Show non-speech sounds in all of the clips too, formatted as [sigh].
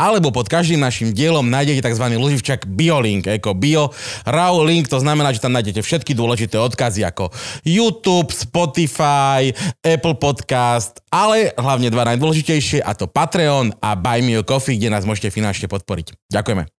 alebo pod každým našim dielom nájdete tzv. loživčak biolink, ako bio raw link, to znamená, že tam nájdete všetky dôležité odkazy ako YouTube, Spotify, Apple Podcast, ale hlavne dva najdôležitejšie a to Patreon a Buy Me a Coffee, kde nás môžete finančne podporiť. Ďakujeme.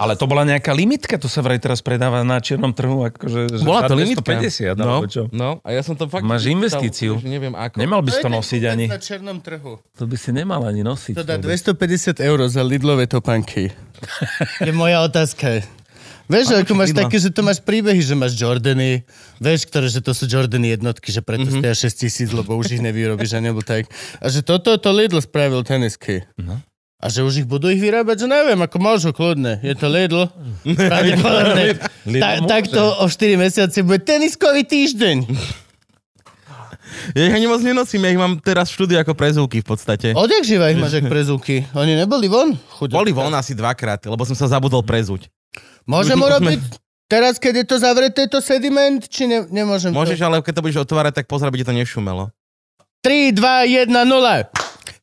Ale to bola nejaká limitka, to sa vraj teraz predáva na čiernom trhu, akože Bola to limitka. 250, No, alebo čo? no, a ja som to fakt... Máš investíciu. Už neviem ako. Nemal by si to nosiť ani. Na černom trhu. To by si nemal ani nosiť. To dá vôbec. 250 eur za Lidlové topanky. [laughs] je moja otázka. Vieš, ako máš také, že to máš príbehy, že máš Jordany, vieš, ktoré, že to sú Jordany jednotky, že preto mm-hmm. stoja 6 tisíc, lebo už ich nevyrobíš a nebo tak. A že toto to Lidl spravil tenisky. No. A že už ich budú ich vyrábať, že neviem, ako môžu, kľudne. Je to Lidl. Pravdepodobne. [laughs] Lidl Ta, takto o 4 mesiace bude teniskový týždeň. Ja ich ani moc nenosím, ja ich mám teraz v štúdiu ako prezúky v podstate. Odjak živa ich máš, jak prezúky. Oni neboli von? Chudák. Boli von asi dvakrát, lebo som sa zabudol prezúť. Môžem sme- urobiť teraz, keď je to zavreté, to sediment, či ne, nemôžem Môžeš, to? ale keď to budeš otvárať, tak pozor, aby ti to nešumelo. 3, 2, 1, 0.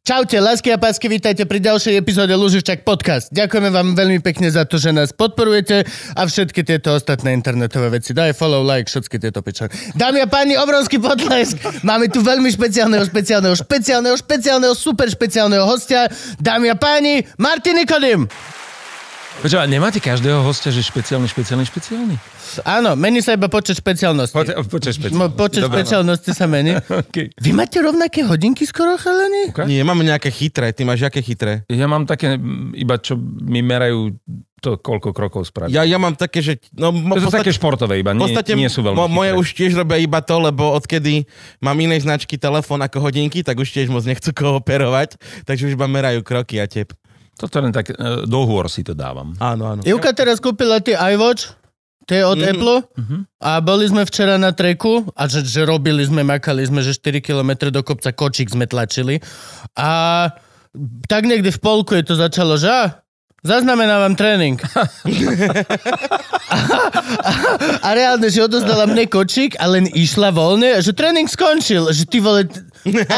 Čaute, lásky a pásky, vítajte pri ďalšej epizóde Luživčak podcast. Ďakujeme vám veľmi pekne za to, že nás podporujete a všetky tieto ostatné internetové veci. Daj follow, like, všetky tieto pičany. Dámy a páni, obrovský potlesk. Máme tu veľmi špeciálneho, špeciálneho, špeciálneho, špeciálneho, super špeciálneho hostia. Dámy a páni, Martin Nikodym. Počúva, nemáte každého hostia, že špeciálny, špeciálny, špeciálny? Áno, mení sa iba počet špeciálnosti. Počkaj, Mo- špeciálny. Počet Dobre, no. špeciálnosti sa mení. [laughs] Okay. Vy máte rovnaké hodinky skoro, chalani? Okay. Nie, máme nejaké chytré, ty máš aké chytré? Ja mám také, iba čo mi merajú to, koľko krokov spraviť. Ja, ja mám také, že... No, mo, to sú také športové iba, v nie, podstate nie sú veľmi mo, moje chytré. už tiež robia iba to, lebo odkedy mám inej značky telefón ako hodinky, tak už tiež moc nechcú kooperovať, takže už iba merajú kroky a tep. Toto len tak, e, do hôr si to dávam. Áno, áno. Ivka teraz kúpila tie iWatch, tie od Mhm. Apple Mhm. a boli sme včera na treku a že, že robili sme, makali sme, že 4 km do kopca kočík sme tlačili a tak niekde v polku je to začalo, že á, zaznamenávam tréning. a, [laughs] a, a reálne, že odozdala mne kočík a len išla voľne, že tréning skončil. Že ty vole... A,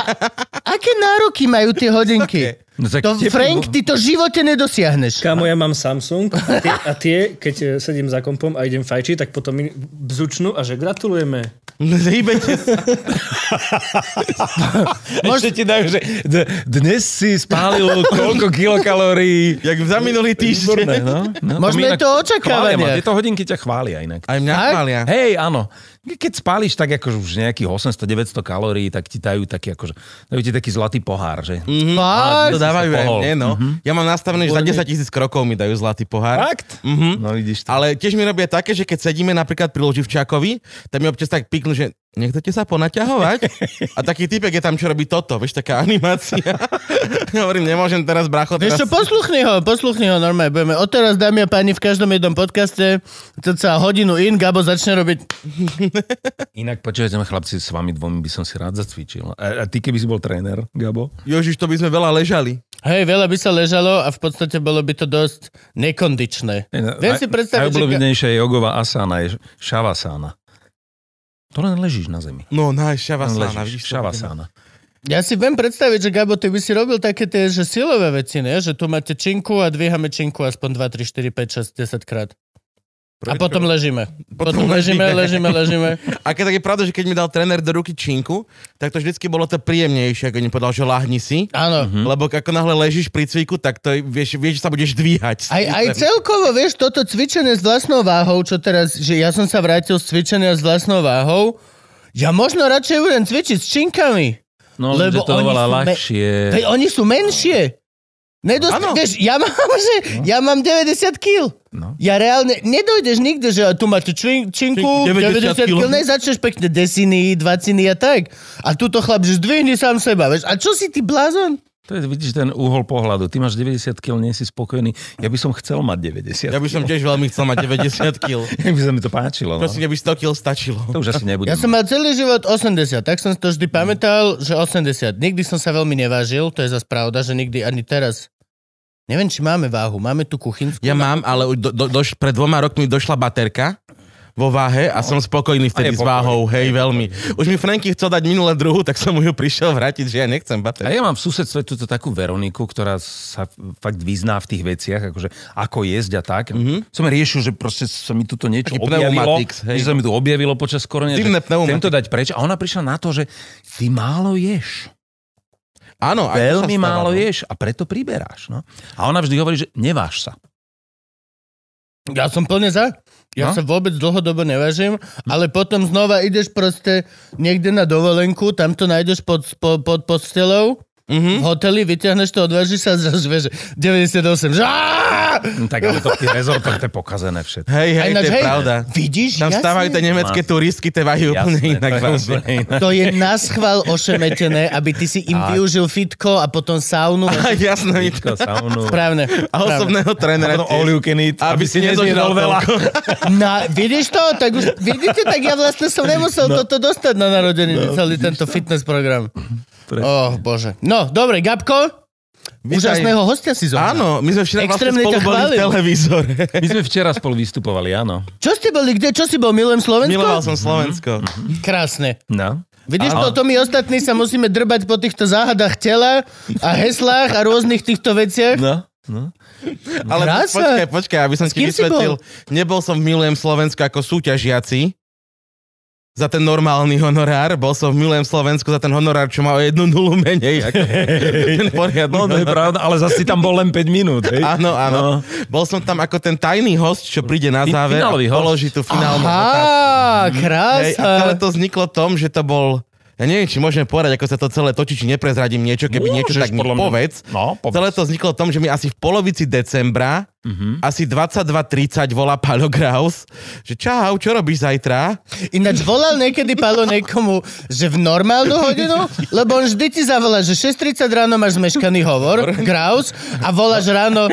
aké nároky majú tie hodinky? No tak To, tebe- Frank, ty to v živote nedosiahneš. Kámo, ja mám Samsung a tie, a tie keď e, sedím za kompom a idem fajčiť, tak potom mi bzučnú a že gratulujeme. Hýbete sa. [laughs] Ešte ti dajú, že d- dnes si spálil koľko kilokalórií. Jak za minulý Výborné, týždeň. no. no Možno je to očakávanie. ma, Tieto hodinky ťa chvália inak. Aj mňa Tak? chvália. Hej, áno. Keď spáliš tak ako už nejakých 800-900 kalórií, tak ti dajú taký, akože, dajú ti taký zlatý pohár, že? Fakt? To dávajú aj mne, no. Ja mám nastavené, že za 10 tisíc krokov mi dajú zlatý pohár. Fakt? Mhm. No vidíš to. Ale tiež mi robia také, že keď sedíme napríklad pri Loživčákovi, tak mi občas tak piknú, že nechcete sa ponaťahovať? A taký typek je tam, čo robí toto, vieš, taká animácia. [laughs] Hovorím, nemôžem teraz, bracho, Vieš teraz... čo, posluchni ho, posluchni ho normálne. Budeme odteraz, dámy a páni, v každom jednom podcaste, cca hodinu in, Gabo začne robiť... [laughs] Inak počujete ma chlapci, s vami dvomi by som si rád zacvičil. A, a ty keby si bol tréner, Gabo? Jožiš, to by sme veľa ležali. Hej, veľa by sa ležalo a v podstate bolo by to dosť nekondičné. Viem si predstaviť, že... Najobľúbenejšia jogová asana je šavasana. To len ležíš na zemi. No, ležíš, vidíš to? šavasana. Ja si viem predstaviť, že Gabo, ty by si robil také tie, že silové veci, ne? Že tu máte činku a dvíhame činku aspoň 2, 3, 4, 5, 6, 10 krát. A potom ležíme. Potom, Potom ležíme, ležíme. ležíme. [laughs] A keď tak je pravda, že keď mi dal tréner do ruky činku, tak to vždycky bolo to príjemnejšie, ako mi povedal, že lahni si. Áno. Mhm. Lebo ako náhle ležíš pri cviku, tak to vieš, vieš že sa budeš dvíhať. Aj, aj celkovo, vieš, toto cvičenie s vlastnou váhou, čo teraz, že ja som sa vrátil z cvičenia s vlastnou váhou, ja možno radšej budem cvičiť s činkami. No, Lebo to oni oveľa sú me- ľahšie. Veď oni sú menšie. Nedost... Áno. Vieš, ja mám, [laughs] že, ja mám 90 kg. No. Ja reálne, nedojdeš nikde, že tu máte čin, činku, Činku, 90 90 kg, kg. ne, začneš pekne desiny, dvaciny a tak. A tuto chlap, že zdvihni sám seba, vieš. A čo si ty blázon? To je, vidíš ten úhol pohľadu. Ty máš 90 kg, nie si spokojný. Ja by som chcel mať 90 Ja by som tiež veľmi chcel mať 90 [laughs] kg. Ja by sa mi to páčilo. No. Prosím, aby 100 kg stačilo. To už asi nebudem. Ja som mal celý život 80, tak som si to vždy pamätal, že 80. Nikdy som sa veľmi nevážil, to je zase pravda, že nikdy ani teraz Neviem, či máme váhu. Máme tu kuchynskú. Ja mám, ale do, do, doš, pred dvoma rokmi došla baterka vo váhe a som spokojný vtedy A s váhou, hej, veľmi. Už mi Franky chcel dať minulé druhu, tak som mu ju prišiel vrátiť, že ja nechcem A baterku. ja mám v susedstve túto takú Veroniku, ktorá sa fakt vyzná v tých veciach, akože ako jesť a tak. Mm-hmm. Som riešil, že proste sa mi tuto niečo Taký objavilo, hej. že sa mi tu objavilo počas korone, že chcem to dať preč. A ona prišla na to, že ty málo ješ. Áno, Veľmi stáva, málo no. ješ a preto priberáš. No. A ona vždy hovorí, že neváž sa. Ja som plne za. Ja No. sa vôbec dlhodobo nevážim, ale potom znova ideš proste niekde na dovolenku, tam to nájdeš pod, pod, pod postelou, v Mhm. hoteli, vyťahneš to, odvážiš sa a zrazu vieš, že 98, že! No, tak ale to v tých rezortoch to je pokazené všetko. Hej, A hej, ináč, to je hej, pravda. Vidíš, Tam jasne. vstávajú tie nemecké turistky, tie vajú úplne inak. to je inak. To je na schvál ošemetené, aby ty si im Tak. využil fitko a potom saunu. Á, [laughs] Jasné. Všetko, saunu. Správne. A osobného A trénera. potom all you can eat, Aby aby si nezožral veľa. [laughs] Na, vidíš to? Tak už, vidíte, tak ja vlastne som nemusel no. toto dostať na narodeniny, no. celý tento fitness program. Presne. Oh, bože. No, dobre, Gabko, Vítaj. úžasného hostia si zohnal. Áno, my sme včera vlastne Extrémne spolu ťa boli v televízore. My sme včera spolu vystupovali, áno. Čo ste boli, kde? Čo si bol? Milujem Slovensko? Miloval som Slovensko. Krásne. No. Vidíš Áno. to, to my ostatní sa musíme drbať po týchto záhadách tela a heslách a rôznych týchto veciach. No. no. Ale Krása. počkaj, počkaj, aby som ti vysvetlil. Nebol som v Milujem Slovensku ako súťažiaci za ten normálny honorár. Bol som v Milujem Slovensku za ten honorár, čo má o jednu nulu menej ako [laughs] ten poriadny No, to je pravda, ale zase si tam bol len 5 minút, hej? Áno, áno. No. Bol som tam ako ten tajný host, čo príde na záver a finálový host. položí tú finálnu otázku. Aha, Hej, a celé to vzniklo tom, že to bol... Ja neviem, či môžeme povedať, ako sa to celé točí, či neprezradím niečo, keby niečo Môžeš, tak mi povedz. No, povedz. Celé to vzniklo tom, že mi asi v polovici decembra, Mhm. asi 22.30 volá Paľo Graus, že čau, čo robíš zajtra? Ináč volal niekedy Palo [laughs] niekomu, že v normálnu hodinu? Lebo on vždy ti zavolá, že 6.30 ráno máš zmeškaný hovor, Kraus, a voláš ráno,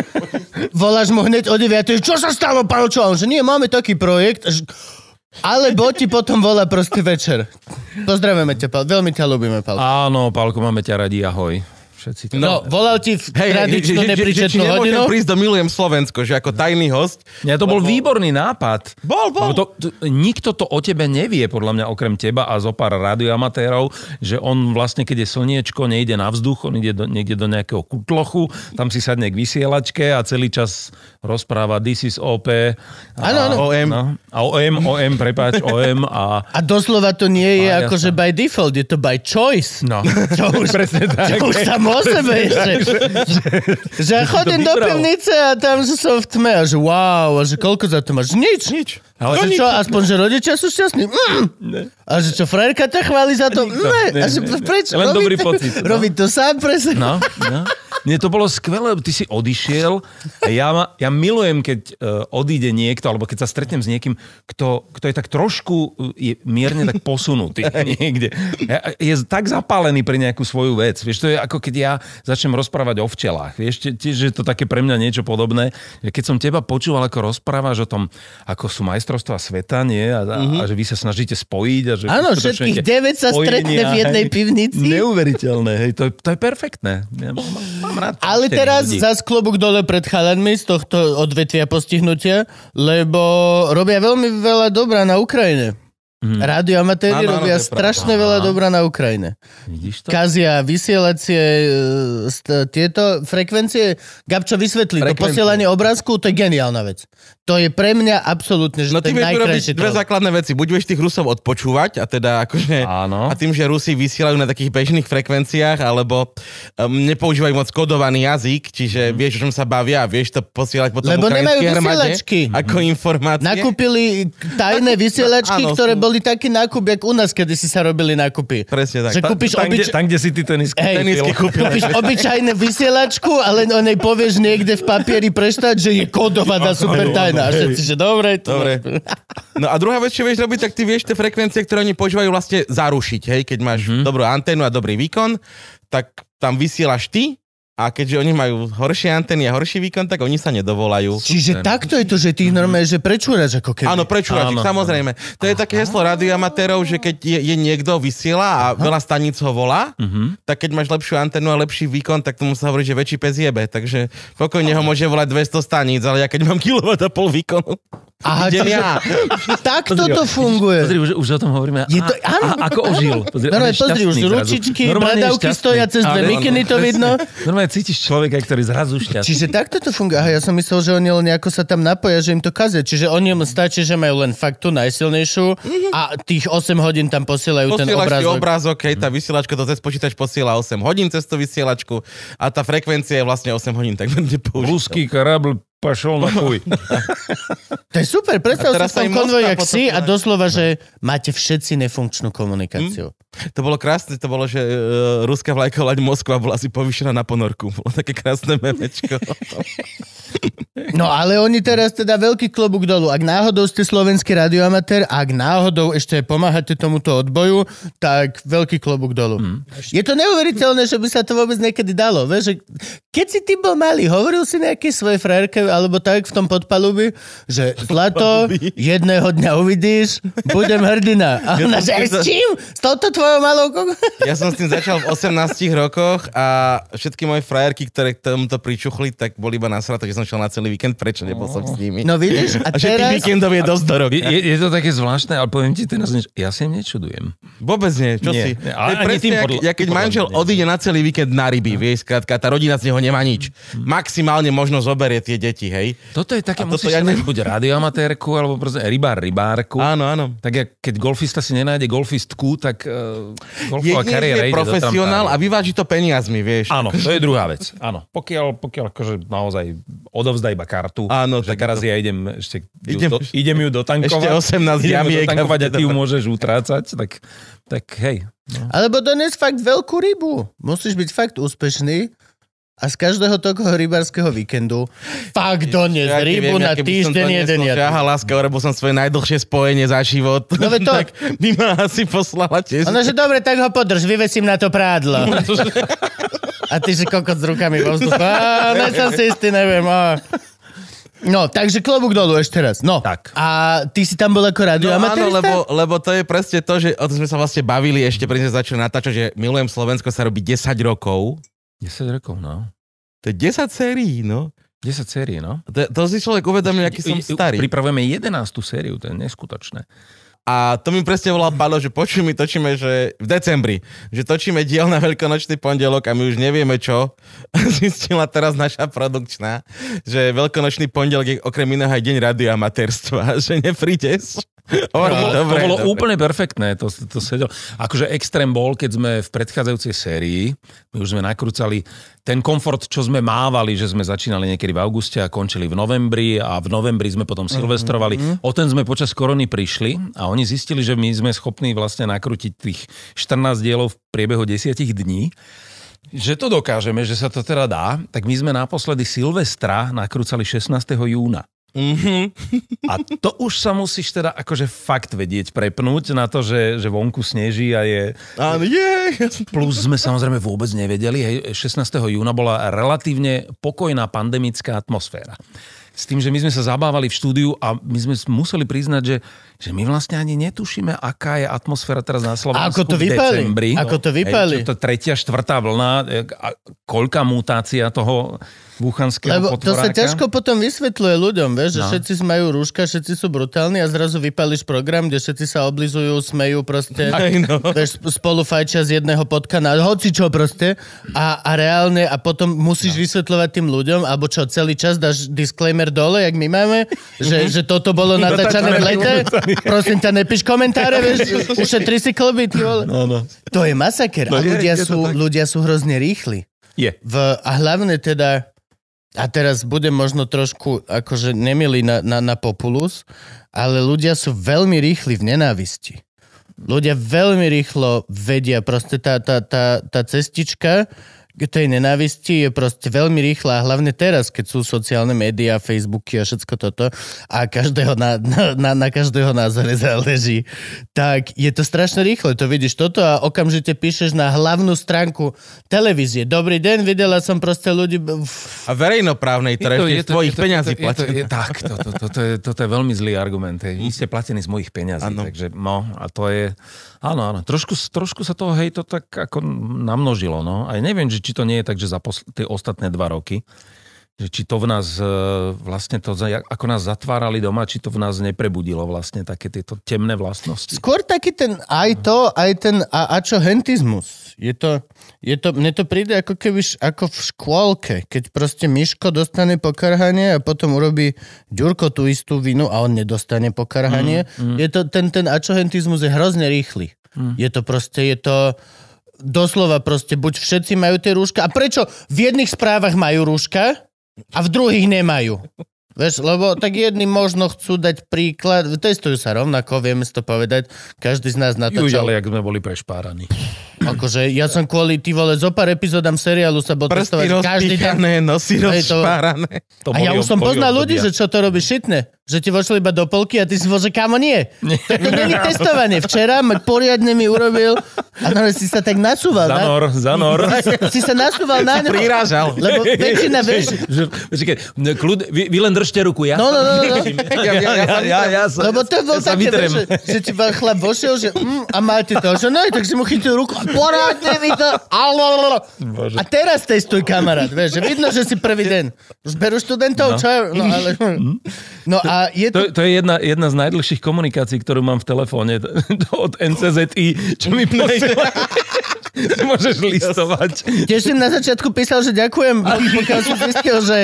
voláš mu hneď o 9. Čo sa stalo, Palo, čo? A on, že nie, máme taký projekt. Že- Alebo ti potom volá proste večer. Pozdravujeme ťa. Veľmi ťa ľúbime, Pal. Áno, Pálko, máme ťa radi, ahoj. Všetci to... No, volal ti v hej, tradičnú že- že- že- nepríčetnú nemôžem hodinu. prísť do Milujem Slovensko, že ako tajný host. Ja, to bol výborný nápad. Bol, bol. Lebo To, to, nikto to o tebe nevie, podľa mňa, okrem teba a zo pár radioamatérov, že on vlastne, keď je slniečko, nejde na vzduch, on ide do, niekde do nejakého kutlochu, tam si sadne k vysielačke a celý čas rozpráva This is OP. A, Áno, áno. OM. No, a OM, OM, prepáč, OM a... A doslova to nie je A, akože by default, je to by choice. No, [laughs] Čo už, presne tak. čo už tam o sebe [laughs] ešte. že ja chodím do pivnice a tam že som v tme a že wow, a že koľko za to máš? Nič. Nič. Ale že čo, aspoň, že rodičia sú šťastní? Mm. A že čo, frajerka ťa chváli za to? Nikto. Ne. Ne, A že ne. prečo? Len Robí dobrý pocit, no. Robí to sám pre seba. No, no. Mne to bolo skvelé, ty si odišiel a ja, ma, ja milujem, keď uh, odíde niekto, alebo keď sa stretnem s niekým, kto, kto je tak trošku, uh, je mierne tak posunutý [laughs] niekde. Je tak zapálený pre nejakú svoju vec. Vieš, to je ako keď ja začnem rozprávať o včelách. Vieš, tie- tiež je to také pre mňa niečo podobné. Keď som teba počúval, ako rozprávaš o tom, ako sú majstrovstvá sveta, nie? A, a, a že vy sa snažíte spojiť. A že Mhm. Áno, všetkých 9 sa stretne v jednej pivnici. Neuveriteľné, hej, to, je- to je perfektné. Ja mám, [laughs] mám rád Ale teraz ľudí. zas klobúk dole pred chalanmi z tohto odvetvia postihnutia, lebo robia veľmi veľa dobrá na Ukrajine. Mm. Radioamatéri Áno, áno, robia to je pravda. strašne veľa dobrá na Ukrajine. Vidíš to? Kazia vysielacie e, st- tieto frekvencie. Gabčo, vysvetlí, to posielanie obrázku, to je geniálna vec. To je pre mňa absolútne, že No to ty je vieš urobiť najkrajší dve základné veci. Buď vieš tých Rusov odpočúvať, a teda akože... Áno. A tým, že Rusi vysielajú na takých bežných frekvenciách, alebo um, nepoužívajú moc kodovaný jazyk, čiže vieš, o čom sa bavia a vieš to posielať potom Lebo nemajú armáde vysielačky. Ako informácie. Nakúpili tajné vysielačky, Áno, ktoré sú- boli taký nákup, jak u nás, kedy si sa robili nákupy. Presne tak. Že kúpiš tam, obyč... kde, tam, kde si ty tenisky Hej, tenisky kúpil. Kúpiš obyčajné vysielačku, ale o nej povieš niekde v papieri preštať, že je kódovaná super tajná. A všetci, že dobre. To Dobre. [laughs] No a druhá vec, čo vieš robiť, tak ty vieš tie frekvencie, ktoré oni používajú vlastne zarušiť, hej, keď máš Mhm. mm-hmm. dobrú anténu a dobrý výkon, tak tam vysielaš ty A keďže oni majú horšie antény a horší výkon, tak oni sa nedovolajú. Čiže takto je to, že ty ich normálne, že prečúraš ako keby. Áno, prečúračik, Áno. samozrejme. To je také heslo radioamatérov, že keď je, je niekto vysiela a veľa staníc ho volá, tak keď máš lepšiu anténu a lepší výkon, tak tomu sa hovorí, že väčší pes jebe. Takže pokojne ho môže volať 200 staníc, ale ja keď mám kilowatt a pol výkonu, Aha, idem čiže ja. takto to funguje. Pozri, už, už o tom hovoríme. Je to- a, a, ako ožil. Pozri, No, je pozri, už ručičky, Normálne bradavky stoja cez dve mikiny, to vidno. Normálne cítiš človeka, ktorý zrazu šťastný. Čiže takto to funguje. Aha, ja som myslel, že oni len nejako sa tam napoja, že im to kaze. Čiže oni im stačí, že majú len fakt tú najsilnejšiu a tých 8 hodín tam posielajú ten Posielaš ti obrázok. obrázok, hej, tá vysielačka to cez počítač posiela 8 hodín cez tú vysielačku a tá frekvencia je vlastne 8 hodín, tak bude. Ruský karablь pašol na chuj. [laughs] To je super, predstav si v tom konvoji, jak si a potopila. doslova, že máte všetci nefunkčnú komunikáciu. To bolo krásne, to bolo, že uh, ruská loď Moskva bola asi povýšená na ponorku. Bolo také krásne memečko. [laughs] No ale oni teraz teda veľký klobúk dolu. Ak náhodou ste slovenský radioamatér, ak náhodou ešte pomáhate tomuto odboju, tak veľký klobúk dolu. Hm. Je to neuveriteľné, že by sa to vôbec niekedy dalo. Vieš, že keď si ty bol malý, hovoril si nejaké svoje frajerke alebo tak v tom podpalubi, že zlato, jedného dňa uvidíš, budem hrdina. [laughs] A ona, že aj s čím? S touto tvojou malou koko? Ja som s tým začal v 18 rokoch a všetky moje frajerky, ktoré k tomuto pričuchli, tak boli iba nasraté, že som šiel na celý víkend, prečo nebol som s nimi. No vidíš, a [laughs] a že teraz... víkendov je dosť do roka. Je, je, to také zvláštne, ale poviem ti teraz. Ja si im nečudujem. Vôbec nie, čo Nie, si? ale presne, tým jak, podľa- jak keď podľa manžel nie. odíde na celý víkend na ryby, vieš, skrátka, tá rodina z neho nemá nič. Maximálne možno zoberie tie deti, hej. Toto je také, A musíš ja ja neviem. buď radioamatérku, alebo proste rybár, rybárku. Áno, áno. Tak jak, keď golfista si nenájde golfistku, tak uh, golfová kariéra že je profesionál a vyváži to peniazmi, vieš. Áno, to je druhá vec. Áno. Pokiaľ, pokiaľ akože naozaj odovzdá iba kartu, Áno, že tak teraz to- ja idem ešte Idem- idem, do, idem ju dotankovať. Ešte 18 idem ju dotankovať a ty ju môžeš utrácať, tak, tak hej. Alebo dones fakt veľkú rybu. Musíš byť fakt úspešný a z každého toho rybárskeho víkendu fakt dones Ja rybu na týždeň jeden. ja- ťaha láska, lebo som svoje najdlhšie spojenie za život. No to- [laughs] tak by ma asi poslala tiež. Ono, že dobre, tak ho podrž, vyvesím na to prádlo. [laughs] A ty, že kokot s rukami vo vzduchu. Á, ne som si istý, neviem. Á. No, takže klobúk dolu ešte raz. No. Tak. A ty si tam bol ako No áno, lebo, lebo to je presne to, že o tom sme sa vlastne bavili ešte, predtým sme začali natáčať, že Milujem Slovensko sa robí 10 rokov. 10 rokov, no. To je 10 sérií, no. 10 sérií, no. To, to si človek uvedomí, aký som starý. Pripravujeme 11. sériu, to je neskutočné. A to mi presne volal Palo, že počuj, my točíme, že v decembri, že točíme diel na veľkonočný pondelok a my už nevieme čo. [laughs] Zistila teraz naša produkčná, že veľkonočný pondelok je okrem iného aj deň radioamatérstva, [laughs] že neprídeš. To bolo, dobre, to bolo dobre. úplne perfektné, to, to sedel. Akože extrém bol, keď sme v predchádzajúcej sérii, my už sme nakrúcali ten komfort, čo sme mávali, že sme začínali niekedy v auguste a končili v novembri a v novembri sme potom silvestrovali. O ten sme počas korony prišli a oni zistili, že my sme schopní vlastne nakrútiť tých 14 dielov v priebehu 10 dní. Že to dokážeme, že sa to teda dá, tak my sme naposledy Silvestra nakrúcali 16. júna. Mhm. A to už sa musíš teda akože fakt vedieť prepnúť na to, že, že vonku sneží a je... Áno, je. Plus sme samozrejme vôbec nevedeli, hej, 16. júna bola relatívne pokojná pandemická atmosféra. S tým, že my sme sa zabávali v štúdiu a my sme museli priznať, že, že my vlastne ani netušíme, aká je atmosféra teraz na Slovensku Ako to v vypali? decembri. Ako to vypali? Hej, to tretia, štvrtá vlna, a koľká mutácia toho wuchanského Lebo to sa potvoráka. ťažko potom vysvetľuje ľuďom, vieš, že No. všetci majú rúška, všetci sú brutálni a zrazu vypališ program, kde všetci sa oblizujú, smejú proste, [laughs] no. vieš, spolu fajčia z jedného potkana, hoci čo proste a, a reálne a potom musíš vysvetľovať tým ľuďom, alebo čo, celý čas dáš disclaimer dole, jak my máme, že, že toto bolo natáčané v lete, [laughs] prosím ťa, nepíš komentáre, vieš, ušetri si klby, ty vole. No, no. To je masaker a No je, ľudia je to sú, tak. ľudia sú hrozne rýchli. Je. V, a hlavne teda, a teraz budem možno trošku akože nemilý na, na, na populus, ale ľudia sú veľmi rýchli v nenávisti. Ľudia veľmi rýchlo vedia, proste tá, tá, tá, tá cestička, k tej nenávisti je proste veľmi rýchla hlavne teraz, keď sú sociálne médiá, Facebooky a všetko toto a každého na, na, na, na každého názore [laughs] záleží, tak je to strašne rýchle. To vidíš toto a okamžite píšeš na hlavnú stránku televízie. Dobrý deň, videla som proste ľudí... A verejnoprávnej, ktoré je, z tvojich peňazí to, to, je, tak, to, to, to, to, je, toto je veľmi zlý argument. Hej. Vy ste platení z mojich peňazí, Áno. takže no, a to je... Áno, áno, trošku, trošku sa toho hej to tak ako namnožilo, no. A ja neviem, že či to nie je tak, že za posl- tie ostatné dva roky, že či to v nás e, vlastne to, ako nás zatvárali doma, či to v nás neprebudilo vlastne také tieto temné vlastnosti. Skôr taký ten aj to, aj ten a, a čo hentizmus. Je to, je to, mne to príde ako keby ako v škôlke, keď proste Miško dostane pokarhanie a potom urobí Ďurko tú istú vinu a on nedostane pokarhanie. Mm, mm. Je to, ten, ten a čo hentizmus je hrozne rýchly. Mm. Je to proste, je to doslova proste, buď všetci majú tie rúška. A prečo v jedných správach majú rúška a v druhých nemajú? Vieš, lebo tak jedni možno chcú dať príklad, testujú sa rovnako, vieme si to povedať, každý z nás Už, natáčal. ale jak sme boli prešpáraní. Akože ja som kvôli, ty vole, zo pár epizódam seriálu sa bol Prsty testovať každý deň. rozpíchané, nosy Hej, to- rozšpárané. To A ja už som poznal ľudí, že čo to robí šitné. Že ti vošli iba do polky a ty si bol, že kámo nie. Tak to není testovanie. Včera ma poriadne mi urobil a no, si sa tak nasúval. na- Zanor, zanor. [laughs] Si sa nasúval na ňo. Prirážal. Lebo [laughs] väčšina, vieš, no, kľud, vy, vy len držte ruku, ja No, no, no, no, no. Ja, [laughs] ja, ja, ja, ja, sa, Lebo to bol ja také, že, že ti bol chlap vošiel, že mm, a máte to, že no, tak si mu chytil ruku a porádne mi to. A teraz testuj kamarát, vieš, že vidno, že si prvý deň. Už berú študentov, čo? No, ale... No a je to... To, to je jedna, jedna z najdlhších komunikácií, ktorú mám v telefóne [laughs] od NCZI, čo mi posiela. [laughs] Môžeš listovať. Tiež som na začiatku písal, že ďakujem, pokiaľ som zistil, že,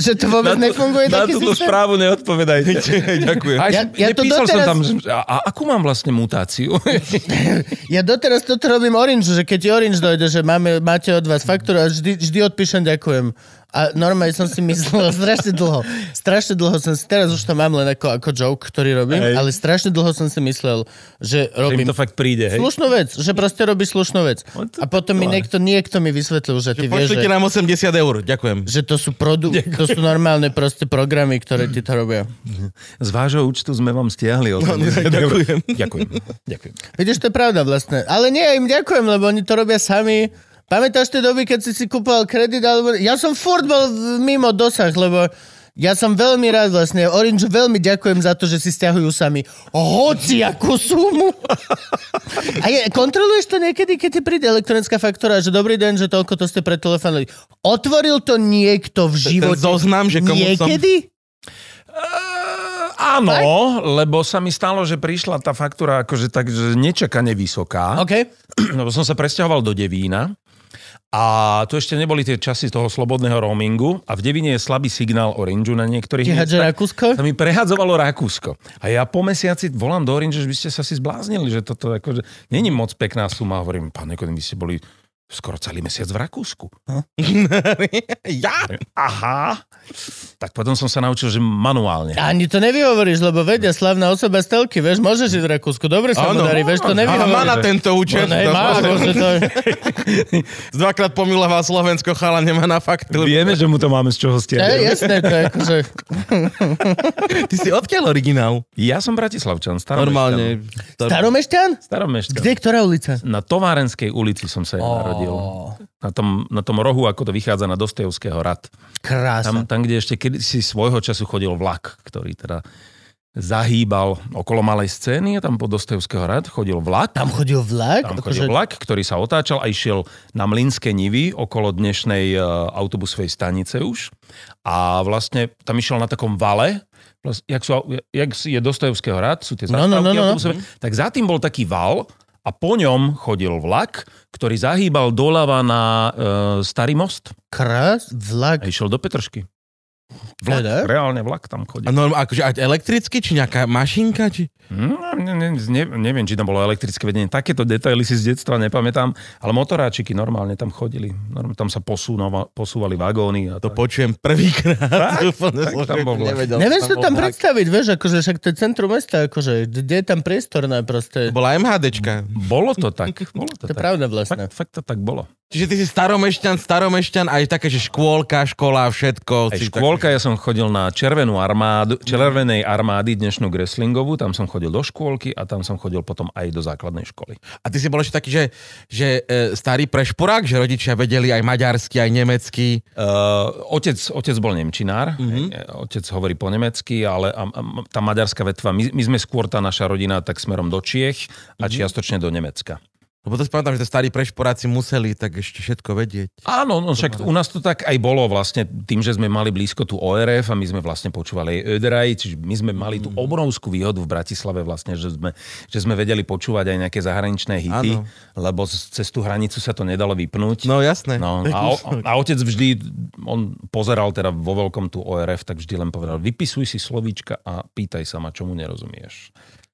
že to vôbec tú- nefunguje na túto systém. správu neodpovedajte. [laughs] Ďakujem. A Ja- ja, to doteraz- som tam, že, a, a akú mám vlastne mutáciu? Ja doteraz toto robím Orange, že keď Orange dojde, že máme, máte od vás faktúru a vždy, vždy odpíšem ďakujem. A normálne som si myslel [laughs] strašne dlho. Strašne dlho som si, teraz už to mám len ako, ako joke, ktorý robím, Hej. ale strašne dlho som si myslel, že Že robím im to fakt príde, hej? slušnú vec, že proste robí slušnú vec. No A potom mi to- niekto, niekto mi vysvetlil, že ty vieš, že, nám 80 eur, ďakujem. že to sú produ- [laughs] to sú normálne proste programy, ktoré ti to robia. Z vášho účtu sme vám stiahli. No, ďakujem. Ďakujem. Ďakujem. Vidíš, to je pravda vlastne. Ale nie, im ďakujem, lebo oni to robia sami. Pamätáš tie doby, keď si si kúpal kredit? Alebo... Ja som furt bol mimo dosah, lebo ja som veľmi rád vlastne. Orange veľmi ďakujem za to, že si stiahujú sami hoci akú sumu. A je, kontroluješ to niekedy, keď ti príde elektronická faktúra, že dobrý deň, že toľko to ste pretelefonovali. Otvoril to niekto v živote? zoznam, že komu som- niekedy? Áno, lebo sa mi stalo, že prišla tá faktúra akože tak, že nečakane vysoká. OK. Lebo som sa presťahoval do Devína a tu ešte neboli tie časy toho slobodného roamingu a v Devíne je slabý signál Orange na niektorých miestach. Rakúsko? Sa mi prehadzovalo Rakúsko. A ja po mesiaci volám do Orange, že by ste sa si zbláznili, že toto akože není moc pekná suma. Hovorím, pán Nekodem, vy ste boli skoro celý mesiac v Rakúsku. [laughs] ja? Aha. Tak potom som sa naučil, že manuálne. Ani to nevyhovoríš, lebo vedia, slavná osoba z telky, vieš, môže žiť v Rakúsku, dobre sa mu darí, vieš, to Ale nevyhovoríš. má na tento účet. No, ne, má, akože to... [laughs] Dvakrát pomiloval Slovensko, chala nemá na faktúru. Vieme, že mu to máme z čoho je stiahnuť. jasné, to je akože... [laughs] Ty si odkiaľ originál? Ja som Bratislavčan, staromešťan. Normálne. Staromešťan? Staromešťan. Kde, ktorá ulica? Na Továrenskej ulici som sa narodil. Na tom, na tom rohu, ako to vychádza na Dostojevského rad. Krása. Tam, tam, kde ešte kedysi svojho času chodil vlak, ktorý teda zahýbal okolo malej scény a tam po Dostojevského rad chodil vlak. Tam chodil vlak? Tam Akože- chodil vlak, ktorý sa otáčal a išiel na Mlinské nivy okolo dnešnej uh, autobusovej stanice už. A vlastne tam išiel na takom vale, jak, sú, jak je Dostojevského rad, sú tie No, no, zastávky no, no, no. autobusové, tak za tým bol taký val a po ňom chodil vlak, ktorý zahýbal doľava na uh, Starý most Krás, a vlak. išiel do Petršky. Vlak, Teda? reálne vlak tam chodí. A norm, akože aj elektricky, či nejaká mašinka, či... No, ne, ne, ne, neviem, či tam bolo elektrické vedenie. Takéto detaily si z detstva nepamätám, ale motoráčiky normálne tam chodili. Normálne tam sa posúnova, posúvali vagóny. A To tak. počujem prvýkrát. Tak? [laughs] Tak tam bol nevedel, Neviem že si to tam vlak. predstaviť, vieš, akože však to je centrum mesta, akože, kde je tam priestorné proste. Bola MHDčka. Bolo to tak. [laughs] Bolo to To je tak. pravda vlastne. Fakt, fakt to tak bolo. Čiže ty si staromešťan, staromešťan, aj také, že škôlka, škola, všetko. Aj si škôlka, ja som chodil na červenú armádu, červenej armády, dnešnú Greslingovú, tam som chodil do škôlky a tam som chodil potom aj do základnej školy. A ty si bol ešte taký, že, že e, starý prešporák, že rodičia vedeli aj maďarsky, aj nemecky. Uh, otec, otec bol nemčinár, mm-hmm. otec hovorí po nemecky, ale a, a, tá maďarská vetva, my, my sme skôr tá naša rodina tak smerom do Čiech a mm-hmm. čiastočne do Nemecka. Lebo to si pamätám, že starí prešporáci museli tak ešte všetko vedieť. Áno, no však u nás to tak aj bolo vlastne tým, že sme mali blízko tu ORF a my sme vlastne počúvali aj Öderaj, čiže my sme mali tú obrovskú výhodu v Bratislave vlastne, že sme, že sme vedeli počúvať aj nejaké zahraničné hity, Áno. lebo cez tú hranicu sa to nedalo vypnúť. No jasné. No, a, o- a otec vždy, on pozeral teda vo veľkom tu ORF, tak vždy len povedal, vypisuj si slovíčka a pýtaj sa ma, čomu nerozumieš.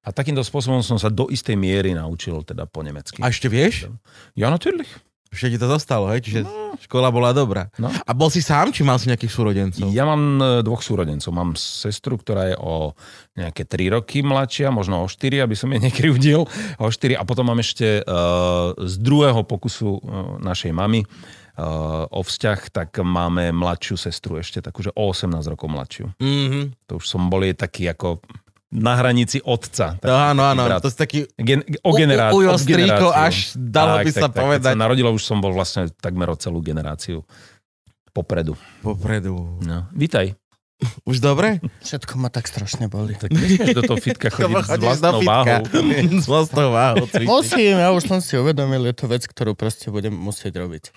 A takýmto spôsobom som sa do istej miery naučil teda po nemecky. A ešte vieš? Ja natürlich. Ešte ti to zostalo, hej? Čiže škola bola dobrá. No. A bol si sám, či mal si nejakých súrodencov? Ja mám e, dvoch súrodencov. Mám sestru, ktorá je o nejaké 3 roky mladšia, možno o 4, aby som jej nekryvdil. O 4. A potom mám ešte uh, z druhého pokusu uh, našej mamy uh, o vzťah, tak máme mladšiu sestru ešte, takú, že o 18 rokov mladšiu. Mhm. To už som bol jej taký ako na hranici otca. No, áno, áno, brat. to si taký... Gen, o generá- u- ujo strýko, generáciu. až dalo by sa Keď povedať. sa narodilo, už som bol vlastne takmer o celú generáciu popredu. Popredu. No. Vítaj. [laughs] Už dobre? Všetko ma tak strašne boli. Tak nesmieš do toho fitka [laughs] chodiť s vlastnou fitka. váhou. [laughs] S vlastnou váhou. Musím, ja už som si uvedomil, je to vec, ktorú proste budem musieť robiť.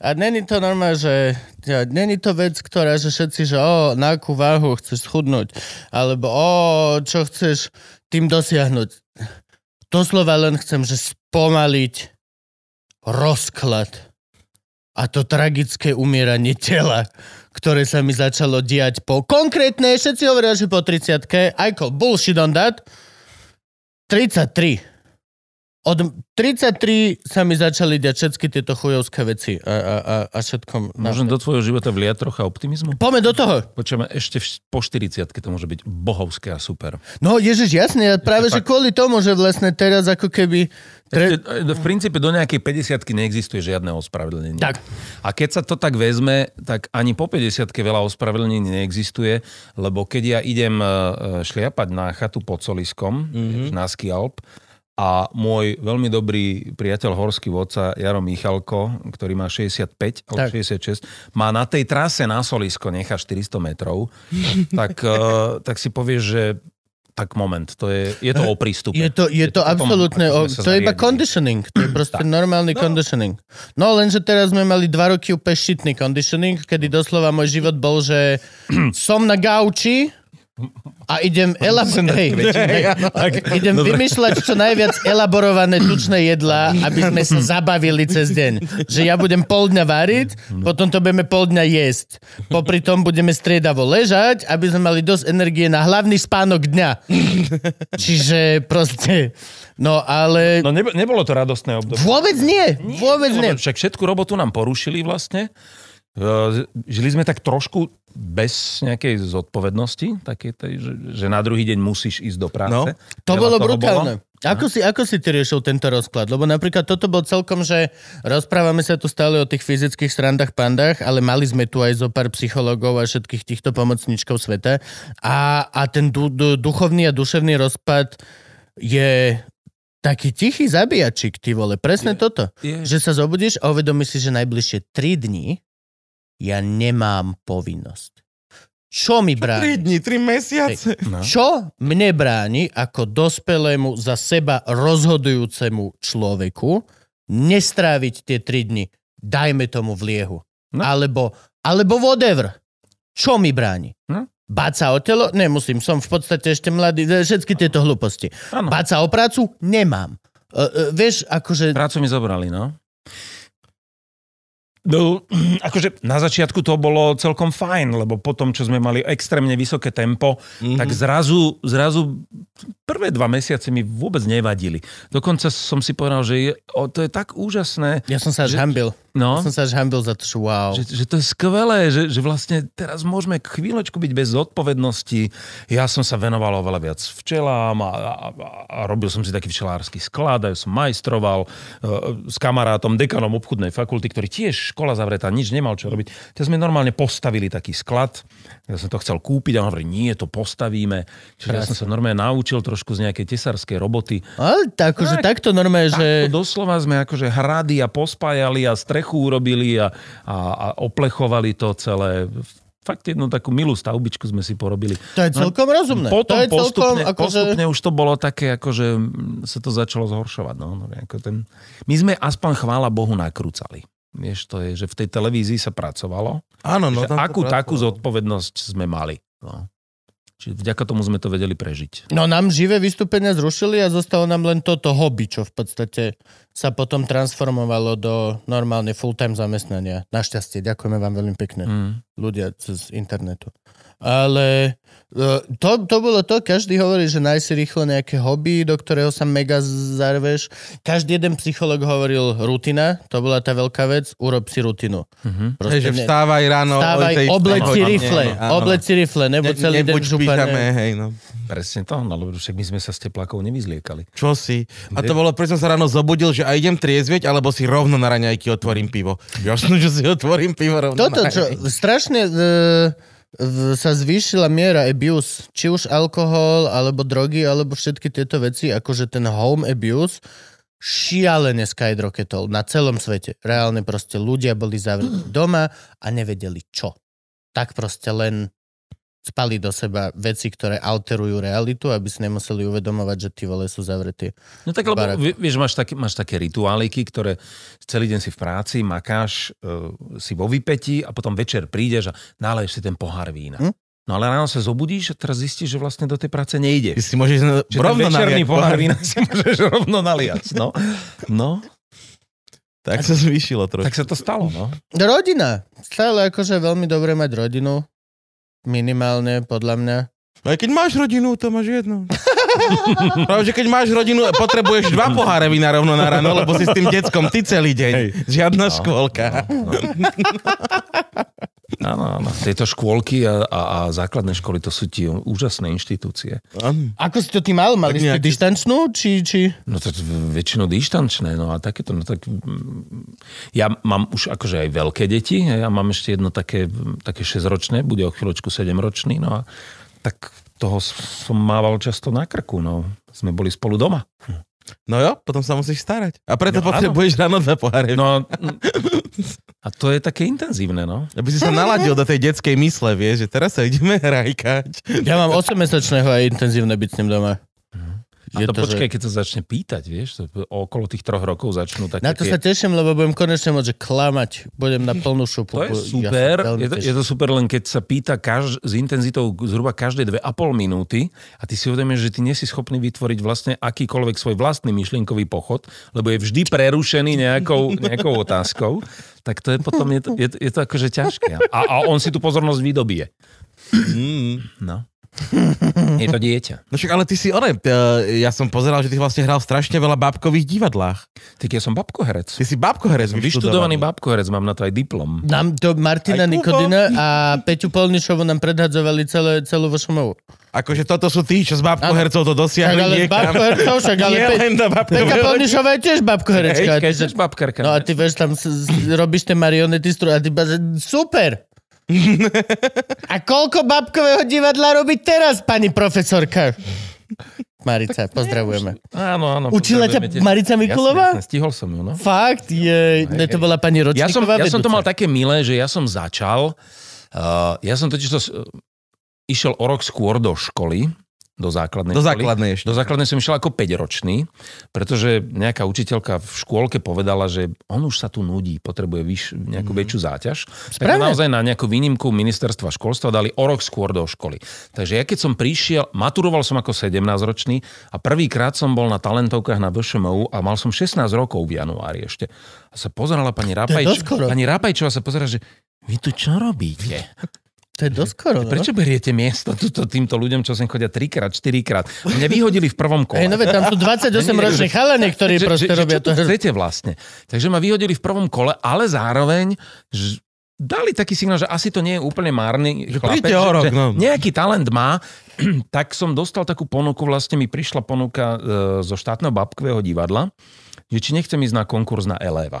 A není to normálne, že ja, není to vec, ktorá, že všetci, že o, na akú váhu chceš schudnúť, alebo o, čo chceš tým dosiahnuť. Doslova len chcem, že spomaliť rozklad a to tragické umieranie tela, ktoré sa mi začalo diať po konkrétne, všetci hovoria, že po 30 I call bullshit on that, 33. Od 33 sa mi začali diať všetky tieto chujovské veci a, a, a, a všetkom. Môžem do tvojho života vliať trocha optimizmu? Poďme do toho. Počujeme, ešte v- po 40 to môže byť bohovské a super. No ježiš, jasne, ja práve že fakt. kvôli tomu, že vlastne teraz ako keby... Tre... Ešte, e, v princípe do nejakej 50 neexistuje žiadne ospravedlnenie. Tak. A keď sa to tak vezme, tak ani po 50 veľa ospravedlnení neexistuje, lebo keď ja idem e, e, šliapať na chatu pod Soliskom, mm-hmm. na Skialp, a môj veľmi dobrý priateľ horský vodca Jaro Michalko, ktorý má 65 alebo Tak. 66, má na tej trase na Solisko nechá 400 metrov, [laughs] tak, eh, tak si povieš, že tak moment, to je, je to o prístupe. Je to, je to potom, absolútne, ako o, to je iba zariadili. conditioning, to je proste normálny conditioning. No lenže teraz sme mali dva roky úplne šitný conditioning, kedy doslova môj život bol, že [clears throat] som na gauči a idem, elab- hej, [laughs] idem vymýšľať čo najviac elaborované tučné jedlá, aby sme sa zabavili cez deň. Že ja budem pol dňa variť, potom to budeme pol dňa jesť. Popri tom budeme striedavo ležať, aby sme mali dosť energie na hlavný spánok dňa. Čiže proste... No ale... No nebo, nebolo to radostné obdobie. Vôbec nie, vôbec nie. Lebo Však všetku robotu nám porušili vlastne. E, Žili sme tak trošku bez nejakej zodpovednosti, takej tej, že, že na druhý deň musíš ísť do práce. No, To Veľa bolo brutálne. Ako si, ako si ty riešil tento rozklad? Lebo napríklad toto bol celkom, že rozprávame sa tu stále o tých fyzických srandách, pandách, ale mali sme tu aj zo pár psychologov a všetkých týchto pomocníčkov sveta. A, a ten du, du, duchovný a duševný rozpad je taký tichý zabíjačik, ty vole. Presne Je- toto. je. Že sa zobudíš a uvedomíš si, že najbližšie 3 dní ja nemám povinnosť. Čo mi bráni? 3 dní, 3 mesiace. No. Čo mne bráni ako dospelému za seba rozhodujúcemu človeku nestráviť tie 3 dni, dajme tomu v liehu. No. Alebo, alebo whatever. Čo mi bráni? No. Báť sa o telo? Nemusím, som v podstate ešte mladý, všetky tieto hlúposti. Báť sa o prácu? Nemám. Uh, uh, vieš, akože... Prácu mi zobrali, no. No, [clears throat] akože na začiatku to bolo celkom fajn, lebo potom, čo sme mali extrémne vysoké tempo, mm-hmm. tak zrazu, zrazu prvé dva mesiace mi vôbec nevadili. Dokonca som si povedal, že je, o, to je tak úžasné. Ja som sa až že- hambil. No. Ja som sa až hambil za to, že wow. Že, že to je skvelé, že, že vlastne teraz môžeme chvíľočku byť bez zodpovednosti. Ja som sa venoval oveľa viac včelám a, a, a robil som si taký včelársky sklad, aj som majstroval e, s kamarátom, dekanom obchodnej fakulty, ktorý tiež škola zavretá, nič nemal čo robiť. Tak sme normálne postavili taký sklad. Ja som to chcel kúpiť a on hovorí, nie, to postavíme. Čiže ja som sa normálne naučil trošku z nejakej tesárskej roboty. Ale tak, akože Tak. takto normálne, že... Takto doslova sme akože hrady a pospájali a strechu urobili a, a, a oplechovali to celé. Fakt jednu takú milú stavbičku sme si porobili. To je celkom rozumné. Potom to je celkom, postupne, akože... postupne už to bolo také, akože sa to začalo zhoršovať. No, no, ako ten... My sme aspoň chvála Bohu nakrúcali. Vieš, to je, že v tej televízii sa pracovalo. Áno, no tam akú takú zodpovednosť sme mali. No. Čiže vďaka tomu sme to vedeli prežiť. No nám živé vystúpenia zrušili a zostalo nám len toto hobby, čo v podstate sa potom transformovalo do normálne full-time zamestnania. Našťastie, ďakujeme vám veľmi pekne. Mm. ľudia cez internetu. Ale e, to, to bolo to, každý hovorí, že nájsť si rýchlo nejaké hobby, do ktorého sa mega zarveš. Každý jeden psycholog hovoril rutina, to bola tá veľká vec, urob si rutinu. Mhm. Proste Hej, že ne- vstávaj ráno. Stávaj, o tej obleď si rifle, Áno. obleď si rifle, nebo Ne- celý deň župané. hej, no. Presne to, no, lebo však my sme sa s teplakou nevyzliekali. Čo si? A to bolo, prečo som sa ráno zobudil, že a idem triezvieť, alebo si rovno na raňajky otvorím pivo. Jasno, že si otvorím pivo rovno Toto, na čo strašne v- sa zvýšila miera abuse, či už alkohol, alebo drogy, alebo všetky tieto veci, akože ten home abuse, šialene skyrocketol na celom svete. Reálne proste ľudia boli zavretí doma a nevedeli čo. Tak proste len spali do seba veci, ktoré alterujú realitu, aby si nemuseli uvedomovať, že tí vole sú zavretí. No tak lebo, vieš, máš také, máš také rituáliky, ktoré celý deň si v práci, makáš, uh, si vo vypetí a potom večer prídeš a naleješ si ten pohár vína. Hm? No ale ráno sa zobudíš a teraz zistíš, že vlastne do tej práce Ty nejdeš. si môžeš na- Že ten rovno večerný naliať pohár vína si môžeš [laughs] rovno naliať. No, no Tak sa zvýšilo trošku. tak sa to stalo. No. Rodina. Stále akože veľmi dobré mať rodinu. Minimálne, podľa mňa. Aj keď máš rodinu, to máš jedno. [laughs] Práve, že keď máš rodinu, potrebuješ dva poháre vína rovno na ráno, lebo si s tým deckom ty celý deň. Hej. Žiadna škôlka. [laughs] Áno, áno. Tieto škôlky a, a, a základné školy, to sú ti úžasné inštitúcie. Áno. Ako si to ty mal? Mali ste nejak- dištančnú? Či, či... No to väčšinou dištančné, no a takéto, no tak mm, ja mám už akože aj veľké deti, ja mám ešte jedno také, také 6-ročné, bude o chvíľočku 7-ročný, no a tak toho som mával často na krku, no. Sme boli spolu doma. No jo, potom sa musíš starať. A preto No potrebuješ ráno dva poháre. No. [laughs] A to je také intenzívne, no. Aby si sa naladil do tej detskej mysle, vieš, že teraz sa ideme [laughs] hrajkať. Ja mám 8-mesačného a je intenzívne byť s ním doma. A to, počkaj, keď sa začne pýtať, vieš, to okolo tých troch rokov začnú také Na to tie... sa teším, lebo budem konečne môcť že klamať. Budem na plnú šupu. To je Ja super, veľmi je to, teším. je to super, len keď sa pýta kaž, s intenzitou zhruba každé 2,5 minúty a ty si uvedomíš, že ty nie si schopný vytvoriť vlastne akýkoľvek svoj vlastný myšlienkový pochod, lebo je vždy prerušený nejakou, [laughs] nejakou otázkou, tak to je potom, je to, je, to- je to akože ťažké. A, a on si tú pozornosť vydobije. No. Je to dieťa. No však, ale ty si, one, eh, ja som pozeral, že ty vlastne hral strašne veľa bábkových divadlách. Tak ja som babkoherec. Ty si bábkoherec Vyštudovaný babkoherec, mám na to aj diplom. Nám to Martina Aj. Nikodina a Peťu Polnišovu nám predhadzovali celé, celú vašu Akože toto sú tí, čo z bábkohercov to Tak dosiahli ale z niekam. babkohercov, však ale Nie Pe- len Peťa babkohercov. Polnišová je tiež babkoherečka. Keď tiež babkerka. No a ty vieš, tam s- s- robíš tie marionety a ty super. A koľko babkového divadla robí teraz, pani profesorka? Marica, pozdravujeme. Áno, áno. Učila ťa tiež. Marica Mikulová? Jasne, jasne, stihol som ju, no. Fakt? Je, ne, to bola pani Ja som, Ročníková ja som to vedúca. mal také milé, že ja som začal, uh, ja som totiž to, uh, išiel o rok skôr do školy, do základnej Do školy. základnej ešte. Do základnej som išiel ako 5-ročný, pretože nejaká učiteľka v škôlke povedala, že on už sa tu nudí, potrebuje vyš, nejakú väčšiu záťaž. Tak Správne. naozaj na nejakú výnimku ministerstva školstva dali o rok skôr do školy. Takže ja keď som prišiel, maturoval som ako 17-ročný a prvýkrát som bol na talentovkách na VŠMU a mal som 16 rokov v januári ešte. A sa pozerala pani skoro. pani Rapajčová sa pozera, že vy tu čo robíte? [laughs] To je doskoro, no? Prečo beriete miesto tuto, týmto ľuďom, čo sem chodia trikrát, štyrikrát? Mňa vyhodili v prvom kole. Hej, no tam sú 28-roční chalani, ktorí že, proste že, robia to. čo tu chcete vlastne. Takže ma vyhodili v prvom kole, ale zároveň že dali taký signál, že asi to nie je úplne márny Že chlapec, o rok, že, že no. nejaký talent má, [clears throat] tak som dostal takú ponuku, vlastne mi prišla ponuka e, zo štátneho babkového divadla, že či nechcem ísť na konkurs na Eleva.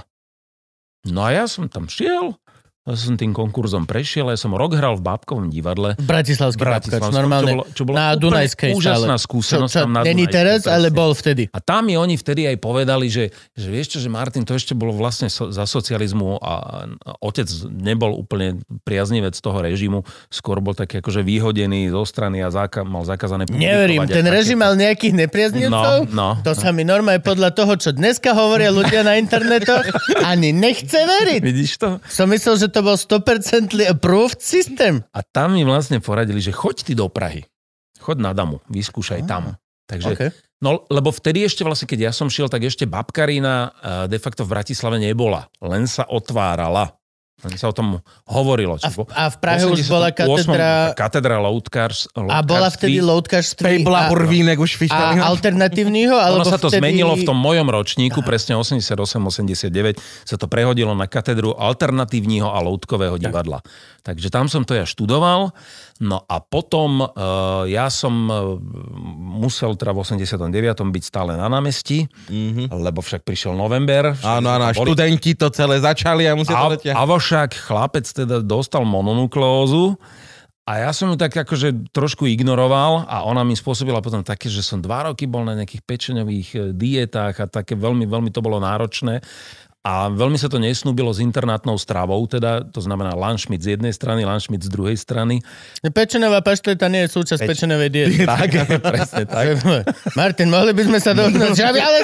No a ja som tam šiel, som tým konkurzom prešiel, ja som rok hral v babkovom divadle, Bratislavský Bratislavskom, normálne. čo bolo- čo bolo na Dunajskej úžasná stále. skúsenosť Čo, čo tam na není teraz, ale presne. bol vtedy. A tam mi oni vtedy aj povedali, že, že vieš čo, že Martin, to ešte bolo vlastne so, za socializmu a a otec nebol úplne priaznivec toho režimu, skôr bol taký akože vyhodený zo strany a záka, mal zakázané Neverím, ten režim mal nejakých nepriaznivcov? No, no. To sa mi normálne podľa toho, čo dneska hovoria ľudia na internetoch, [laughs] ani nechce veriť. Vidíš to? Som myslel, že to bol 100% approved systém. A tam mi vlastne poradili, že choď ty do Prahy. Choď na Damu, vyskúšaj tam. Takže Okay. No, lebo vtedy ešte vlastne, keď ja som šiel, tak ešte babkarina eh, de facto v Bratislave nebola. Len sa otvárala. Len sa o tom hovorilo. A v, a v Prahe už 88. bola katedra... Katedra loutkárs, A bola vtedy loutkařství Pejbla a, Urvínek už a alternatívneho? Ono Alebo sa to vtedy... zmenilo v tom mojom ročníku, presne 88-89, sa to prehodilo na katedru alternatívneho a loutkového divadla. Takže tam som to ja študoval. No a potom uh, ja som uh, musel teda v 89. byť stále na námestí, mm-hmm. lebo však prišiel november. však Áno, áno, a študenti to celé začali a musia to A, dotiahnuť. avšak chlapec teda dostal mononukleózu a ja som ju tak akože trošku ignoroval a ona mi spôsobila potom také, že som dva roky bol na nejakých pečeňových e, dietách a také veľmi, veľmi to bolo náročné. A veľmi sa to nesnúbilo s internátnou stravou, teda to znamená lunchmeat z jednej strany, lunchmeat z druhej strany. Pečenová pašteta nie je súčasť pečenovej diety. [laughs] Tak, presne tak. [laughs] Martin, mohli by sme sa dohodnúť, že ale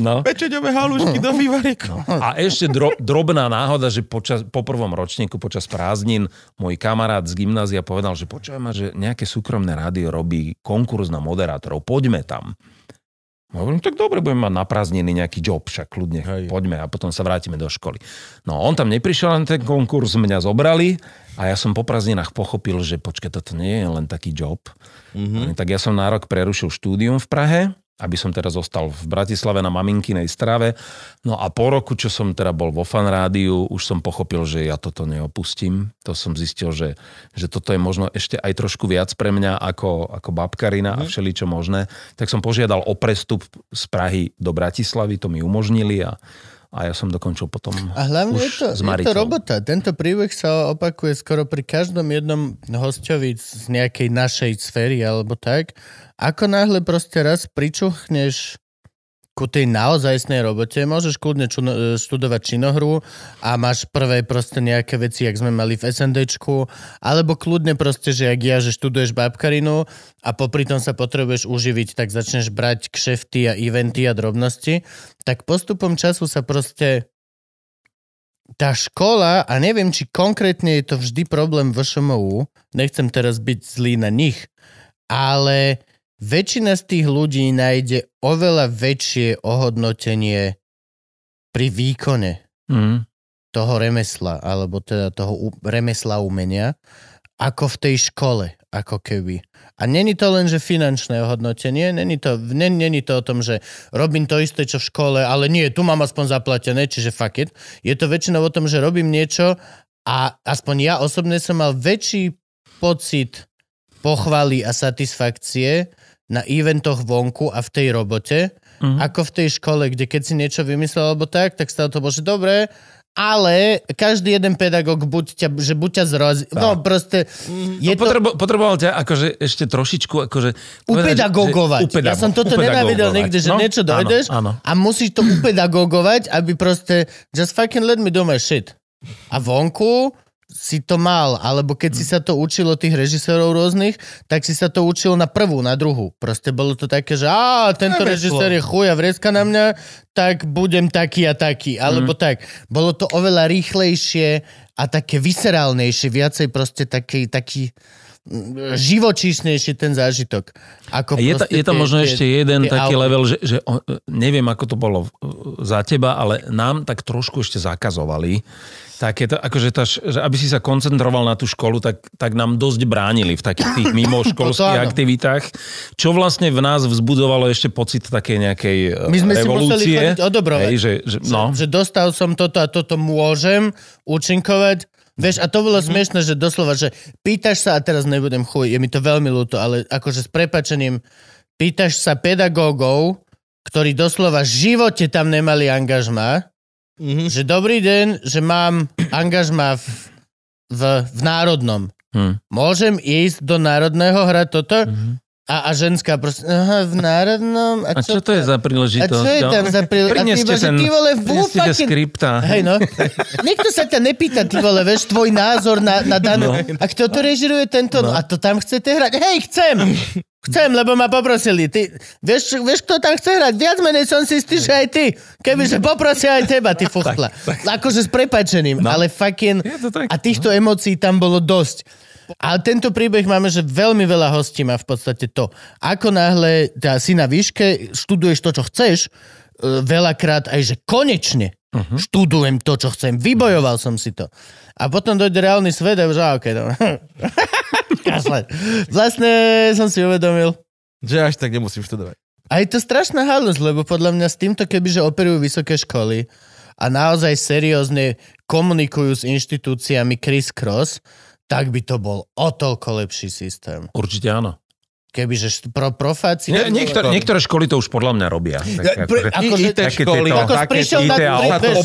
No. [laughs] Pečeňové halušky do vývaríku. A ešte dro, drobná náhoda, že počas, po prvom ročníku, počas prázdnin, môj kamarát z gymnázia povedal, že ma, že nejaké súkromné rádio robí konkurs na moderátorov, poďme tam. Hovorím, tak dobre, budeme mať na prázdniny nejaký job, však kľudne, Hej. poďme a potom sa vrátime do školy. No on tam neprišiel na ten konkurs, mňa zobrali a ja som po prázdninách pochopil, že počkaj, toto nie je len taký job. Mm-hmm. Tak ja som na rok prerušil štúdium v Prahe, aby som teraz zostal v Bratislave na maminkinej strave. No a po roku, čo som teda bol vo fan rádiu, už som pochopil, že ja toto neopustím. To som zistil, že, že toto je možno ešte aj trošku viac pre mňa ako, ako babkarina a všeličo možné. Tak som požiadal o prestup z Prahy do Bratislavy, to mi umožnili a, a ja som dokončil potom A hlavne už je to, je to robota. Tento príbeh sa opakuje skoro pri každom jednom hostovi z nejakej našej sféry alebo tak. Ako náhle proste raz pričuchneš ku tej naozajstnej robote, môžeš kľudne čuno, e, študovať činohru a máš prvé proste nejaké veci, jak sme mali v SNDčku, alebo kľudne proste, že jak ja, že študuješ babkarinu a popri tom sa potrebuješ uživiť, tak začneš brať kšefty a eventy a drobnosti, tak postupom času sa proste tá škola, a neviem, či konkrétne je to vždy problém v ŠMU, nechcem teraz byť zlý na nich, ale väčšina z tých ľudí nájde oveľa väčšie ohodnotenie pri výkone Mm. toho remesla, alebo teda toho remesla umenia, ako v tej škole, ako keby. A není to len, že finančné ohodnotenie, není to, není to o tom, že robím to isté, čo v škole, ale nie, tu mám aspoň zaplatené, čiže fuck it. Je to väčšinou o tom, že robím niečo a aspoň ja osobne som mal väčší pocit pochvaly a satisfakcie na eventoch vonku a v tej robote, Mhm. ako v tej škole, kde keď si niečo vymyslel alebo tak, tak stále to bolo, že dobre, ale každý jeden pedagóg buď ťa, že buď ťa zrazí. No proste je No, to potrebo, potreboval ťa akože ešte trošičku akože... povedať, že- upedagogovať. upedago- ja som toto nenávidel upedagogovať. niekde, že No, niečo áno, dojdeš Áno, a musíš to upedagogovať, aby proste just fucking let me do my shit. A vonku si to mal, alebo keď si sa to učilo tých režisérov rôznych, tak si sa to učil na prvú, na druhú. Proste bolo to také, že á, tento Neveslo. režisér je chuj a vrecka na mňa, tak budem taký a taký. Alebo tak. Bolo to oveľa rýchlejšie a také vyserálnejšie, viacej proste taký, taký mm, živočíšnejší ten zážitok. Ako Je, ta, je tam možno tie- ešte jeden tie taký auty. level, že, že neviem, ako to bolo za teba, ale nám tak trošku ešte zakazovali. Takéto, akože tá, že aby si sa koncentroval na tú školu, tak, tak nám dosť bránili v takých tých [laughs] mimoškolských áno. aktivitách, čo vlastne v nás vzbudovalo ešte pocit takej nejakej e, My sme si museli revolúcie. chodiť odobrovať. Hej, že, že, no. že dostal som toto a toto môžem účinkovať. Vieš, a to bolo Mhm. mm-hmm. smiešne, že doslova, že pýtaš sa, a teraz nebudem chuj, je mi to veľmi ľúto, ale akože s prepačením, pýtaš sa pedagógov, ktorí doslova v živote tam nemali angažma, Mhm. že dobrý deň, že mám angažma v, v, v národnom. Hm. Môžem ísť do národného hrať toto? Mhm. A, a ženská proste, aha, v národnom? A čo to je za A príležitosť? čo je tam za príležitosť? Prineste ten, ty vole, prineste skripta. Hej no. [laughs] Nikto sa ťa nepýta, ty vole, vieš, tvoj názor na, na danú. No. A kto to režiruje tento? No. A to tam chcete hrať? Hej, chcem! Chcem, lebo ma poprosili. Ty, vieš, vieš, kto tam chce hrať? Viac menej som si istý, že aj ty. Kebyže poprosia aj teba, ty [laughs] fuchtla. Akože s prepačením, no. ale fucking... A týchto emócií tam bolo dosť. A tento príbeh máme, že veľmi veľa hostí má v podstate to. Ako náhle teda si na výške, študuješ to, čo chceš, e, veľakrát aj, že konečne uh-huh. študujem to, čo chcem. Vybojoval som si to. A potom dojde reálny svet a už, a okej, no. Vlastne som si uvedomil, Že až tak nemusím študovať. a je to strašná halus, lebo podľa mňa s týmto, kebyže operujú vysoké školy a naozaj seriózne komunikujú s inštitúciami Chris Cross, tak by to bol o toľko lepší systém. Určite áno. Kebyže pro profáci... Nie, niektoré, niektoré školy to už podľa mňa robia. Tak, pre- akože- IT školy, Ako také prišiel IT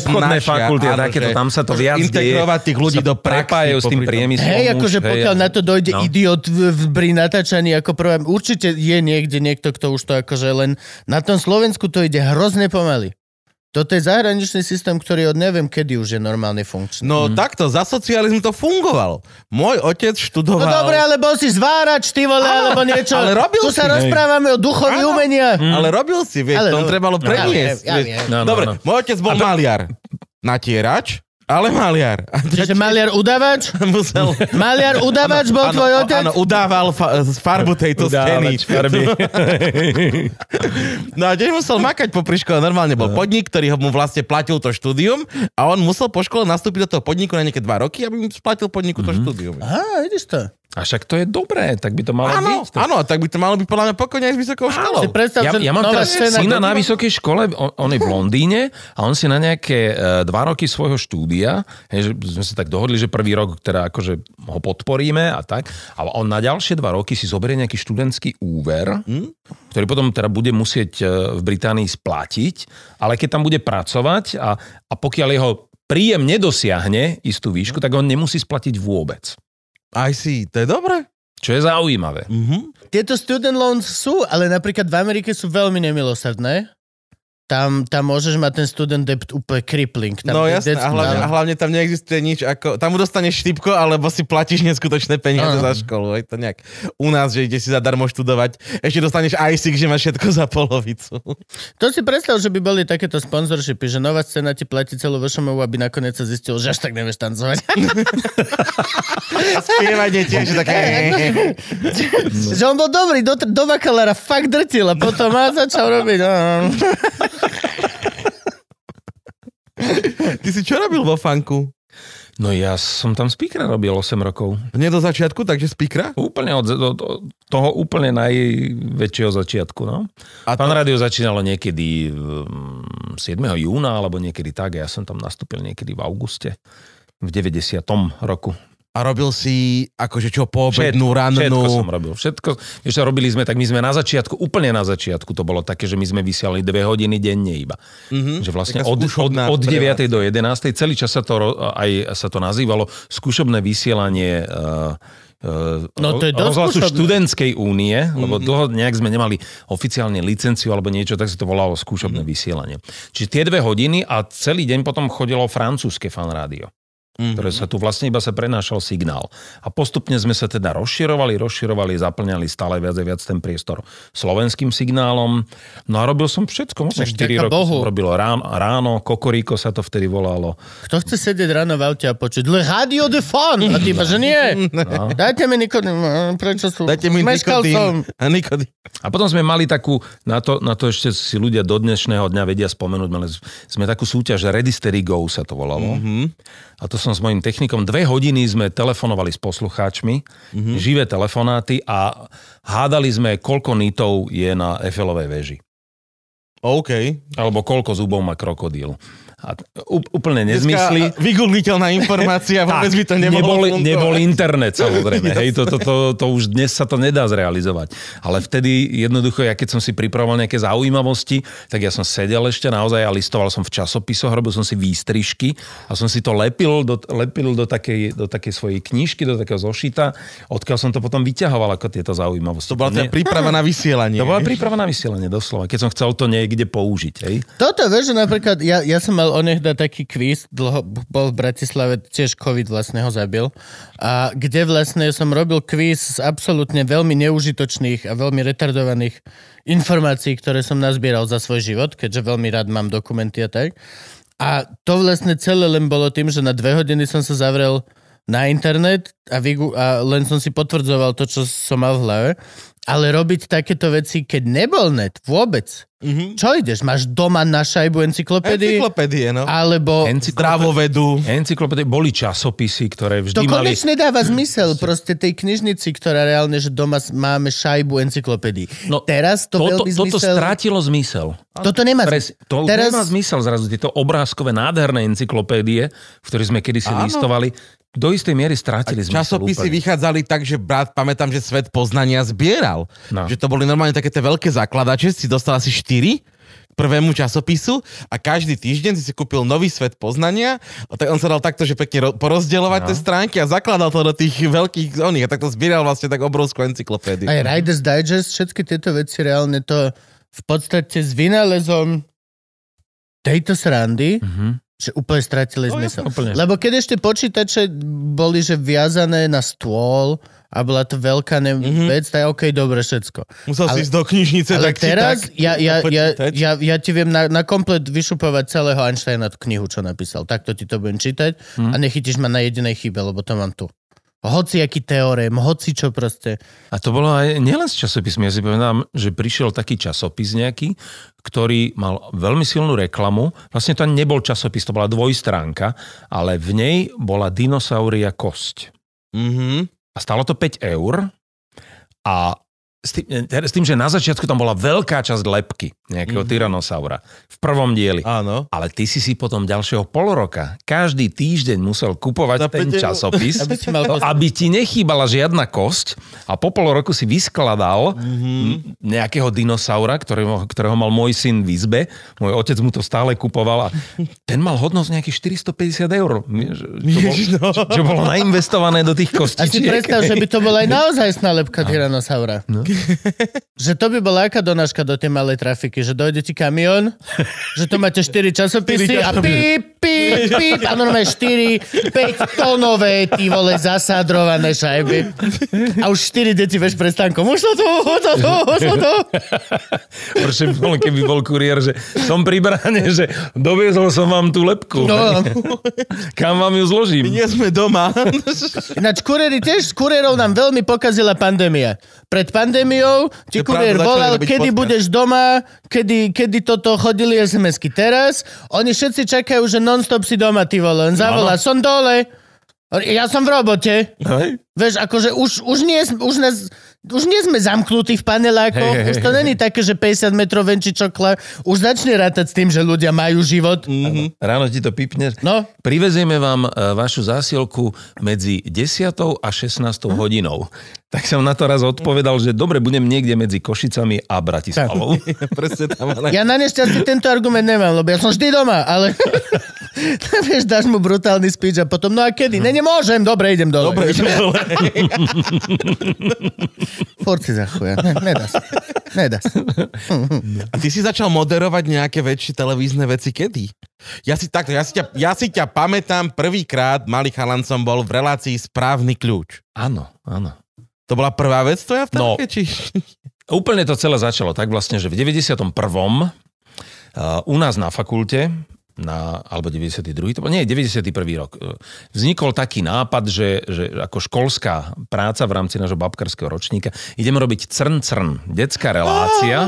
obchodné fakulty a takéto, tam sa to viac. Integrovať tých ľudí do prepájajú s tým priemyslom. Hej, už, akože pokiaľ na to dojde no. idiot v, pri natáčaní ako prvé, určite je niekde niekto, kto už to akože len na tom Slovensku to ide hrozne pomaly. Toto je zahraničný systém, ktorý od neviem kedy už je normálne funkčný. No takto, za socializmu to fungovalo. Môj otec No študoval... dobre, ale bol si zvárač, ty vole, alebo niečo. ale robil tu sa si. rozprávame o duchovi Áno. umenia. Ale robil si, vieš, Ale ale no, trebalo ja preniesť. viem, ja vieš. viem. No, no, Dobre, no. môj otec bol maliar. Natierač, ale maliar. Čiže maliar udavač? [laughs] musel... Maliar udavač bol Áno, tvoj otec? Áno, udával fa- farbu tejto steny. Udávač farby. [laughs] No a tiež musel makať po škole. Normálne bol podnik, ktorý ho mu vlastne platil to štúdium a on musel po škole nastúpiť do toho podniku na nejaké dva roky, aby mu splatil podniku to štúdium. Aha, vidíš to. A však to je dobré, tak by to malo Áno, byť. áno, tak by to malo byť podľa mňa pokojne aj s vysokou školou. Si predstav, Ja, ja mám teraz scéna- syna na vysokej škole, on, on je v Londýne a on si na nejaké uh, dva roky svojho štúdia, hej, že sme sa tak dohodli, že prvý rok teda akože ho podporíme a tak, a on na ďalšie dva roky si zoberie nejaký študentský úver, Hm? ktorý potom teda bude musieť eh, v Británii splatiť, ale keď tam bude pracovať a, a pokiaľ jeho príjem nedosiahne istú výšku, tak on nemusí splatiť vôbec. Si, to je dobre. Čo je zaujímavé. Mhm. Tieto student loans sú, ale napríklad v Amerike sú veľmi nemilosrdné. Tam, tam môžeš mať ten student debt úplne crippling. Tam No jasné, a hlavne, a hlavne tam neexistuje nič ako... Tam dostaneš štipko, alebo si platíš neskutočné peniaze Áno. za školu. Je to nejak u nás, že ide si zadarmo študovať. Ešte dostaneš ISIC, že máš všetko za polovicu. To si predstav, že by boli takéto sponsorshipy, že nová scéna ti platí celú VŠMU, aby nakoniec sa zistilo, že až tak nevieš tancovať. A spievanie tiež také... že on bol dobrý, do, do bakalára fakt drtil a potom a začal robiť. Ty si čo robil vo funku? No ja som tam speakera robil 8 rokov. Nie do začiatku, takže speakera? Úplne od, od, od toho úplne najväčšieho začiatku. No. A Pán to- rádio začínalo niekedy mm, 7. júna, alebo niekedy tak. Ja som tam nastúpil niekedy v auguste, v 90. roku. A robil si akože čo, poobednú, všetko som rannú... robil. Všetko, vieš, robili sme, tak my sme na začiatku, úplne na začiatku, to bolo také, že my sme vysielali dve hodiny denne iba. Mhm. Že vlastne od, od, od pre 9. do 11. celý čas sa to, aj sa to nazývalo skúšobné vysielanie uh, No, to je dosť rozhlasu skúšobné. študentskej únie, lebo dlho nejak sme nemali oficiálne licenciu alebo niečo, tak sa to volalo skúšobné vysielanie. Čiže tie dve hodiny a celý deň potom chodilo francúzske fan rádio. Ktoré sa tu vlastne iba sa prenášal signál. A postupne sme sa teda rozširovali, rozširovali, zaplňali stále viac a viac ten priestor slovenským signálom. No a robil som všetko, možno Tak 4 ďaká roky Bohu. som robil ráno, ráno, kokoríko sa to vtedy volalo. Kto chce sedieť ráno v aute a počuť Le Radio de Fun? A ty že nie. Dajte mi nikodým. Prečo sú? Dajte mi nikodín. A nikodín. A potom sme mali takú, na to, na to ešte si ľudia do dnešného dňa vedia spomenúť, mali sme takú súťaž Ready Steady Go sa to volalo. Mm-hmm. A to som s mojim technikom, dve hodiny sme telefonovali s poslucháčmi, mm-hmm. živé telefonáty a hádali sme, koľko nitov je na Eiffelovej veži. OK. Alebo koľko zubov má krokodíl. A úplne nezmysly. Vygoogliteľná informácia, vôbec by to nebolo. nebol, nebol internet samozrejme. [laughs] hej, to, to, to, to, už dnes sa to nedá zrealizovať. Ale vtedy jednoducho, ja keď som si pripravoval nejaké zaujímavosti, tak ja som sedel ešte naozaj a listoval som v časopisoch, robil som si výstrižky a som si to lepil do, lepil do takej, do takej svojej knižky, do takého zošita, odkiaľ som to potom vyťahoval ako tieto zaujímavosti. To bola teda príprava na vysielanie. to bola príprava na vysielanie, doslova. Keď som chcel to niekde použiť. Hej. Toto, vieš, že napríklad, ja, ja som mal onehda taký kvíz, dlho, bol v Bratislave, tiež COVID vlastne ho zabil, a kde vlastne som robil kvíz z absolútne veľmi neužitočných a veľmi retardovaných informácií, ktoré som nazbieral za svoj život, keďže veľmi rád mám dokumenty a tak. A to vlastne celé len bolo tým, že na dve hodiny som sa zavrel na internet a, vygu- a len som si potvrdzoval to, čo som mal v hlave. Ale robiť takéto veci, keď nebol net, vôbec. Mhm. Čo ideš? Máš doma na šajbu encyklopédii? Encyklopédie, no. Alebo... Zdravovedu. Encyklopédie boli časopisy, ktoré To vždy mali... konečne dáva zmysel proste tej knižnici, ktorá reálne, že doma máme šajbu encyklopédií. No, Teraz to toto, veľmi toto zmysel... strátilo zmysel. Toto nemá Pres, to Teraz- Teraz... nemá zmysel zrazu. Tieto obrázkové nádherné encyklopédie, v ktorých sme kedysi Áno. listovali, do istej miery strátili zmysel. Časopisy úplne. vychádzali tak, že brat, pamätám, že svet poznania zbieral. No. Že to boli normálne také tie veľké zakladače, si dostal asi 4 k prvému časopisu a každý týždeň si si kúpil nový svet poznania a tak on sa dal takto, že pekne ro- porozdeľovať No. tie stránky a zakladal to do tých veľkých oných a takto zbieral vlastne tak obrovskú encyklopédiu. Aj Riders Digest, všetky tieto veci reálne to v podstate s vynálezom tejto srandy, Mhm. Že úplne stratili No, jasne, úplne. Lebo keď ešte počítače boli, že viazané na stôl a bola to veľká ne- vec, tak OK, dobre, všetko. Musel ale- si ísť do knižnice, Ale tak teraz tak, ja, ja, ja, ja, ja ti viem na, na komplet vyšupovať celého Einsteina tú knihu, čo napísal. Takto ti to budem čítať a nechytíš ma na jedinej chybe, lebo to mám tu. Hoci aký teorém, hoci čo proste. A to bolo aj nielen z časopismi. Ja si pamätám, že prišiel taký časopis nejaký, ktorý mal veľmi silnú reklamu. Vlastne to ani nebol časopis, to bola dvojstránka, ale v nej bola dinosauria kosť. Mhm. A stalo to 5 eur. A s tým, s tým, že na začiatku tam bola veľká časť lepky nejakého mm-hmm. Tyrannosaura v prvom dieli. Áno. Ale ty si si potom ďalšieho pol roka každý týždeň musel kupovať Za ten časopis, [laughs] Aby si mal aby ti nechýbala žiadna kosť a po pol roku si vyskladal Mhm. mm-hmm. nejakého dinosaura, ktorého, ktorého mal môj syn v izbe. Môj otec mu to stále kupoval a ten mal hodnosť nejakých 450 eur. Čo, Ježiš, no. bol, čo bolo nainvestované do tých A si kostičiek. predstav, že by to bola aj [laughs] naozaj lepka Tyrannosaura. No. [laughs] Že to by bola aká donáška do tej malej trafiky, že dojde ti kamión, že to máte 4 časopisy a píp, píp, píp a normálne 4, 5 tonové, ty vole, zasádrované šajby. A už 4 deti veš prestánkom. Už to tu, už to už to. Proste bol, keby bol kuriér, že som pri bráne, že doviezol som vám tú lepku. No. Kam vám ju zložím? Nie sme doma. Ináč kuriéri tiež, kuriérov nám veľmi pokazila pandémia. Pred pandémiou ti To kuriér volal, kedy podcast. budeš doma, kedy, kedy toto chodili SMS-ky. Teraz oni všetci čakajú, že non-stop si doma, ty vole. On zavolá, som dole. Ja som v robote. Hej. Vieš, akože už, už, nie, sme- už, nás, už nie sme zamknutí v panelákoch, Hej, hej, už to není také, že 50 metrov venčí čokla. Už začne rátať s tým, že ľudia majú život. Mhm. Ráno ti to pipne. No. Privezieme vám e, vašu zásielku medzi 10. a 16. hodinou. Tak som na to raz odpovedal, že dobre, budem niekde medzi Košicami a Bratislavou. [laughs] Presne tam. ale- Ja na nešťastie tento argument nemám, lebo ja som vždy doma, ale [laughs] [laughs] vieš, dáš mu brutálny speech a potom, no a kedy? Ne, nemôžem, dobre, idem dole. Dobre, ideme dole. Furt si za chuja. Ne, nedá sa. Nedá sa. A ty si začal moderovať nejaké väčšie televízne veci kedy? Ja si takto, ja si ťa, ja si ťa pamätám, prvýkrát malý chalan som bol v relácii Správny kľúč. Áno, áno. To bola prvá vec tvoja v No. či... [laughs] Úplne to celé začalo tak vlastne, že v 91. Uh, u nás na fakulte, na, alebo 92. To bol, nie, 91. rok. Uh, Vznikol taký nápad, že, že ako školská práca v rámci nášho babkarského ročníka ideme robiť Crn Crn, detská relácia,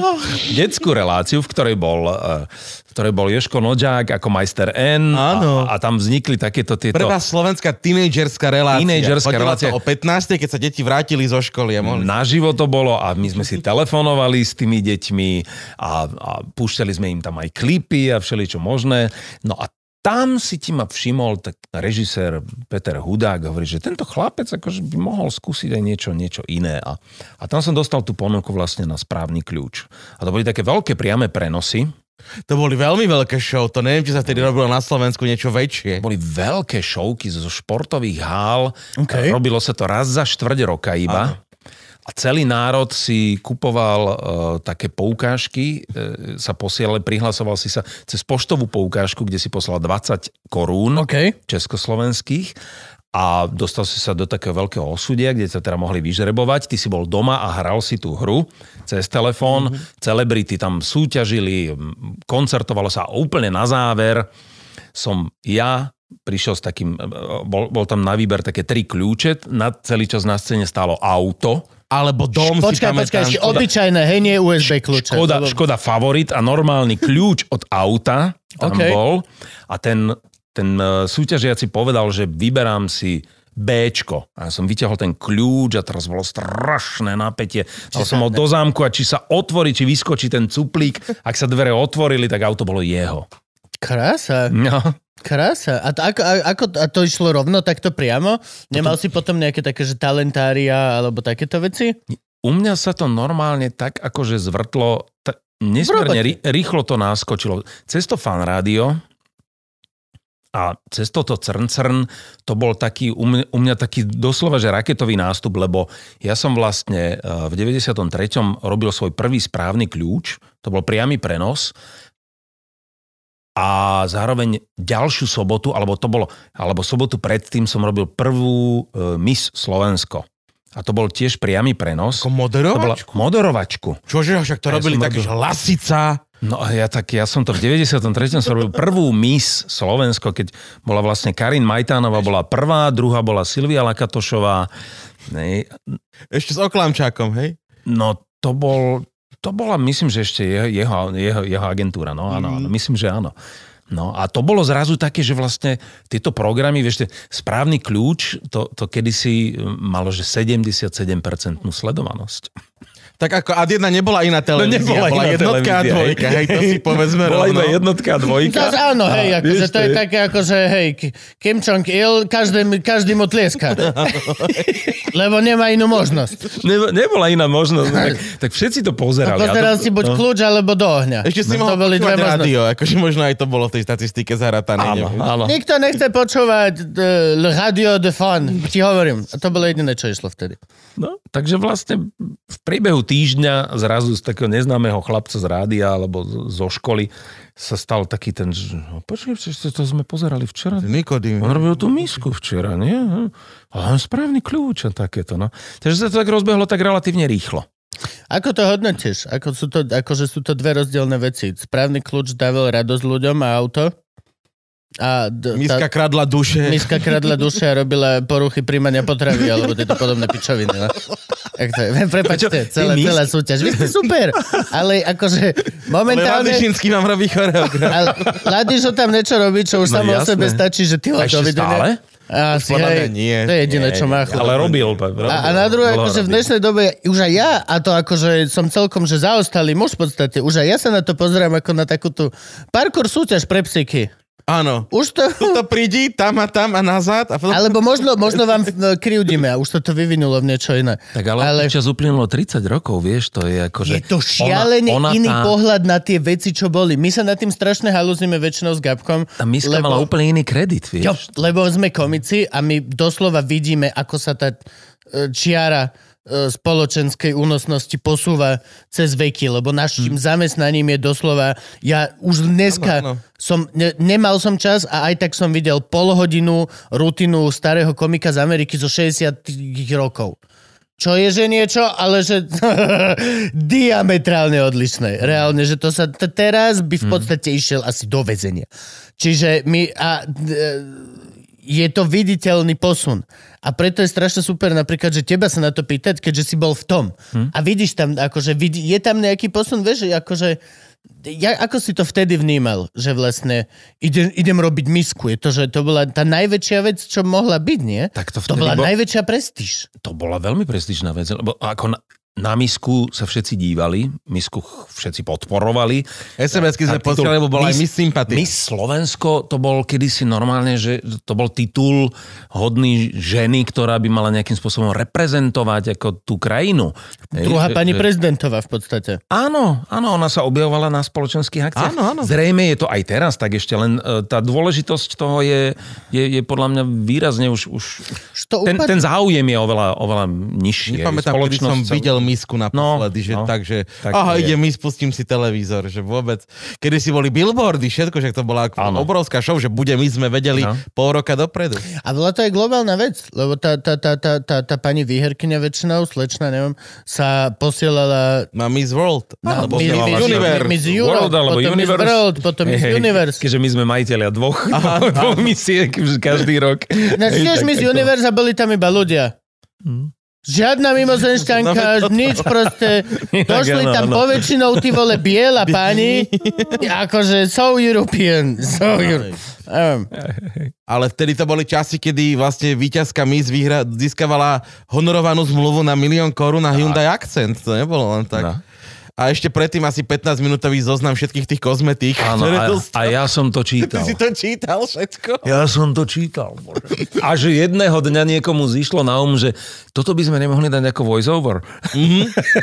detskú reláciu, v ktorej bol, uh, v ktorej bol Joško Noďák ako majster N Áno. a, a tam vznikli takéto tieto... Prvá slovenská tínejdžerská relácia. Tínejdžerská relácia. o 15. keď sa deti vrátili zo školy a mohli... Naživo to bolo a my sme si telefonovali s tými deťmi a, a púšťali sme im tam aj klipy a všeličo možné. No a tam si ti ma všimol tak režisér Peter Hudák, hovorí, že tento chlapec akože by mohol skúsiť aj niečo, niečo iné. A, a tam som dostal tú ponuku vlastne na správny kľúč. A to boli také veľké priame prenosy. To boli veľmi veľké show, to neviem, či sa vtedy robilo na Slovensku niečo väčšie. Boli veľké šovky zo športových hál. OK. Robilo sa to raz za štvrť roka iba. A celý národ si kupoval uh, také poukážky, uh, sa posielali, prihlasoval si sa cez poštovú poukážku, kde si poslal 20 korún OK. československých a dostal si sa do takého veľkého osudia, kde sa teda mohli vyžrebovať. Ty si bol doma a hral si tú hru cez telefón. Mm-hmm. Celebrity tam súťažili, koncertovalo sa a úplne na záver som ja prišiel s takým, e, bol, bol tam na výber také tri kľúče, na celý čas na scéne stálo auto, Alebo dom si Počkaj, pamätám. počkaj, ešte obyčajné, hej, nie USB kľúče. Škoda, Škoda favorit a normálny kľúč od auta tam OK. bol a ten, ten e, súťažiaci povedal, že vyberám si Bčko. A ja som vyťahol ten kľúč a teraz bolo strašné napätie. Dal som ho do zámku a či sa otvorí, či vyskočí ten cuplík. Ak sa dvere otvorili, tak auto bolo jeho. Krása, No. krása. A to, ako, ako, a to išlo rovno takto priamo? Nemal si potom nejaké také, že talentária alebo takéto veci? U mňa sa to normálne tak akože zvrtlo, ta, nesmierne rýchlo to náskočilo. Cez to fan rádio a cez toto crn crn, to bol taký, u mňa, u mňa taký doslova, že raketový nástup, lebo ja som vlastne eh, v 93. robil svoj prvý správny kľúč, to bol priamy prenos a zároveň ďalšiu sobotu, alebo to bolo, alebo sobotu predtým som robil prvú e, Miss Slovensko. A to bol tiež priamy prenos. Ako To bola moderovačku? moderovačku. Čože, však to Ja robili také, že Lasica. No a ja tak, ja som to v 93. som robil prvú Miss Slovensko, keď bola vlastne Karin Majtánova bola prvá, druhá bola Silvia Lakatošová. Nej, Ešte s Oklamčákom, hej? No to bol, to bola myslím, že ešte jeho, jeho, jeho, jeho agentúra, no áno, áno, myslím, že áno. No a to bolo zrazu také, že vlastne tieto programy, vieš, správny kľúč, to, to kedysi malo, že 77% sledovanosť. Tak ako Ad1 nebola iná televízia, nebola bola iná jednotka a televízia, dvojka, hej, to si povedzme Bola rovno. iba jednotka a dvojka. Zas áno, hej, A, akože to je také, akože hej, Kim Jong-il, každý, každý mu tlieska. [laughs] Lebo nemá inú možnosť. Ne, nebola iná možnosť. No, tak, [laughs] tak všetci to A pozerali. pozeral A to, si buď no. kľúč, alebo do ohňa. Ešte si No, mohol to boli dve rádio, akože možno aj to bolo v tej statistike zaratané. Áno, áno. Nikto nechce počúvať uh, Radio de Fun, ti hovorím. A to bolo jediné, čo išlo vtedy. No, takže vlastne v priebehu týždňa zrazu z takého neznámeho chlapca z rádia alebo z- zo školy sa stal taký ten, že no, to sme pozerali včera. Nikodým. On robil tú misku včera, nie? Ale on správny kľúč a takéto, no. Takže sa to tak rozbehlo tak relatívne rýchlo. Ako to hodnotíš? Ako sú to, akože sú to dve rozdielne veci. Správny kľúč dával radosť ľuďom a auto. A d- Miska tá, kradla duše. miska kradla duše a robila poruchy príjmania potravy alebo tieto podobné pičoviny. No. Jak to je? Prepačte, celá, celá súťaž. Vy ste super, ale akože Ale momentálne... Ladišinský vám robí choreograf. Ale Ladišo tam niečo robí, čo už No samo o sebe stačí, že ty A? Asi, podľa mňa hej, nie. To je jediné, čo má. Ale robil. robil A, a na druhé, akože v dnešnej dobe, už aj ja, a to akože som celkom, že zaostalý muž v podstate, už aj ja sa na to pozerám ako na takúto parkour súťaž pre psyky. Áno. Už to... Tuto prídi, tam a tam a nazad. A potom... Alebo možno, možno vám no, kriudíme a už to to vyvinulo v niečo iné. Tak ale, ale... čas uplynulo 30 rokov, vieš, to je ako, že... Je to šialene ona, ona iný tá, pohľad na tie veci, čo boli. My sa nad tým strašne halúzime väčšinou s Gabkom. Tá miska mala úplne iný kredit, vieš. Jo, lebo sme komici a my doslova vidíme, ako sa tá e, čiara spoločenskej únosnosti posúva cez veky, lebo našim Hm. zamestnaním je doslova, ja už dneska Áno, áno. som, ne, nemal som čas a aj tak som videl polhodinu rutinu starého komika z Ameriky zo 60 rokov. Čo je, že niečo, ale že [laughs] diametrálne odlišné. Reálne, že to sa t- teraz by v podstate išiel asi do väzenia. Čiže my... A, d- je to viditeľný posun. A preto je strašne super napríklad, že teba sa na to pýtať, keďže si bol v tom. A vidíš tam, akože vidí, je tam nejaký posun, vieš, že akože ja, ako si to vtedy vnímal, že vlastne idem, idem robiť misku? Je to, že to bola tá najväčšia vec, čo mohla byť, nie? Tak to to bola bol- najväčšia prestíž. To bola veľmi prestížna vec, lebo ako na, na misku sa všetci dívali, misku všetci podporovali. SMS-ky sme posielali, lebo bola aj Miss Sympathy. Miss Slovensko to bol kedysi normálne, že to bol titul hodný ženy, ktorá by mala nejakým spôsobom reprezentovať ako tú krajinu. Druhá že- pani že- prezidentová v podstate. Áno, áno, ona sa objavovala na spoločenských akciách. Áno, áno. Zrejme je to aj teraz tak ešte, len e, tá dôležitosť toho je, je, je podľa mňa výrazne už... už to ten, ten záujem je oveľa, oveľa nižší. Nepamätám, kedy som sa- videl misku naposledy, že no. tak, že Tak aha, to je. ide mis, pustím si televízor, že vôbec. Kedy si boli billboardy, všetko, že to bola ako Áno. obrovská show, že bude my sme vedeli No. pol roka dopredu. A bola to aj globálna vec, lebo tá, tá, tá, tá, tá, tá pani výherkyňa väčšinou, slečna, neviem, sa posielala Na Miss World. na alebo Miss- Miss- Universe. Miss Europe, World alebo potom Miss Universe. World, potom Miss Universe. Keďže my sme majiteľia dvoch, [laughs] dvoch misiek každý rok. Na Hej, tiež Miss Universe a boli tam iba ľudia. Žiadna mimozenšťanka, [laughs] nič proste. [laughs] Došli tam áno. poväčšinou tí vole biela [laughs] páni, akože so European, so European. Ale vtedy to boli časy, kedy vlastne víťazka Miss vyhra, získavala honorovanú zmluvu na milión korún na Hyundai Accent. To nebolo len tak. No. A ešte predtým asi 15-minútový zoznam všetkých tých kozmetík. Áno, ktoré a, a ja som to Ty čítal. si to čítal všetko? Ja som to čítal. Bože. A že jedného dňa niekomu zišlo na um, že toto by sme nemohli dať ako voice-over.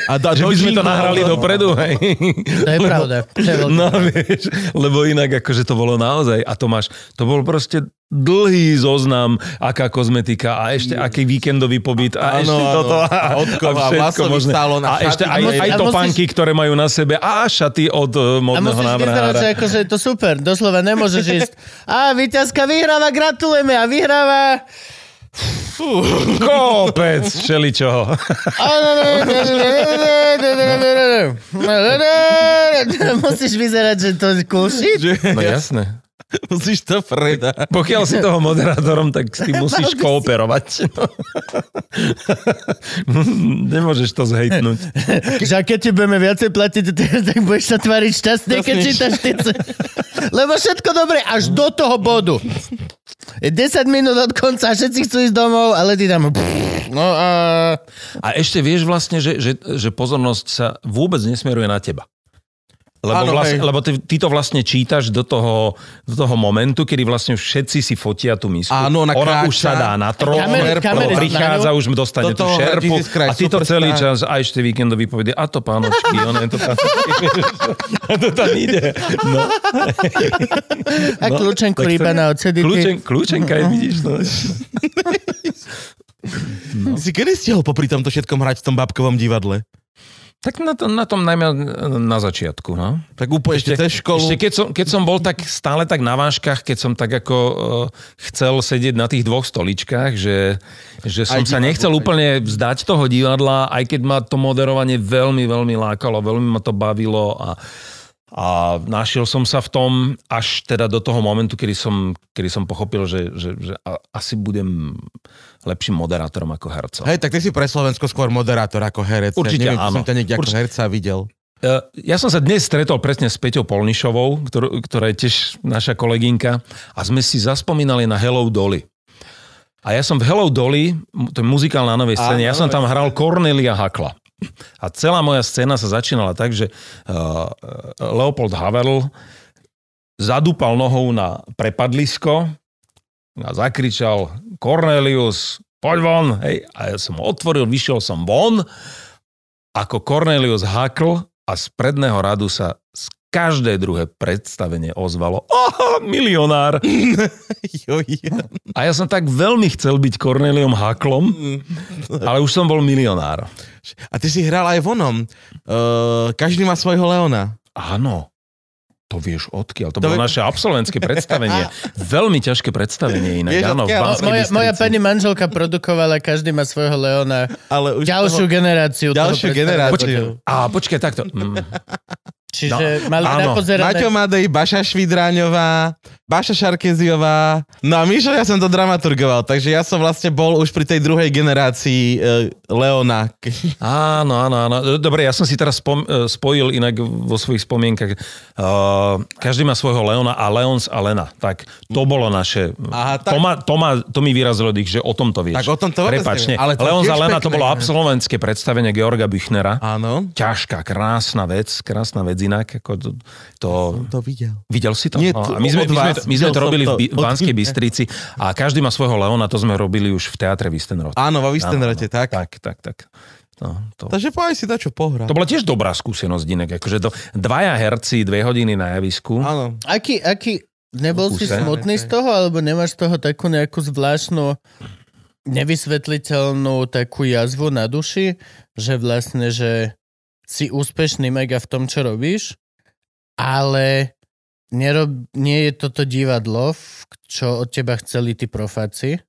A da, [laughs] Že by sme to nahrali dopredu. Hej. To je pravda. To je veľká. No vieš, lebo inak akože to bolo naozaj. A to máš, to bol proste dlhý zoznam, aká kozmetika a ešte aký víkendový pobyt a Áno, ešte áno. toto A odkov a všetko možné. salón a a ešte aj, A musí- aj a topánky, ktoré majú na sebe a šaty od uh, A modného musíš vyzerať, že návrhára. akože to super. Doslova nemôžeš ísť. [laughs] A víťazka vyhráva, gratulujeme a vyhráva. Kopec všeličoho. [laughs] Musíš vyzerať, že to shit. No jasné. [laughs] Musíš to predať. Pokiaľ si toho moderátorom, tak s [laughs] tým musíš kooperovať. [laughs] Nemôžeš to zhejtnúť. Že a keď ti budeme viacej platiť, tak budeš sa tváriť šťastne, keď čítaš tice. Lebo všetko dobre, až do toho bodu. Je 10 minút od konca, všetci chcú ísť domov, ale ty tam... No a... A ešte vieš vlastne, že, že, že pozornosť sa vôbec nesmeruje na teba. Lebo, Áno, vlastne, hej. lebo ty, ty to vlastne čítaš do toho, do toho momentu, kedy vlastne všetci si fotia tú misku. Áno, ona Ona už kráča. sa dá na trón, lebo prichádza, už dostane tú šerpu Christ, a ty to celý čas a ešte víkendový povede, a to pánočky, ono je to tam, [laughs] a to tam ide. No, [laughs] A kľúčenku tak to iba je. na odsedy. Kľúčen, kľúčenka aj vidíš. No. No. [laughs] Si kedy stihol popri tomto všetkom hrať v tom babkovom divadle? Tak na, to, na tom najmä na začiatku. No. Tak úplne ešte, cez školu. Ešte keď som, keď som bol tak stále tak na váškach, keď som tak ako uh, chcel sedieť na tých dvoch stoličkách, že, že som Aj sa nechcel aj. úplne vzdať toho divadla, aj keď ma to moderovanie veľmi, veľmi lákalo, veľmi ma to bavilo a, a našiel som sa v tom až teda do toho momentu, kedy som, kedy som pochopil, že, že, že asi budem lepším moderátorom ako hercom. Hej, tak ty si pre Slovensko skôr moderátor ako herec. Určite ja neviem, áno. som ťa niekde ako Určite. herca videl. Uh, Ja som sa dnes stretol presne s Peťou Polnišovou, ktorú, ktorá je tiež naša kolegynka a sme si zaspomínali na Hello Dolly. A ja som v Hello Dolly, to je muzikál na novej scéne, ja som tam hral Cornelia Hakla. A celá moja scéna sa začínala tak, že uh, Leopold Haverl zadúpal nohou na prepadlisko a zakričal Cornelius, poď von, hej. A ja som otvoril, vyšiel som von, ako Cornelius Hakl a z predného radu sa každé druhé predstavenie ozvalo. Aha, milionár. [laughs] Jo, jo. A ja som tak veľmi chcel byť Corneliom Haklom, ale už som bol milionár. A ty si hral aj vonom. Uh, každý má svojho Leona. Áno. To vieš odkiaľ. To, To bolo vie- naše absolventské predstavenie. [laughs] Veľmi ťažké predstavenie inak. Vieš Áno, v Banskej moja, moja pani manželka produkovala, každý má svojho Leona. Ale už Ďalšiu toho, generáciu. ďalšiu generáciu. A počkaj, takto. Mm. [laughs] Čiže No, mali áno. napozerané... Maťo Madej, Baša Švidráňová, Baša Šarkeziová. No a Mišo, ja som to dramaturgoval, takže ja som vlastne bol už pri tej druhej generácii uh, Leona. [laughs] Áno, áno, áno. Dobre, ja som si teraz spom- e, spojil inak vo svojich spomienkach. Uh, každý má svojho Leona a Leons a Lena. Tak to bolo naše... Aha, tak- to, ma, to, ma, to mi vyrazilo dých, že o tom to vieš. Tak o tom to Prepač, nie. ale to Leons tiež a Lena to pekné, bolo ne? absolventské predstavenie Georga Büchnera. Áno, Ťažká, krásna vec, krásna vec inak. Ako to, to, to videl. Videl si to? Nie, No, a my sme, my sme, my sme to som robili to. v, Banskej Bystrici a každý má svojho Leona, to sme robili už v teatre Vistenrod. Áno, vo Vistenrote, tak. Tak, tak, tak. No, to, Takže povedz si dačo pohra. to bola tiež dobrá skúsenosť inak. Akože to, dvaja herci, dve hodiny na javisku. Áno. Aký, aký, nebol si smutný z toho, alebo nemáš z toho takú nejakú zvláštnu nevysvetliteľnú takú jazvu na duši, že vlastne, že si úspešný mega v tom, čo robíš, ale nerob, nie je toto divadlo, čo od teba chceli tí profáci.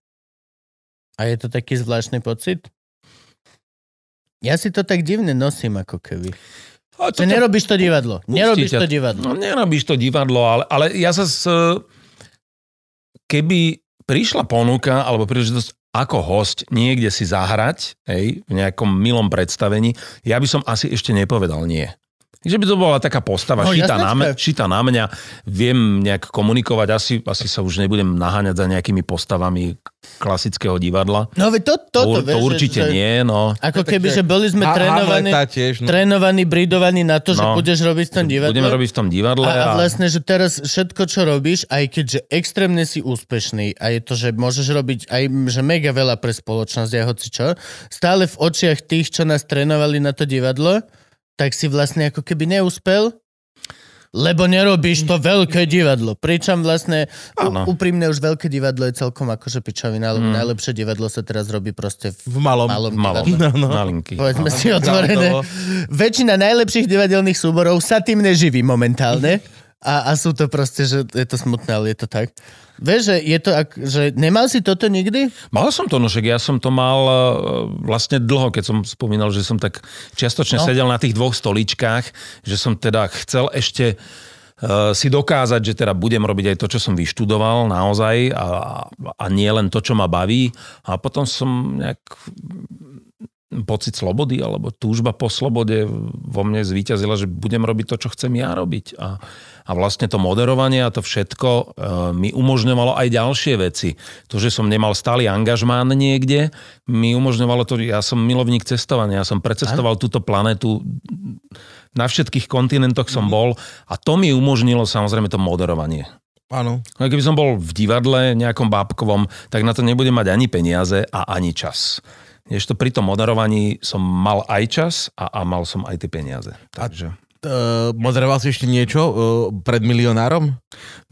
A je to taký zvláštny pocit? Ja si to tak divne nosím, ako keby. A Že nerobíš to divadlo. Nerobíš to divadlo. No, nerobíš to divadlo, ale, ale ja sa s, keby prišla ponuka alebo príležitosť ako host niekde si zahrať, hej, v nejakom milom predstavení, ja by som asi ešte nepovedal nie. Že by to bola taká postava No, šitá, na, mňa, šitá na mňa, viem nejak komunikovať, asi, asi sa už nebudem naháňať za nejakými postavami klasického divadla. No veď to, To, toto, to, vieš, určite že, nie, no. Ako keby, že boli sme trénovaní, tiež, no. trénovaní, bridovaní na to, že No. budeš robiť v tom divadle. Budeme robiť v tom divadle. a, a vlastne, že teraz všetko, čo robíš, aj keďže extrémne si úspešný a je to, že môžeš robiť aj že mega veľa pre spoločnosť a hoci čo, stále v očiach tých, čo nás trénovali na to divadlo, tak si vlastne ako keby neúspel, lebo nerobíš to veľké divadlo. Pričom vlastne Áno. u, úprimne už veľké divadlo je celkom akože pičovina, lebo najlepšie divadlo sa teraz robí proste v V malom. malom, Malo, divadle. No, no. malinký. Povedzme si otvorené. Väčšina najlepších divadelných súborov sa tým neživí momentálne. A, a sú to proste, že je to smutné, ale je to tak. Vieš, že je to, ak, že nemal si toto nikdy? Mal som to, no však ja som to mal eh, vlastne dlho, keď som spomínal, že som tak čiastočne No. sedel na tých dvoch stoličkách, že som teda chcel ešte eh, si dokázať, že teda budem robiť aj to, čo som vyštudoval naozaj a, a nie len to, čo ma baví. A potom som nejak pocit slobody alebo túžba po slobode vo mne zvíťazila, že budem robiť to, čo chcem ja robiť. A, a vlastne to moderovanie a to všetko e, mi umožňovalo aj ďalšie veci. To, že som nemal stály angažmán niekde, mi umožňovalo to, ja som milovník cestovania, ja som precestoval túto planetu, na všetkých kontinentoch som bol a to mi umožnilo samozrejme to moderovanie. Áno. No a keby som bol v divadle nejakom bábkovom, tak na to nebudem mať ani peniaze a ani čas. Ešte pri tom moderovaní som mal aj čas a, a mal som aj tie peniaze. Takže... Uh, moderoval si ešte niečo uh, pred milionárom?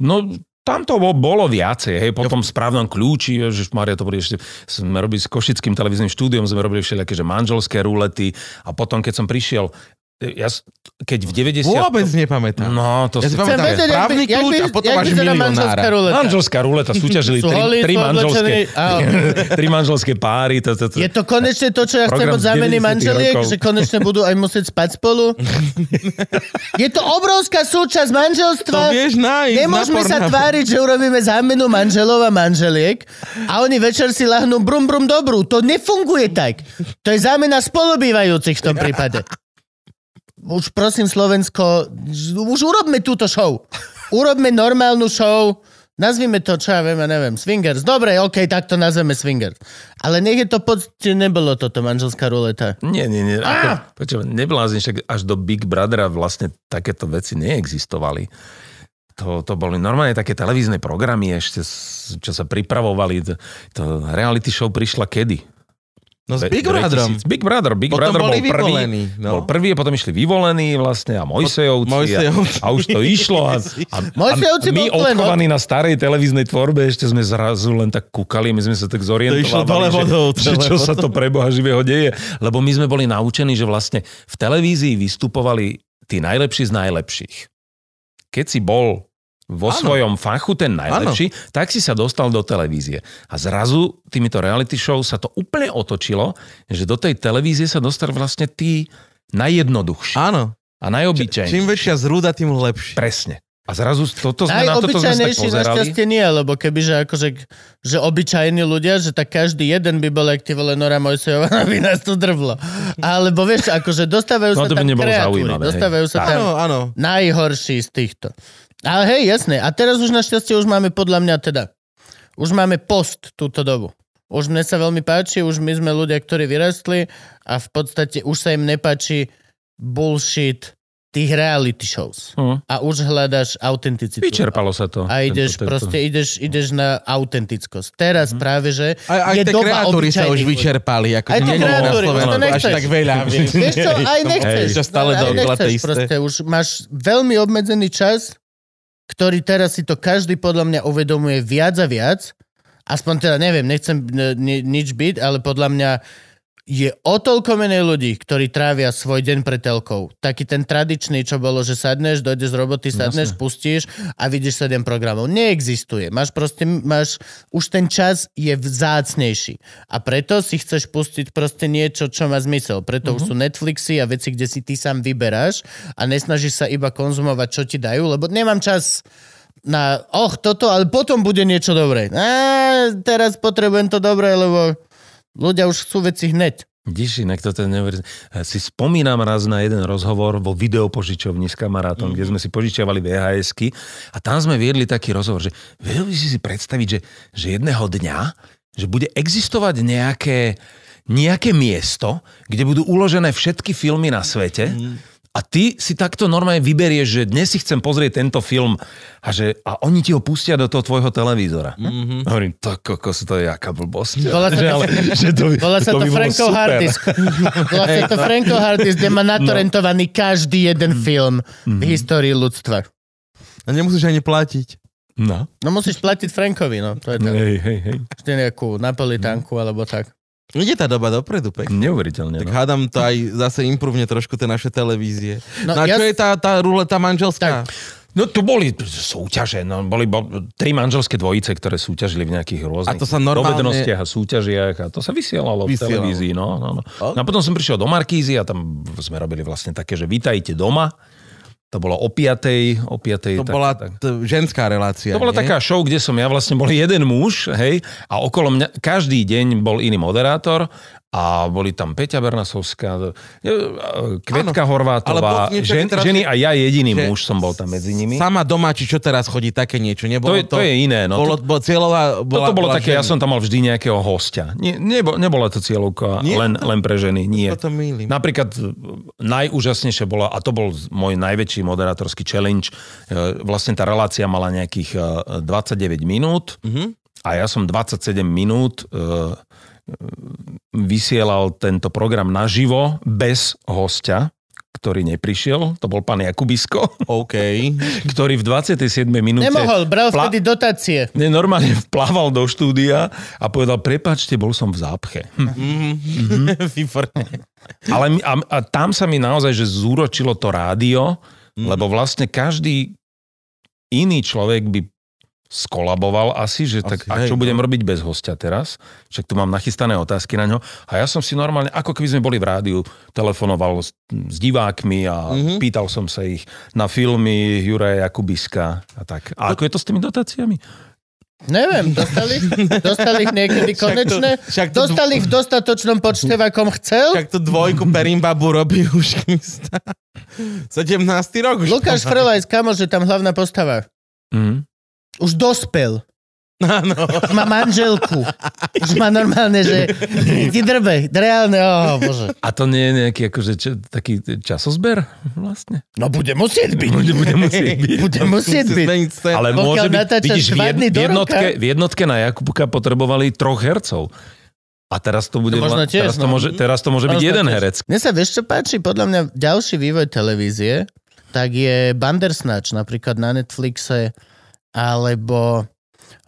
No, tam to bo- bolo viacej, hej, po tom správnom kľúči, že Maria to bude ešte, sme robili s Košickým televíznym štúdiom, sme robili všelijaké, že manželské rulety a potom, keď som prišiel, ja, keď v 90... Vôbec nepamätám. No, to Ja si pamätám, vedieť, správny jak kľúč by- a potom vyzerá milionára. manželská ruleta? Manželská ruleta, súťažili Sú tri, tri manželské, [laughs] tri manželské páry. To, to, to. Je to konečne to, čo ja chcem od zámeny 90. manželiek, rokov. že konečne budú aj musieť spať spolu? [laughs] Je to obrovská súčasť manželstva. To vieš nájsť Nemôžeme sa tváriť, že urobíme zámenu manželov a manželiek a oni večer si lahnú brum brum dobrú. To nefunguje tak. To je zámena spolubývajúcich v tom prípade. Už prosím Slovensko, už urobme túto show. Urobme normálnu show. Nazvime to, čo ja viem, ja neviem, swingers. Dobre, OK, tak to nazveme swingers. Ale nech je to pocte, nebolo toto manželská ruleta. Nie, nie, nie. Ako, počuva, neblázni, však až do Big Brothera vlastne takéto veci neexistovali. To, to boli normálne také televízne programy ešte, čo sa pripravovali. To, to reality show prišla kedy? No s Big Brotherom. 2000. Big Brother, Big Potom Brother bol prvý, vyvolení, no. bol prvý a potom išli vyvolení vlastne a Mojsejovci, Mojsejovci. A, a už to išlo a, a, Mojsejovci a my odchovaní na starej televíznej tvorbe ešte sme zrazu len tak kúkali, my sme sa tak zorientovali, To išlo dole vodou, [laughs] že, čo sa to pre Boha živého deje, lebo my sme boli naučení, že vlastne v televízii vystupovali tí najlepší z najlepších. Keď si bol vo Áno. svojom fachu ten najlepší, tak si sa dostal do televízie. A zrazu týmito reality show sa to úplne otočilo, že do tej televízie sa dostal vlastne tí najjednoduchší Áno. a najobyčajnejší. Čím väčšia zrúda, tým lepšie. Presne. A zrazu toto sme na toto sme sa tak pozerali. našťastie nie, lebo kebyže akože, že obyčajní ľudia, že tak každý jeden by bol, ak ty vole Nora Mojsejová, aby nás to drvlo. Alebo vieš, akože dostávajú No, sa to by tam kreatúry, zaujímavé, hej. dostávajú sa Tak. tam Áno, áno. najhorší z týchto. Ale hej, jasné. A teraz už našťastie už máme podľa mňa teda, už máme post túto dobu. Už mne sa veľmi páči, už my sme ľudia, ktorí vyrastli a v podstate už sa im nepáči bullshit tých reality shows. Hm. A už hľadaš autenticitu. Vyčerpalo sa to. A ideš Tento- tento- proste, ideš, ideš na autentickosť. Teraz práve, že Aj, aj je tie doba kreatúry sa už vyčerpali. Ako Aj tie na kreatúry, Slovensku to nechceš. až tak veľa. [laughs] vieš. Čo, aj nechceš. Hej, že stále aj dookola nechceš proste. Už máš veľmi obmedzený čas, ktorý teraz si to každý podľa mňa uvedomuje viac a viac. Aspoň teda neviem, nechcem ni, nič byť, ale podľa mňa je o toľko menej ľudí, ktorí trávia svoj deň pre telkou. Taký ten tradičný, čo bolo, že sadneš, dojdeš z roboty, sadneš, pustíš a vidíš 7 programov. Neexistuje. Máš proste, máš, už ten čas je vzácnejší. A preto si chceš pustiť proste niečo, čo má zmysel. Preto už sú Netflixy a veci, kde si ty sám vyberáš a nesnažíš sa iba konzumovať, čo ti dajú, lebo nemám čas na, och, toto, ale potom bude niečo dobré. Á, teraz potrebujem to dobré, lebo ľudia už chcú veci hneď. Vidíš, inak to ten neuverí... Si spomínam raz na jeden rozhovor vo videopožičovni s kamarátom, mm-hmm. kde sme si požičiavali VHSky a tam sme viedli taký rozhovor, že vedel by si si predstaviť, že, že jedného dňa, že bude existovať nejaké, nejaké miesto, kde budú uložené všetky filmy na svete mm-hmm. A ty si takto normálne vyberieš, že dnes si chcem pozrieť tento film a, že, a oni ti ho pustia do toho tvojho televízora. Mm-hmm. Hovorím, to kokos, to je jaká blbosť. Volá sa [laughs] že, to- ale, že to, by- Volá sa to, Frankov super. Harddisk. [laughs] Volá sa to Frankov Harddisk, kde má natorentovaný každý jeden film v histórii ľudstva. A nemusíš ani platiť. No. No musíš platiť Frankovi, no. To je to. Hej, hej, hej. Nejakú napolitánku alebo tak. Ide tá doba dopredu, pek. Neuveriteľne. Tak No. hádam to aj zase improvne trošku tie naše televízie. No, No, a ja- čo je tá, tá ruleta manželská? No tu boli súťaže, no, boli bo, tri manželské dvojice, ktoré súťažili v nejakých rôznych A to sa normálne- dovednostiach a súťažiach a to sa vysielalo, v Vysielalo. televízii. No, no, no. no a potom som prišiel do Markízy a tam sme robili vlastne také, že vítajte doma. To bolo o piatej, o piatej. To tak- bola tak. t- ženská relácia, To bola nie? taká show, kde som ja vlastne bol jeden muž, hej, a okolo mňa každý deň bol iný moderátor a boli tam Peťa Bernasovská, e, Kvetka Áno, Horvátová, žen, teraz- ženy a ja jediný muž som bol tam medzi nimi. Sama doma, či čo teraz chodí, také niečo. To Nebolo je, to je iné. No. Bolo, bolo cieľová, bola, Toto bolo bola také, ja žena. som tam mal vždy nejakého hostia. Nie, nebo, nebola to cieľovka Nie? len, len pre ženy, nie. To to mýlim. Napríklad e, najúžasnejšie bola, a to bol môj najväčší moderátorský challenge, e, vlastne tá relácia mala nejakých e, 29 minút Mhm. a ja som 27 minút e, vysielal tento program naživo bez hostia, ktorý neprišiel, to bol pán Jakubisko, [laughs] OK. ktorý v 27 minúte... Nemohol, bral Pla- vtedy dotácie. Ne, normálne [laughs] vplával do štúdia a povedal, prepačte, bol som v zápche. Hm. Mhm. [laughs] Výborné. Ale a, a tam sa mi naozaj, že zúročilo to rádio, lebo vlastne každý iný človek by skolaboval asi, že tak, Asi, a hej, čo no. budem robiť bez hostia teraz? Však tu mám nachystané otázky na ňo. A ja som si normálne, ako keby sme boli v rádiu, telefonoval s, s divákmi a Mhm. pýtal som sa ich na filmy Juraja Jakubiska a tak. A ako je to s tými dotáciami? Neviem, dostali, dostali ich niekedy Však to- však to- Dostali ich v dostatočnom počte, v akom chcel. Tak tú dvojku Perimbabu robí už kmista. 17. rok už. Lukáš to. Frelajs, kamoš, je tam hlavná postava. Mhm. Už dospel. Áno. Má manželku. Už má normálne, že ti drbe. Reálne, oh, bože. A to nie je nejaký akože, čo, taký časozber vlastne? No bude musieť byť. Bude, bude musieť byť. Bude musieť byť. Ale môže byť, vidíš, v, jed, v, jednotke, v jednotke na Jakubka potrebovali troch hercov. A teraz to bude... To možno tiež, teraz, to no. môže, teraz to môže byť jeden tiež. herec. Mne sa vieš, čo páči? Podľa mňa ďalší vývoj televízie, tak je Bandersnatch napríklad na Netflixe, alebo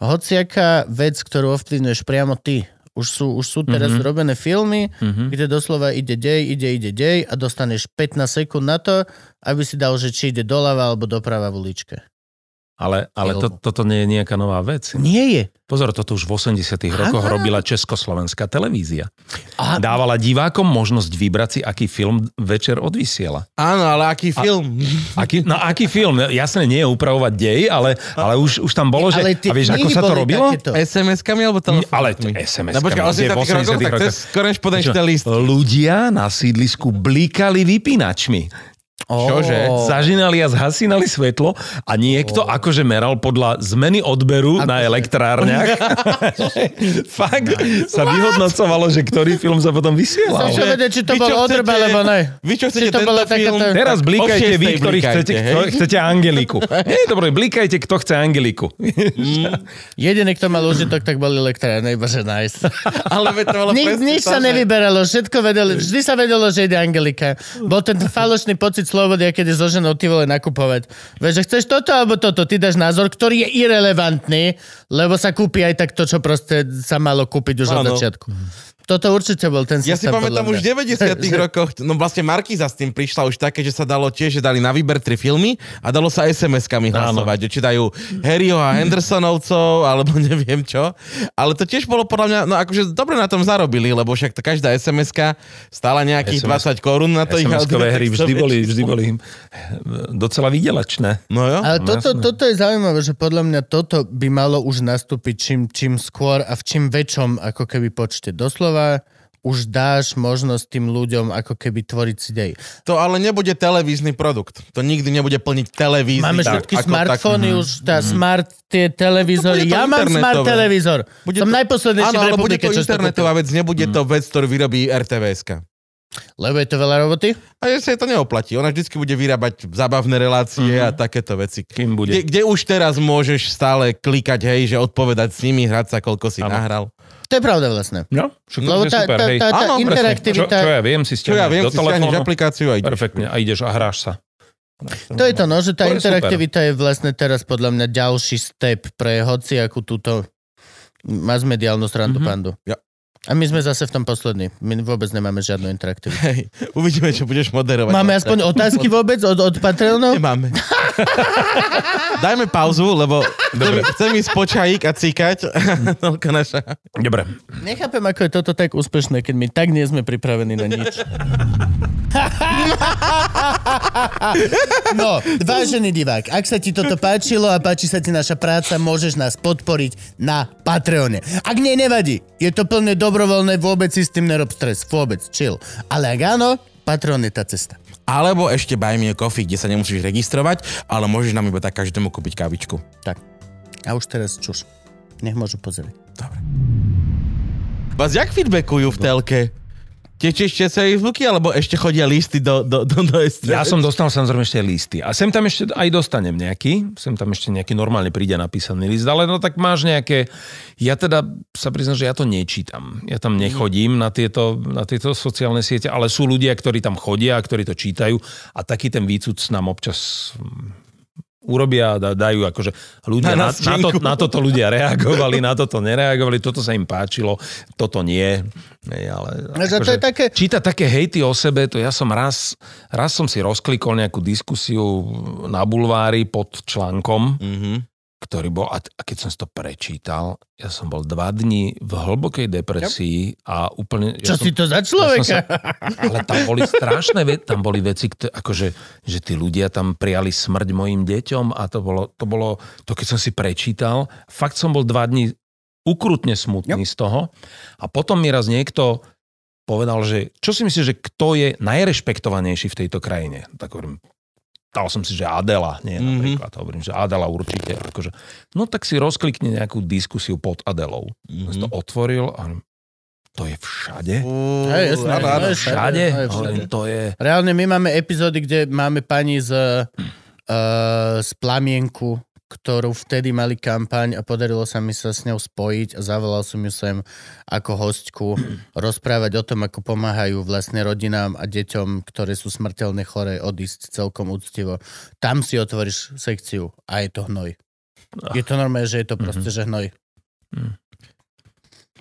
hociaká vec, ktorú ovplyvňuješ priamo ty. Už sú, už sú teraz mm-hmm. robené filmy, Mhm. mm-hmm. kde doslova ide dej, ide, ide dej a dostaneš 15 sekúnd na to, aby si dal, že či ide doľava alebo doprava v uličke. Ale, ale to, toto nie je nejaká nová vec. Nie je. Pozor, toto už v 80 rokoch Aha. robila Československá televízia. A, Dávala divákom možnosť vybrať si, aký film večer odvysiela. Áno, ale aký film? Aký, no aký film? Jasne, nie je upravovať dej, ale, ale už, už tam bolo, že... ale a vieš, ako sa to robilo? takéto. SMS-kami alebo telefónmi? Ale SMS-kami, No počkaj, ale kde v 80 rokov, 80 tak to je než list. Ľudia na sídlisku blíkali vypínačmi. Čože? Zažínali a zhasínali svetlo a niekto akože meral podľa zmeny odberu na elektrárniach. [laughs] Fakt sa vyhodnocovalo, že ktorý film sa potom vysielal. Chcem vedieť, či to Vy bolo odrb, alebo ne. Vy čo chcete Či to bola film? takáto- Teraz o vy, ktorí blikajte, chcete, kto, chcete Angeliku. [laughs] Nie, dobre, blíkajte, kto chce Angeliku. Jediný, kto mal užitok, tak boli elektrárne, iba že nice. [laughs] Ale to bolo Ni, nič sa že- nevyberalo, všetko vedeli, vždy sa vedelo, že ide Angelika. Bol ten falošný pocit slobody, a keď je so ženou ty vole nakupovať. Vieš, že chceš toto alebo toto, ty dáš názor, ktorý je irrelevantný, lebo sa kúpi aj tak to, čo proste sa malo kúpiť už od Áno. začiatku. Toto určite bol ten Ja si systém. pamätám už v 90 [laughs] rokoch, no vlastne Markiza s tým prišla už také, že sa dalo tiež, že dali na výber tri filmy a dalo sa SMS-kami hlasovať, že či dajú Harryho a Hendersonovcov, [laughs] alebo neviem čo. Ale to tiež bolo podľa mňa, no akože dobre na tom zarobili, lebo však to každá SMS-ka stála nejakých SMS 20 korún na to ich SMS-kové hry vždy boli, vždy boli docela vydelačné. No jo. Ale No, toto, jasné. toto je zaujímavé, že podľa mňa toto by malo už nastúpiť čím, čím skôr a v čím väčšom ako keby počte. Doslova už dáš možnosť tým ľuďom ako keby tvoriť si dej. To ale nebude televízny produkt. To nikdy nebude plniť televízny. Máme tak, všetky smartfóny, už tá smart tie televízory. Ja mám smart televízor. Bude Som to- najposlednejší Áno, v ale bude republike, to internetová vec, nebude to vec, ktorú vyrobí RTVSK. Lebo je to veľa roboty? A že sa jej to neoplatí. Ona vždy bude vyrábať zábavné relácie a takéto veci. Kým bude. Kde, kde už teraz môžeš stále klikať, hej, že odpovedať s nimi, hrať sa, koľko si Áno. nahral. To je pravda vlastne. No, však Lebo je tá, super, tá, hej. tá, tá Áno, presne. Čo, interaktivita... čo ja viem, si ja stiahneš viem, do si telefónu. aplikáciu a ideš. Perfektne, a ideš a hráš sa. To je to, no, že tá To je interaktivita je vlastne teraz podľa mňa ďalší step pre hociakú túto masmediálnu srandu Mhm. pandu. Ja. A my sme zase v tom poslední. My vôbec nemáme žiadnu interaktivitu. Hej, uvidíme, čo budeš moderovať. Máme aspoň otázky vôbec od, od Patreonov? Nemáme. [laughs] Dajme pauzu, lebo chcem, chcem ísť po čajík a cíkať. [laughs] Toľko naša. Dobre. Nechápem, ako je toto tak úspešné, keď my tak nie sme pripravení na nič. No, vážený divák, ak sa ti toto páčilo a páči sa ti naša práca, môžeš nás podporiť na Patreone. Ak nie, nevadí. Je to plne dobrovoľné, vôbec si s tým nerob stres. Vôbec, chill. Ale ak áno, Patreon je tá cesta. Alebo ešte Buy Me a Coffee, kde sa nemusíš registrovať, ale môžeš nám iba tak každému kúpiť kávičku. Tak. A už teraz čuš. Nech môžu pozrieť. Vás jak feedbackujú v telke? Tiež ešte sa Facebooky, alebo ešte chodia listy do, do, do, do? Ja som dostal samozrejme ešte listy. A sem tam ešte aj dostanem nejaký. Sem tam ešte nejaký normálne príde napísaný list. Ale no tak máš nejaké... Ja teda sa priznám, že ja to nečítam. Ja tam nechodím na tieto, na tieto sociálne siete, ale sú ľudia, ktorí tam chodia, ktorí to čítajú a taký ten výcud nám občas urobia a da- dajú akože ľudia Na na, na, to, na toto ľudia reagovali, na toto nereagovali, toto sa im páčilo, toto nie. Nie, ale No, že to je také- čítať také hejty o sebe, to ja som raz, raz som si rozklikol nejakú diskusiu na bulvári pod článkom, Mhm. Ktorý bol, a, keď som si to prečítal, ja som bol dva dni v hlbokej depresii a úplne... Čo ja som, si to za ja človeka? sa, ale tam boli strašné veci, tam boli veci, akože, že tí ľudia tam prijali smrť mojim deťom a to bolo, to bolo, to keď som si prečítal, fakt som bol dva dni ukrutne smutný z toho a potom mi raz niekto povedal, že čo si myslíš, že kto je najrešpektovanejší v tejto krajine? Tak hovorím, dal som si, že Adela, nie Mhm. napríklad. Hovorím, že Adela určite. Akože, no tak si rozklikni nejakú diskusiu pod Adelou. Mm-hmm. Som to otvoril a to je všade? Uú, Hej, jasné, áno, Všade? Hej, všade. Hovorím, to je... Reálne my máme epizódy, kde máme pani z, uh, z plamienku, ktorú vtedy mali kampaň a podarilo sa mi sa s ňou spojiť a zavolal som ju sem ako hostku [clears throat] rozprávať o tom, ako pomáhajú vlastne rodinám a deťom, ktoré sú smrteľne chore, odísť celkom úctivo. Tam si otvoríš sekciu a je to hnoj. Je to normálne, že je to proste, že hnoj.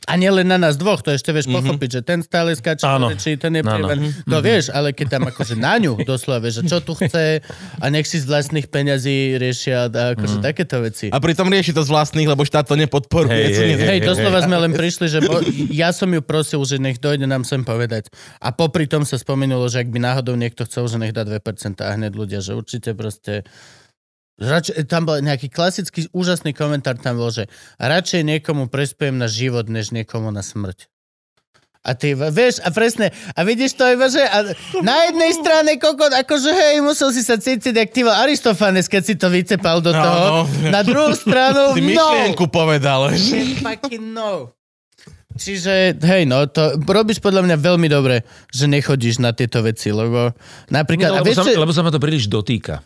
A nie len na nás dvoch, to ešte vieš pochopiť, že ten stále skáče, či ten je prievan. To vieš, ale keď tam akože na ňu doslova, že čo tu chce a nech si z vlastných peňazí riešia a akože takéto veci. A pritom rieši to z vlastných, lebo štát to nepodporuje. Hej, hej, nie- Hej, doslova sme len prišli, že bo, ja som ju prosil, že nech dojde nám sem povedať. A popri tom sa spomenulo, že ak by náhodou niekto chcel, že nech dá 2% a hneď ľudia, že určite proste... Radšej, tam bol nejaký klasický úžasný komentár tam bol, že radšej niekomu prespiem na život, než niekomu na smrť. A ty, vieš, a presne, a vidíš to iba, že a na jednej strane kokot, akože hej, musel si sa cítiť, jak ty Aristofanes, keď si to vycepal do No, toho. no. Na druhú stranu, [laughs] Si no. myšlienku povedal. Fucking no. Čiže, hej, no, to robíš podľa mňa veľmi dobre, že nechodíš na tieto veci, lebo napríklad... No, a lebo, vieš, sa, lebo sa ma to príliš dotýka.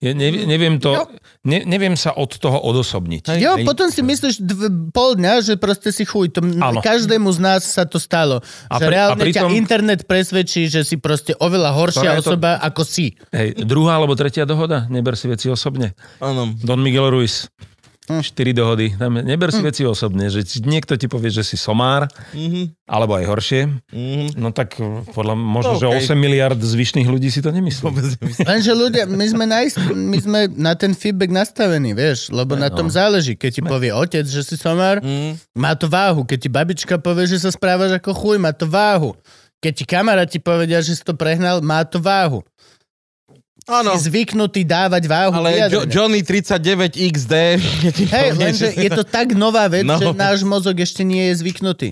Ja neviem, neviem, to, ne, neviem sa od toho odosobniť. Jo, Hej. potom si myslíš dv, pol dňa, že proste si chuj. To, každému z nás sa to stalo. A že pri- reálne a pritom- ťa internet presvedčí, že si proste oveľa horšia To je to- osoba, ako si. Hej, druhá alebo tretia dohoda, neber si veci osobne. Áno. Don Miguel Ruiz. Hm. Štyri dohody. Tam, neber si veci osobne, že niekto ti povie, že si somár, Mhm. alebo aj horšie, Mhm. no tak eh, podľa možno, No, že okej. 8 miliard zvyšných ľudí si to nemyslí. Lenže ľudia, my sme, najst- my sme na ten feedback nastavení, vieš, lebo na tom záleží. Keď ti povie otec, že si somár, Mhm. má to váhu. Keď ti babička povie, že sa správaš ako chuj, má to váhu. Keď ti kamaráti povedia, že si to prehnal, má to váhu. Áno. Si zvyknutý dávať váhu. Ale jo- vyjadrenia. Johnny 39 XD, keď ti Hej, povie, lenže že- je to tak nová vec, No. že náš mozog ešte nie je zvyknutý.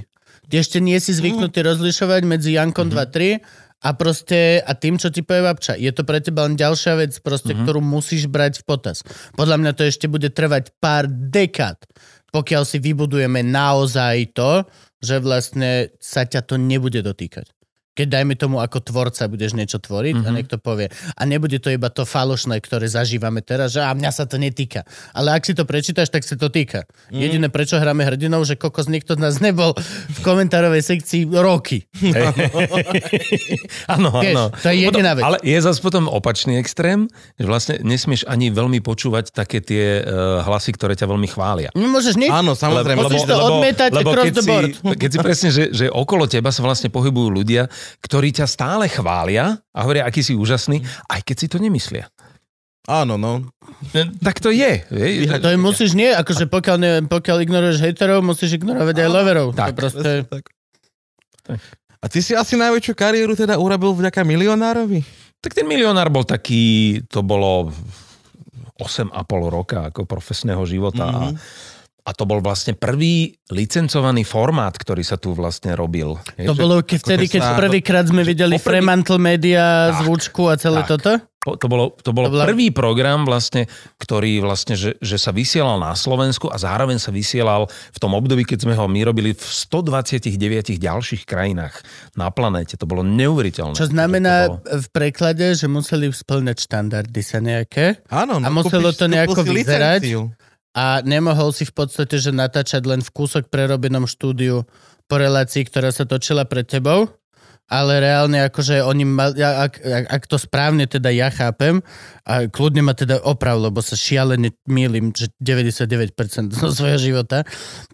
Ty ešte nie si zvyknutý rozlišovať medzi Jankom 2-3 a proste a tým, čo ti povie babča. Je to pre teba len ďalšia vec, proste, ktorú musíš brať v potaz. Podľa mňa to ešte bude trvať pár dekád, pokiaľ si vybudujeme naozaj to, že vlastne sa ťa to nebude dotýkať. Keď dajme tomu ako tvorca budeš niečo tvoriť mm-hmm. a niekto povie. A nebude to iba to falošné, ktoré zažívame teraz, že a mňa sa to netýka. Ale ak si to prečítaš, tak sa to týka. Mm. Jediné, prečo hráme hrdinov, že kokos nikto z nás nebol v komentárovej sekcii roky. [laughs] Áno, áno. to je jediná vec. Ale je zase potom opačný extrém, že vlastne nesmieš ani veľmi počúvať také tie uh, hlasy, ktoré ťa veľmi chvália. Nemôžeš nič. Áno, samozrejme. Lebo, to odmietať across keď. Si, keď si presne, že, že okolo teba sa vlastne pohybujú ľudia, ktorí ťa stále chvália a hovoria, aký si úžasný, aj keď si to nemyslia. áno, no. Tak to je. Vieš? To je musíš nie, akože pokiaľ, ne, pokiaľ ignoruješ hejterov, musíš ignorovať aj loverov. Tak. To proste... Tak. A ty si asi najväčšiu kariéru teda urobil vďaka milionárovi? Tak ten milionár bol taký, to bolo 8,5 roka ako profesného života mm-hmm. a, a to bol vlastne prvý licencovaný formát, ktorý sa tu vlastne robil. To bolo ke, vtedy, keď sa- prvýkrát sme videli Poprvý- Fremantle Media, Tak, zvučku a celé tak. toto? Po- To bolo, to bolo To bola- prvý program vlastne, ktorý vlastne, že, že sa vysielal na Slovensku a zároveň sa vysielal v tom období, keď sme ho my robili v 129 ďalších krajinách na planéte. To bolo neuveriteľné. Čo To znamená bolo- v preklade, že museli splňať štandardy sa nejaké Áno. A muselo to kúpiš- nejako kúpil si vyzerať? licenciu. A nemohol si v podstate, že natáčať len v kúsok prerobenom štúdiu po relácii, ktorá sa točila pred tebou, ale reálne akože oni mal, ak, ak, ak to správne teda ja chápem, a kľudne ma teda oprav, lebo sa šialene mýlim, že 99% zo svojho života,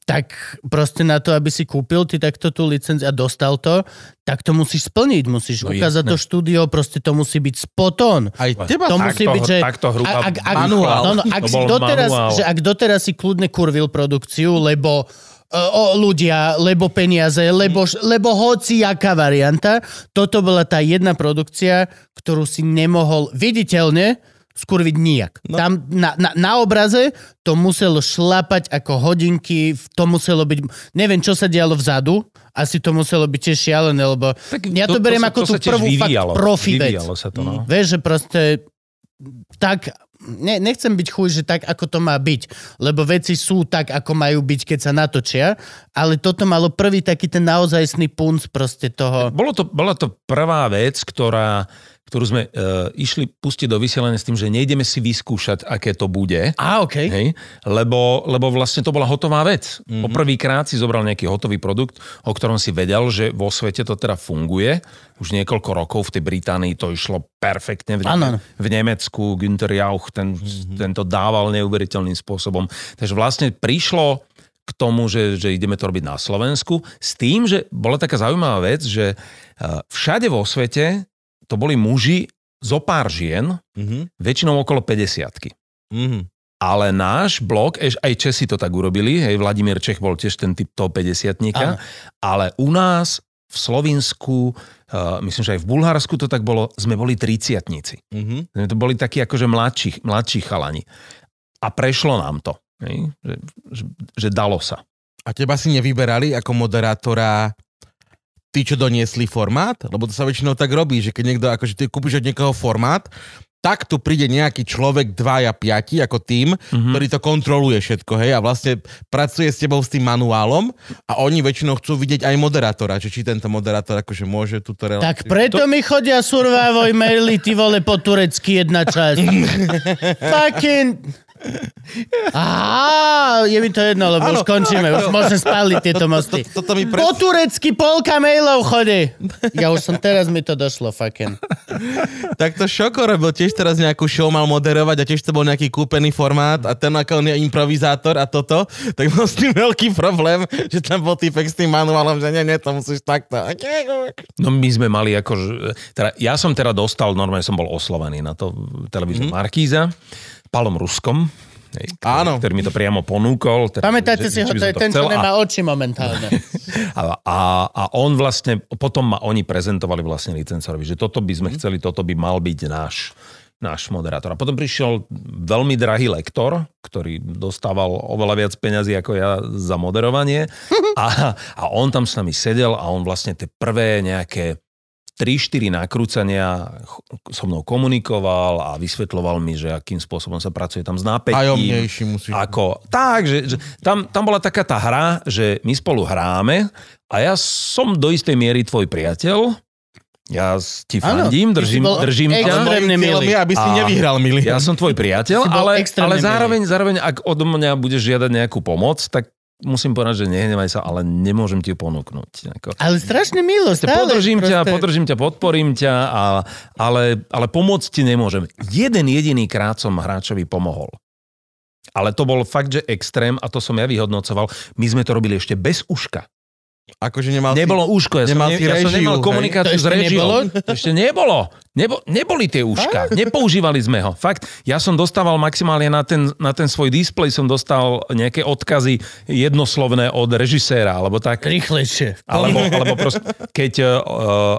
tak proste na to, aby si kúpil ty takto tú licenciu a dostal to, tak to musíš splniť, musíš No ukázať to štúdio, proste to musí byť spot on. Aj teba To musí byť, že... takto hrubá ak, ak, manuál. No, no, ak, si doteraz, manuál. že ak doteraz si kľudne kurvil produkciu, lebo o, ľudia, lebo peniaze, lebo, lebo hoci jaká varianta, toto bola tá jedna produkcia, ktorú si nemohol viditeľne skurviť nijak. No. Tam na, na, na obraze to muselo šlapať ako hodinky, to muselo byť, neviem, čo sa dialo vzadu, asi to muselo byť tiež šialené, lebo Tak ja to, beriem sa- ako tú sa tiež prvú fakt vyvíjalo. profi vec. Sa to, no. Vieš, že proste tak, ne, nechcem byť chuj, že tak, ako to má byť, lebo veci sú tak, ako majú byť, keď sa natočia, ale toto malo prvý taký ten naozajstný punc proste toho. Bolo to, bola to prvá vec, ktorá, ktorú sme uh, išli pustiť do vysielania s tým, že nejdeme si vyskúšať, aké to bude. Á, okej. Hej, lebo, lebo vlastne to bola hotová vec. Mm-hmm. Poprvýkrát si zobral nejaký hotový produkt, o ktorom si vedel, že vo svete to teda funguje. Už niekoľko rokov v tej Británii to išlo perfektne. V, Áno. v Nemecku Günther Jauch, ten, mm-hmm. ten to dával neuveriteľným spôsobom. Takže vlastne prišlo k tomu, že, že ideme to robiť na Slovensku, s tým, že bola taká zaujímavá vec, že eh, všade vo svete to boli muži zo pár žien, Mhm. väčšinou okolo 50 Mhm. ale náš blog, eš- aj Česi to tak urobili, hej, Vladimír Čech bol tiež ten typ toho 50 Áno. ale u nás v Slovinsku, uh, myslím, že aj v Bulharsku to tak bolo, sme boli 30 Mhm. Sme to boli takí akože mladší, mladší chalani. A prešlo nám to. Hej? Že, že, že dalo sa. A teba si nevyberali ako moderátora tí, čo doniesli formát? Lebo to sa väčšinou tak robí, že keď niekto, akože ty kúpiš od niekoho formát, tak tu príde nejaký človek, dvaja, piati, ako tým, mm-hmm. ktorý to kontroluje všetko, hej, a vlastne pracuje s tebou s tým manuálom a oni väčšinou chcú vidieť aj moderátora, že či tento moderátor akože môže túto reláciu. Tak preto mi chodia survávoj maily, ty vole, po turecky jedna časť. [laughs] Fucking... Á, je mi to jedno, lebo Áno, už končíme, už môžem spáliť tieto mosty. To- toto mi pre- Po turecky polka mailov chodí. Ja už som, teraz mi to došlo, fucking. Tak to Šoko robil tiež teraz nejakú show mal moderovať a tiež to bol nejaký kúpený formát a ten ako on je improvizátor a toto, tak mal s tým veľký problém, že tam bol týpek s tým manuálom, že nie, nie, to musíš takto. No my sme mali ako... Teda, ja som teda dostal, normálne som bol oslovaný na to televíziu mm-hmm. Markíza, Palom Ruskom, hej, ktorý, Áno. ktorý mi to priamo ponúkol. Teda, Pamätáte že- si ho, to je ten, čo chcel. A- nemá oči momentálne. [laughs] A, a, a on vlastne, potom ma oni prezentovali vlastne licencorovi, že toto by sme Mhm. chceli, toto by mal byť náš, náš moderátor. A potom prišiel veľmi drahý lektor, ktorý dostával oveľa viac peňazí ako ja za moderovanie. [laughs] A, a on tam s nami sedel a on vlastne tie prvé nejaké 3-4 nakrúcania so mnou komunikoval a vysvetloval mi, že akým spôsobom sa pracuje tam s nápetím. Tajomnejší musíš. Ako, tak, že, že tam, tam bola taká tá hra, že my spolu hráme a ja som do istej miery tvoj priateľ. Ja s- ti fandím, si držím, bol držím ťa. extrémne milý. je, aby si nevyhral, milý. Ja som tvoj priateľ, ale, ale zároveň, zároveň, ak od mňa budeš žiadať nejakú pomoc, tak musím povedať, že nehnevaj sa, ale nemôžem ti ju ponúknuť. Ako, Ale strašne milo, stále. podržím ťa, proste. podržím ťa, podporím ťa, a, ale, ale pomôcť ti nemôžem. Jeden jediný krát som hráčovi pomohol. Ale to bol fakt, že extrém a to som ja vyhodnocoval. My sme to robili ešte bez uška. Akože nemal Nebolo úško, ja som, nemal ne, si ja som nemal komunikáciu s režiou. nebolo? To ešte nebolo. Nebo, neboli tie úška. Nepoužívali sme ho. Fakt, ja som dostával maximálne na ten, na ten svoj displej som dostal nejaké odkazy jednoslovné od režiséra, alebo tak. Rýchlejšie. Alebo, alebo proste, keď uh,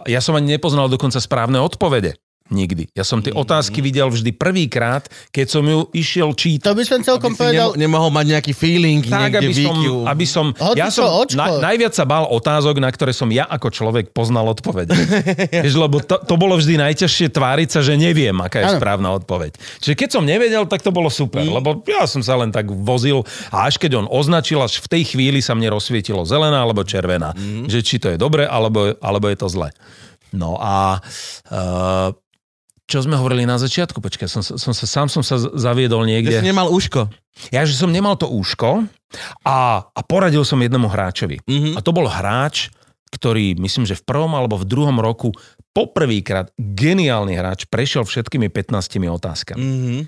ja som ani nepoznal dokonca správne odpovede. Nikdy. Ja som tie otázky videl vždy prvýkrát, keď som ju išiel čítať. To by som celkom Aby povedal... nemo- nemohol mať nejaký feeling Tak, niekde aby som, aby som, Hoci ja som očko. na, najviac sa bál otázok, na ktoré som ja ako človek poznal odpovede. [laughs] Vieš, lebo to, to bolo vždy najťažšie tváriť sa, že neviem, aká je Áno. správna odpoveď. Čiže keď som nevedel, tak to bolo super, Mm. lebo ja som sa len tak vozil a až keď on označil, až v tej chvíli sa mne rozsvietilo zelená alebo červená, Mm. že či to je dobre, alebo, alebo je to zle. No a uh, čo sme hovorili na začiatku, počkaj, som, sa- som sa, sám som sa zaviedol niekde. si nemal uško. Ja, že som nemal to úško a, a poradil som jednému hráčovi. Mhm. A to bol hráč, ktorý myslím, že v prvom alebo v druhom roku poprvýkrát geniálny hráč prešiel všetkými 15 otázkami. Mhm.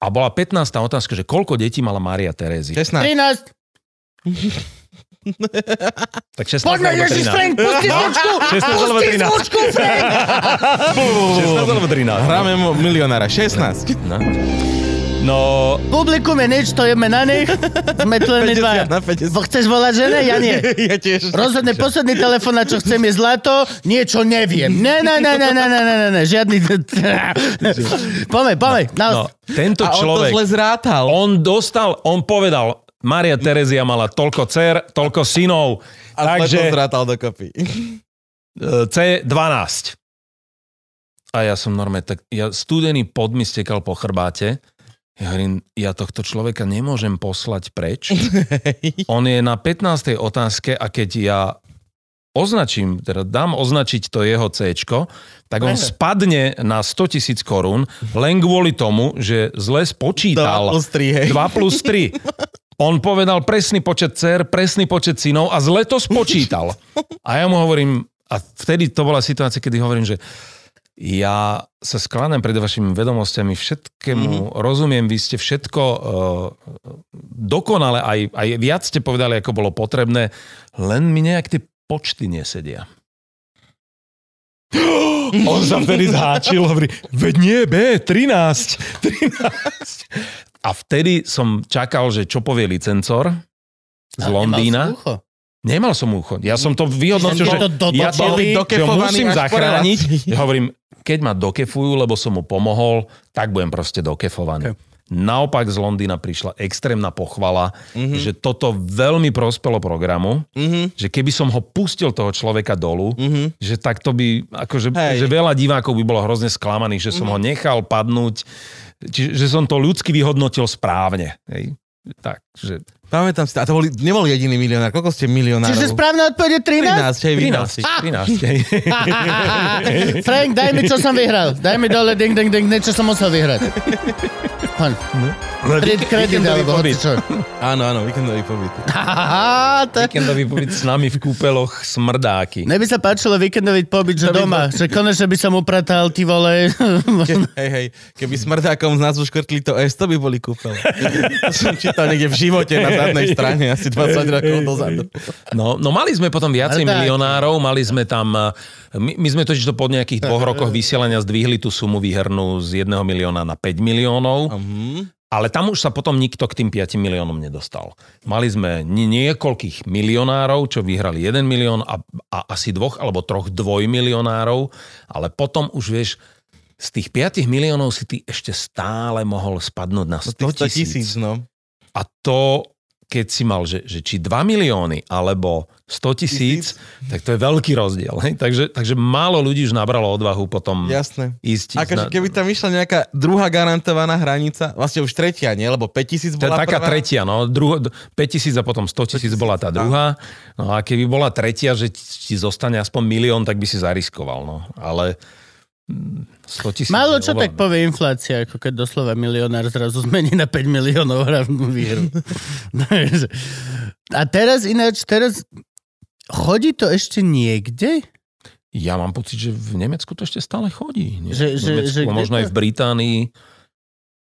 A bola 15. otázka, že koľko detí mala Mária Terézy. 16. 13. [laughs] [laughs] Tak 16 Poďme, Ježiš, Frank, pusti zvučku! [laughs] Pusti zvučku, Frank! [laughs] 16 alebo 13. Hráme milionára, 16. No. No... Publikum je nič, to jeme na nich. Sme tu len dva. Bo chceš volať žene? Ja nie. ja tiež. Rozhodne posledný telefon, na čo chcem, je zlato. Niečo neviem. Ne, ne, ne, ne, ne, ne, ne, ne, žiadny... Poďme, poďme. No, no. Tento a on to zle zrátal. On dostal, on povedal, Maria Terezia mala toľko dcer, toľko synov, A takže zrátal dokopy. e, [laughs] C12. A ja som normálne tak, ja studený pod mi stekal po chrbáte. Ja hovorím, ja tohto človeka nemôžem poslať preč. [laughs] On je na 15. otázke a keď ja označím, teda dám označiť to jeho C, tak on spadne na 100 tisíc korún len kvôli tomu, že zle spočítal 2 plus 3, hej. 2 plus 3. [laughs] On povedal presný počet dcer, presný počet synov a zle to spočítal. [laughs] A ja mu hovorím, a vtedy to bola situácia, kedy hovorím, že ja sa skláňam pred vašimi vedomosťami, všetkému mm-hmm. rozumiem, vy ste všetko uh, dokonale, aj, aj viac ste povedali, ako bolo potrebné, len mi nejak tie počty nesedia. [gasps] On sa vtedy zháčil, hovorí, veď nie, B, 13, 13. [laughs] A vtedy som čakal, že čo povie licencor z nemal Londýna. Nemal som ucho. Ja som to vyhodnotil, že to ja to že ho musím zachrániť. Ja hovorím, keď ma dokefujú, lebo som mu pomohol, tak budem proste dokefovaný. Okay. Naopak z Londýna prišla extrémna pochvala, mm-hmm. že toto veľmi prospelo programu, Mhm. že keby som ho pustil toho človeka dolu, mm-hmm. že tak to by, akože, Hej. že veľa divákov by bolo hrozne sklamaných, že som mm-hmm. ho nechal padnúť, čiže že som to ľudsky vyhodnotil správne. Hej. Tak, že Pamätám si, a to bol, nebol jediný milionár. Koľko ste milionárov? Čiže správna odpoveď je 13? 13, hej, vyhral si. 13, 13. hej. [laughs] Frank, daj mi, čo som vyhral. Daj mi dole, ding, ding, ding, niečo som musel vyhrať. Poď. Street credit, Víkendový alebo hoci pobyt. čo. Áno, áno, víkendový pobyt. [laughs] To... Víkendový pobyt s nami v kúpeloch smrdáky. Mne by sa páčilo víkendový pobyt, že doma. Že konečne by som upratal, ty vole. Ke, hej, hej, keby smrdákom z názvu škrtli to S, to by boli kúpel. [laughs] to som čítal niekde v živote na zadnej strane, asi [laughs] 20 rokov dozadu. No, no mali sme potom viacej tak. milionárov, mali sme tam, eh, my, my sme totiž to po nejakých dvoch rokoch vysielania zdvihli tú sumu výhernú z 1 milióna na 5 miliónov. Mhm. Ale tam už sa potom nikto k tým 5 miliónom nedostal. Mali sme nie- niekoľkých milionárov, čo vyhrali 1 milión a, a asi dvoch alebo troch dvojmilionárov, ale potom už vieš, z tých 5 miliónov si ty ešte stále mohol spadnúť na 100 100 tisíc. tisíc, no. A to, keď si mal, že, že či 2 milióny alebo 100 tisíc, tak to je veľký rozdiel. Hej? Takže, takže málo ľudí už nabralo odvahu potom Jasné. ísť. Akože na- keby tam vyšla nejaká druhá garantovaná hranica, vlastne už tretia, nie? Lebo 5 tisíc To je bola taká prvá. tretia, no. Druho, 5 tisíc a potom 100 tisíc bola tá druhá. No a keby bola tretia, že ti zostane aspoň milión, tak by si zariskoval, no. Ale 100 tisíc... Málo čo tak povie inflácia, ako keď doslova milionár zrazu zmení na 5 miliónov hravnú výhru. [laughs] A teraz ináč, teraz chodí to ešte niekde? Ja mám pocit, že v Nemecku to ešte stále chodí. Nie? Že- že- Nemecku, že možno to? aj v Británii.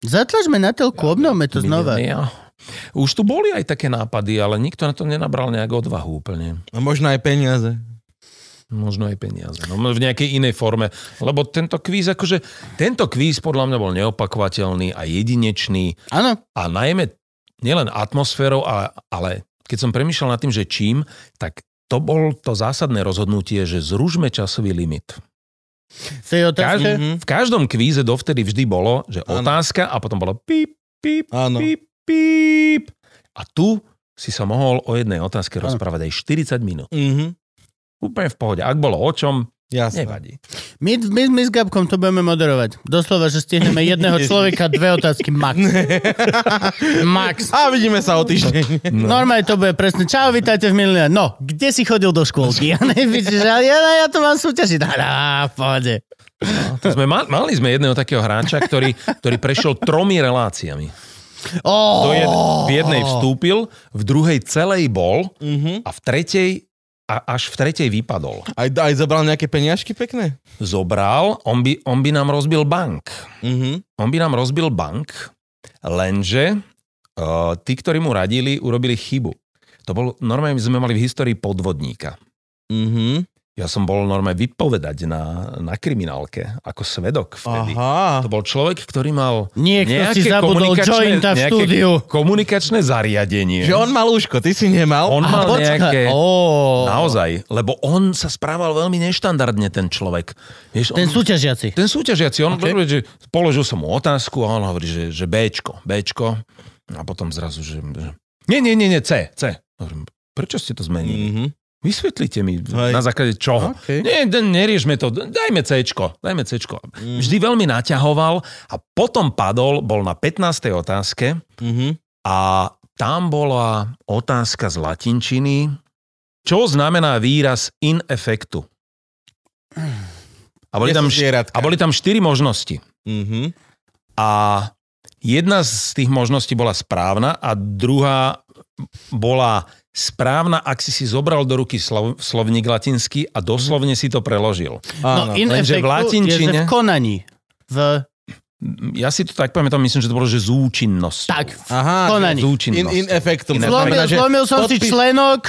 Zatlačme na telku, obnovme to znova. Ja. Už tu boli aj také nápady, ale nikto na to nenabral nejak odvahu úplne. A možno aj peniaze. Možno aj peniaze. No, v nejakej inej forme. Lebo tento kvíz, akože, tento kvíz podľa mňa bol neopakovateľný a jedinečný. Áno, A najmä nielen atmosférou, ale, ale keď som premýšľal nad tým, že čím, tak to bol to zásadné rozhodnutie, že zružme časový limit. Každý, Mhm. v každom kvíze dovtedy vždy bolo, že Áno. otázka a potom bolo píp, píp, Áno. píp, píp. A tu si sa mohol o jednej otázke Áno. rozprávať aj 40 minút. Mhm. Úplne v pohode. Ak bolo o čom, Jasné. nevadí. My, my, my s Gabkom to budeme moderovať. Doslova, že stihneme jedného [laughs] človeka, dve otázky max. [laughs] max. A vidíme sa o týždeň. No. Normálne to bude presne. Čau, vítajte v Milne. No, kde si chodil do škôlky? [laughs] Ja nevidíš, ale ja, ja to mám súťažiť. Á, pohode. To sme, mal- mali sme jedného takého hráča, ktorý, ktorý prešiel tromi reláciami. Oh, Do jed, v jednej vstúpil, v druhej celej bol Mhm. a v tretej a až v tretej vypadol. Aj, aj zobral nejaké peniažky pekné? Zobral, on by, on by nám rozbil bank. Mhm. On by nám rozbil bank, lenže uh, tí, ktorí mu radili, urobili chybu. To bol, normálne sme mali v histórii podvodníka. Mhm. Ja som bol normálne vypovedať na, na kriminálke ako svedok vtedy. Aha. To bol človek, ktorý mal Niekto si nejaké zabudol komunikačné- nejaké štúdiu. komunikačné zariadenie. Že on mal úško, ty si nemal. on mal Počkaj. nejaké... Ó, Naozaj, lebo on sa správal veľmi neštandardne, ten človek. Vieš, Ten on, súťažiaci. ten súťažiaci, on Okay. že položil som mu otázku a on hovorí, že, že Bčko, Bčko. A potom zrazu, že, že nie, nie, nie, nie, C, C. Hovorím, prečo ste to zmenili? Mhm. Vysvetlite mi, Hej. na základe čoho. Okay. Nie, neriešme to, dajme Cčko, dajme Cčko. Mhm. Vždy veľmi naťahoval a potom padol, bol na 15. otázke Mhm. a tam bola otázka z latinčiny, čo znamená výraz in effectu? A boli, tam, a boli tam štyri možnosti. Mhm. A jedna z tých možností bola správna a druhá bola správna, ak si si zobral do ruky slov, slovník latinský a doslovne si to preložil. No, Áno. in lenže v effectu je, latinčine- v konaní. V, Ja si to tak pamätám, myslím, že to bolo, že zúčinnosť. tak, v Aha, konaní. in, Zúčinnosť. in effectum. In To Zlomil, zlomil som si podpis- členok,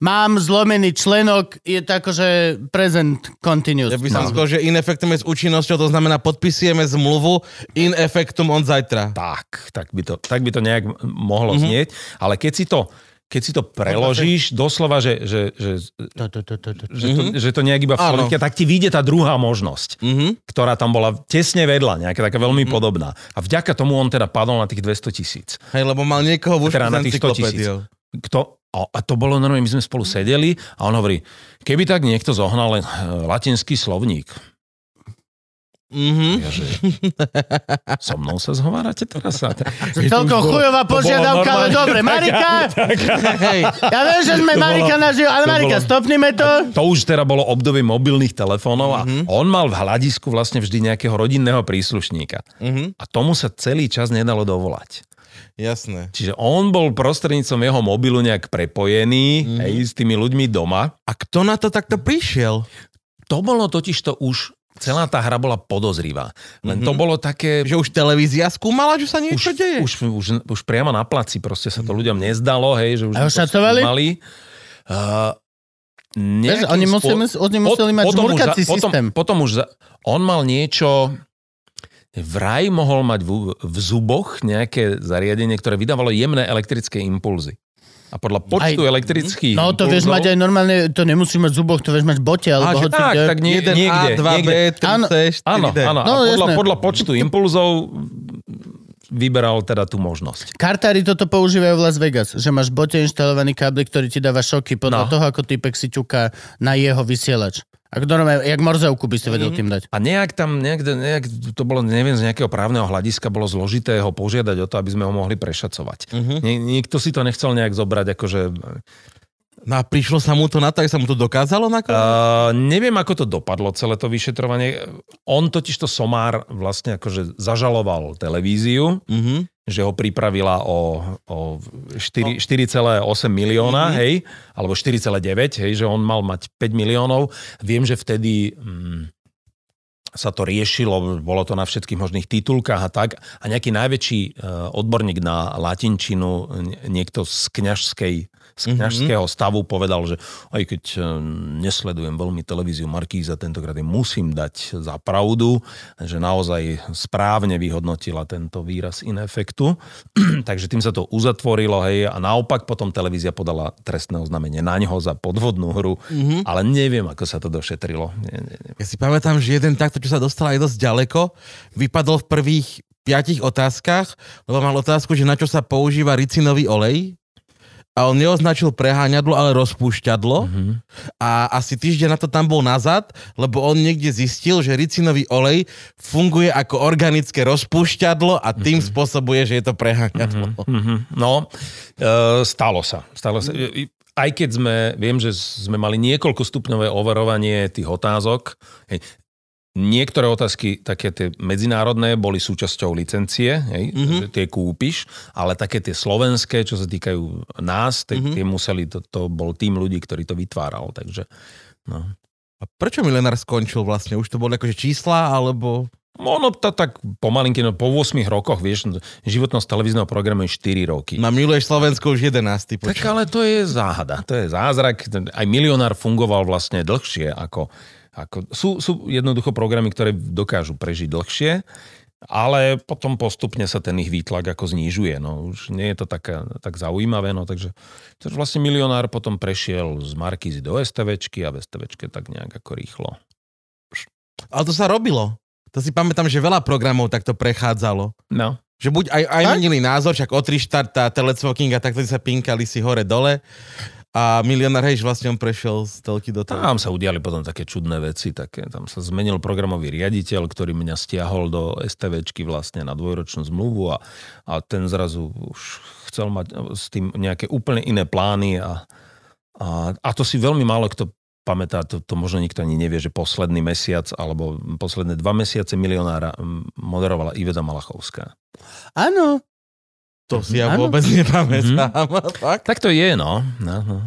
mám zlomený členok, je to akože present continuous. Ja by som No. skôr, že in effectum je s účinnosťou, to znamená podpisujeme zmluvu in effectum od zajtra. Tak, tak by to, tak by to nejak mohlo Mhm. mm-hmm. znieť. Ale keď si to, keď si to preložíš doslova, že, že, že, To, to, to, to, to. že, to, že to nejak iba slovníke, tak ti vyjde tá druhá možnosť, Mhm. ktorá tam bola tesne vedľa, nejaká taká veľmi podobná. A vďaka tomu on teda padol na tých 200 tisíc. Hej, lebo mal niekoho v Teda na tých 100 tisíc. Kto? A a to bolo normálne, my sme spolu sedeli a on hovorí, keby tak niekto zohnal len eh, latinský slovník. Mhm. Ja, že, so mnou sa zhovárate teraz? [laughs] A- Celkom chujová požiadavka, ale dobre. [laughs] Marika, [laughs] Hej, ja viem, že sme Marika naživ, ale to Marika, bolo- stopnime to. To už teda bolo obdobie mobilných telefónov a Mhm. on mal v hľadisku vlastne vždy nejakého rodinného príslušníka. Mhm. A tomu sa celý čas nedalo dovolať. Jasné. Čiže on bol prostredníctvom jeho mobilu nejak prepojený Mhm. hej, s tými ľuďmi doma. A kto na to takto prišiel? To bolo totiž to už, celá tá hra bola podozrivá. Len to bolo také... Že už televízia skúmala, že sa niečo Už, deje? už, už, už priamo na placi proste sa to ľuďom nezdalo, hej, že už to skúmali. Uh, Vieš, oni museli, oni museli mať potom už žmurkací za- potom, systém. Potom už za, on mal niečo, vraj mohol mať v, v zuboch nejaké zariadenie, ktoré vydávalo jemné elektrické impulzy. A podľa počtu Aj- elektrických No to vieš mať aj normálne, to nemusí mať v zuboch, to vieš mať v bote, alebo hoci tak, kde. tak nie, 1A, niekde, 2B, niekde. 3C, 4D. Áno, áno. No, a podľa, podľa počtu impulzov vyberal teda tú možnosť. Kartári toto používajú v Las Vegas, že máš bote inštalovaný kábel, ktorý ti dáva šoky podľa No. toho, ako typek si ťuká na jeho vysielač. Ako normálne, jak morzovku by si vedel tým dať. A nejak tam, nejak, nejak, to bolo, neviem, z nejakého právneho hľadiska bolo zložité ho požiadať o to, aby sme ho mohli prešacovať. Mhm. Nie, niekto si to nechcel nejak zobrať, akože... No a prišlo sa mu to na to, ak sa mu to dokázalo nakoniec? Uh, neviem, ako to dopadlo, celé to vyšetrovanie. On totiž to Somár vlastne akože zažaloval televíziu, Mhm. že ho pripravila o, o 4, 4,8 milióna, mm-hmm. hej, alebo 4,9, hej, že on mal mať 5 miliónov. Viem, že vtedy mm, sa to riešilo, bolo to na všetkých možných titulkách a tak. A nejaký najväčší uh, odborník na latinčinu, nie- niekto z kňažskej z kňažského stavu povedal, že aj keď eh, nesledujem veľmi televíziu Markíza, tentokrát jej musím dať za pravdu, že naozaj správne vyhodnotila tento výraz in effectu. [clears throat] Takže tým sa to uzatvorilo, hej, a naopak potom televízia podala trestné oznámenie na ňoho za podvodnú hru, mm-hmm. ale neviem, ako sa to došetrilo. Nie, nie, nie. Ja si pamätám, že jeden takto, čo sa dostal aj dosť ďaleko, vypadol v prvých piatich otázkach, lebo mal otázku, že na čo sa používa ricinový olej. A on neoznačil preháňadlo, ale rozpúšťadlo. Mm-hmm. A asi týždeň na to tam bol nazad, lebo on niekde zistil, že ricinový olej funguje ako organické rozpúšťadlo a tým mm-hmm. spôsobuje, že je to preháňadlo. Mm-hmm. Mhm. No, e, stalo sa. Stalo sa. I- Aj keď sme, viem, že sme mali niekoľko stupňové overovanie tých otázok, hej, Niektoré otázky, také tie medzinárodné, boli súčasťou licencie, hej, mm-hmm. že tie kúpiš, ale také tie slovenské, čo sa týkajú nás, tie, mm-hmm. tie museli, to, to bol tým ľudí, ktorý to vytváral, takže no. A prečo milionár skončil vlastne? Už to boli akože čísla, alebo... Ono to tak pomalinky, no po 8 rokoch, vieš, životnosť televízneho programu je 4 roky. Na miluješ Slovensko už 11. Tak Počkaj. ale to je záhada, to je zázrak. Aj milionár fungoval vlastne dlhšie ako... ako sú, sú jednoducho programy, ktoré dokážu prežiť dlhšie, ale potom postupne sa ten ich výtlak ako znižuje. No, už nie je to tak, tak zaujímavé, no, takže, takže vlastne milionár potom prešiel z Markízy do STVčky a v STVčke tak nejak ako rýchlo. Ale to sa robilo. To si pamätám, že veľa programov takto prechádzalo. No. Že buď aj, aj menili názor, však o Trištart a Telecvoking a takto sa pinkali si hore-dole. A milionár Hejš vlastne on prešiel z telky do telky. Tam sa udiali potom také čudné veci, také, tam sa zmenil programový riaditeľ, ktorý mňa stiahol do STVčky vlastne na dvojročnú zmluvu a, a ten zrazu už chcel mať s tým nejaké úplne iné plány a A, a to si veľmi málo kto pamätá, to, to možno nikto ani nevie, že posledný mesiac alebo posledné dva mesiace milionára moderovala Iveta Malachovská. Áno. To si ja Áno. vôbec nepamätám. [laughs] Fakt? Tak to je, no. no, no.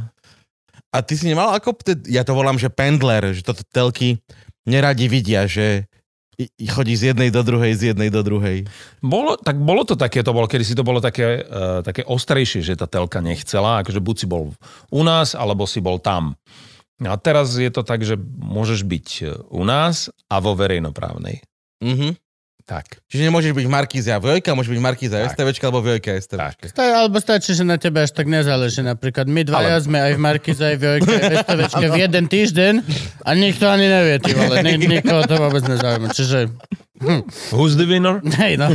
A ty si nemal ako, ja to volám, že pendler, že toto telky neradi vidia, že chodí z jednej do druhej, z jednej do druhej. Bolo, tak bolo to také, to bolo, kedy si to bolo také, uh, také ostrejšie, že tá telka nechcela, akože buď si bol u nás, alebo si bol tam. A teraz je to tak, že môžeš byť e, u nás a vo verejnoprávnej. Mhm. Tak. Čiže nemôžeš byť v Markíze a Vojka, môžeš byť v Markíze a Tak. STVčka alebo Vojka STVčka. Sta- alebo stačí, že na tebe až tak nezáleží. Napríklad my dvaja Ale- sme aj v Markize, aj v Jojke, aj v STVčke v jeden týždeň a nikto ani nevie, ty vole. Nik- nikoho to vôbec nezaujíma. Čiže, Who's the winner? hej no.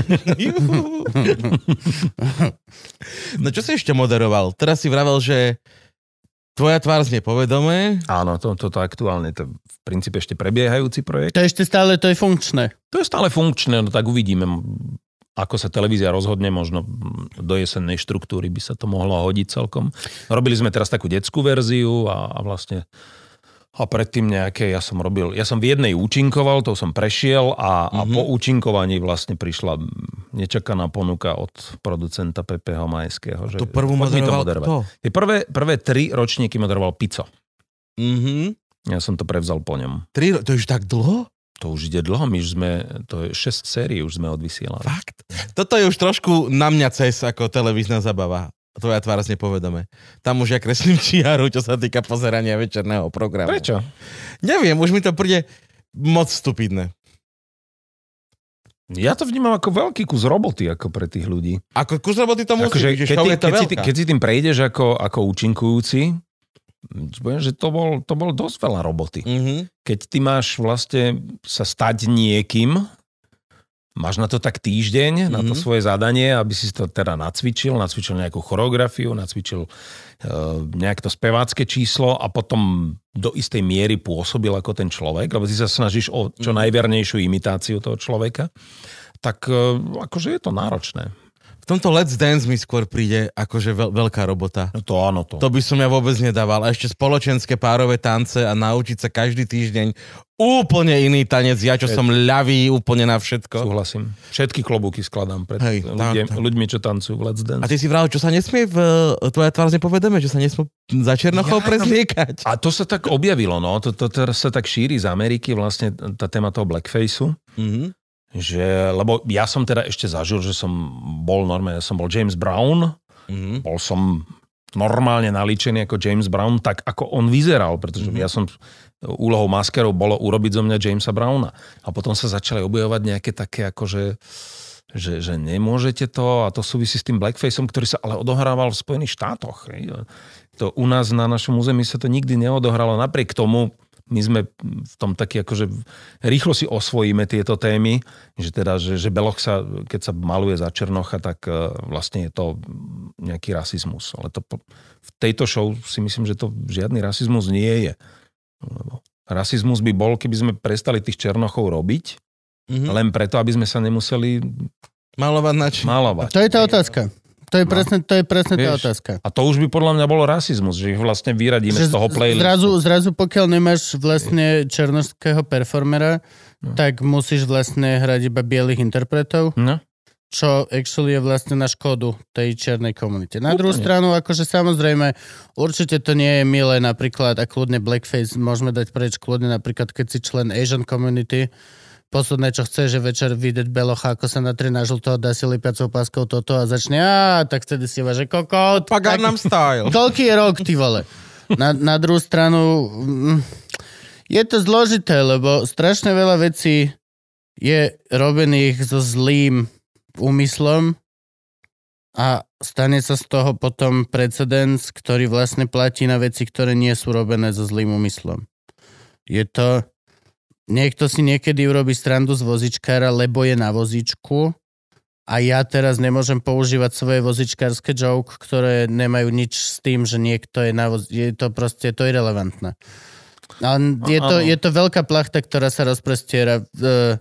No čo si ešte moderoval? Teraz si vravel, že tvoja tvár znie povedomé. Áno, to, toto aktuálne, to je v princípe ešte prebiehajúci projekt. To ešte stále, to je funkčné. To je stále funkčné, no tak uvidíme, ako sa televízia rozhodne, možno do jesennej štruktúry by sa to mohlo hodiť celkom. Robili sme teraz takú detskú verziu a, a vlastne a predtým nejaké, ja som robil, ja som v jednej účinkoval, to som prešiel a, mm-hmm. a po účinkovaní vlastne prišla nečakaná ponuka od producenta Pepeho Majského. Že Tu prvú to moderoval moderovať. kto? Tie prvé, prvé tri ročníky moderoval Pico. Mhm. Ja som to prevzal po ňom. Tri, to je už tak dlho? To už ide dlho, my už sme, to je 6 sérií už sme odvysielali. Fakt? Toto je už trošku na mňa cez ako televízna zabava. Tvoja tvár znie povedomé. Tam už ja kreslím [laughs] čiaru, čo sa týka pozerania večerného programu. Prečo? Neviem, už mi to príde moc stupidné. Ja to vnímam ako veľký kus roboty ako pre tých ľudí. Ako kus roboty to musí, Akože, že keď, ty, keď, si, keď si tým prejdeš ako, ako účinkujúci, poviem, že to bol, to bol dosť veľa roboty. Mhm. Keď ty máš vlastne sa stať niekým, máš na to tak týždeň, mm-hmm. na to Mhm. svoje zadanie, aby si to teda nacvičil, nacvičil nejakú choreografiu, nacvičil uh, nejak to spevácké číslo a potom do istej miery pôsobil ako ten človek, lebo ty sa snažíš o čo najvernejšiu imitáciu toho človeka, tak uh, akože je to náročné. Tomto Let's Dance mi skôr príde akože veľ, veľká robota. No to áno, to. To by som ja vôbec nedával. A ešte spoločenské párové tance a naučiť sa každý týždeň úplne iný tanec. Ja, čo som ľavý úplne na všetko. Súhlasím. Všetky klobúky skladám pred Hej, ľudia, tak, tak. ľuďmi, čo tancujú v Let's Dance. A ty si vral, čo sa nesmie v e, tvoja tvár nepovedeme, že sa nesmú za Černochov Ja, prezliekať. A to sa tak objavilo, no. To, to teraz sa tak šíri z Ameriky, vlastne tá téma toho blackfaceu. Mhm. Že, lebo ja som teda ešte zažil, že som bol normálne, som bol James Brown, Mhm. bol som normálne nalíčený ako James Brown, tak ako on vyzeral, pretože Mhm. mm-hmm. ja som úlohou maskerov bolo urobiť zo mňa Jamesa Browna. A potom sa začali objavovať nejaké také akože že, že nemôžete to a to súvisí s tým blackfaceom, ktorý sa ale odohrával v Spojených štátoch. To u nás na našom území sa to nikdy neodohralo. Napriek tomu my sme v tom taký akože rýchlo si osvojíme tieto témy, že teda, že, že Beloch sa, keď sa maluje za Černocha, tak eh, vlastne je to nejaký rasizmus. Ale to, v tejto show si myslím, že to žiadny rasizmus nie je. Lebo rasizmus by bol, keby sme prestali tých Černochov robiť, Mhm. len preto, aby sme sa nemuseli Malovať na či... malovať. To je tá otázka. To je No. presne, to je presne tá Vieš, otázka. A to už by podľa mňa bolo rasizmus, že ich vlastne vyradíme z toho playlistu. zrazu, zrazu pokiaľ nemáš vlastne černoského performera, No. tak musíš vlastne hrať iba bielých interpretov, No. čo actually je vlastne na škodu tej čiernej komunite. Na druhú stranu, akože samozrejme, určite to nie je milé napríklad a kľudne blackface môžeme dať preč kľudne napríklad, keď si člen Asian community, posledné, čo chce, že večer vidieť Belocha, ako sa natrie na žlto, dá si lipiacou páskou toto a začne, a tak vtedy si iba, že kokot. Paganam style. [laughs] Koľký je rok, ty vole? Na, na druhú stranu, mm, je to zložité, lebo strašne veľa vecí je robených so zlým úmyslom a stane sa z toho potom precedens, ktorý vlastne platí na veci, ktoré nie sú robené so zlým úmyslom. Je to... Niekto si niekedy urobí strandu z vozičkára, lebo je na vozičku a ja teraz nemôžem používať svoje vozičkárske joke, ktoré nemajú nič s tým, že niekto je na voz... Je to proste, to je relevantné. Ale je to, je to veľká plachta, ktorá sa rozprestiera uh,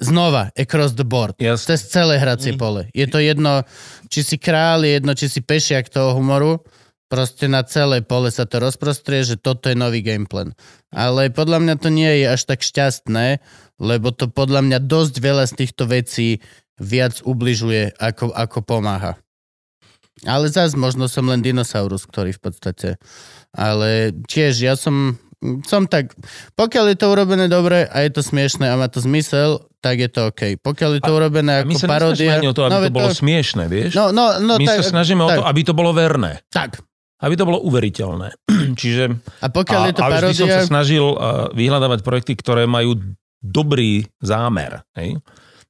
znova, across the board. Jasne. Cez celé hracie Mm. pole. Je to jedno, či si král, je jedno, či si pešiak toho humoru. Proste na celé pole sa to rozprostrie, že toto je nový gameplan. Ale podľa mňa to nie je až tak šťastné, lebo to podľa mňa dosť veľa z týchto vecí viac ubližuje, ako, ako pomáha. Ale zás možno som len dinosaurus, ktorý v podstate... Ale tiež ja som, som tak... Pokiaľ je to urobené dobre a je to smiešné a má to zmysel, tak je to OK. Pokiaľ je to urobené A my ako sa paródia... o to, aby no, to bolo smiešné, vieš? No, no, no, my tak, sa snažíme o tak, to, aby to bolo verné. Tak. Aby to bolo uveriteľné. [clears throat] Čiže... A pokiaľ a, je to a vždy som paródia... sa snažil uh, vyhľadávať projekty, ktoré majú dobrý zámer. Hej?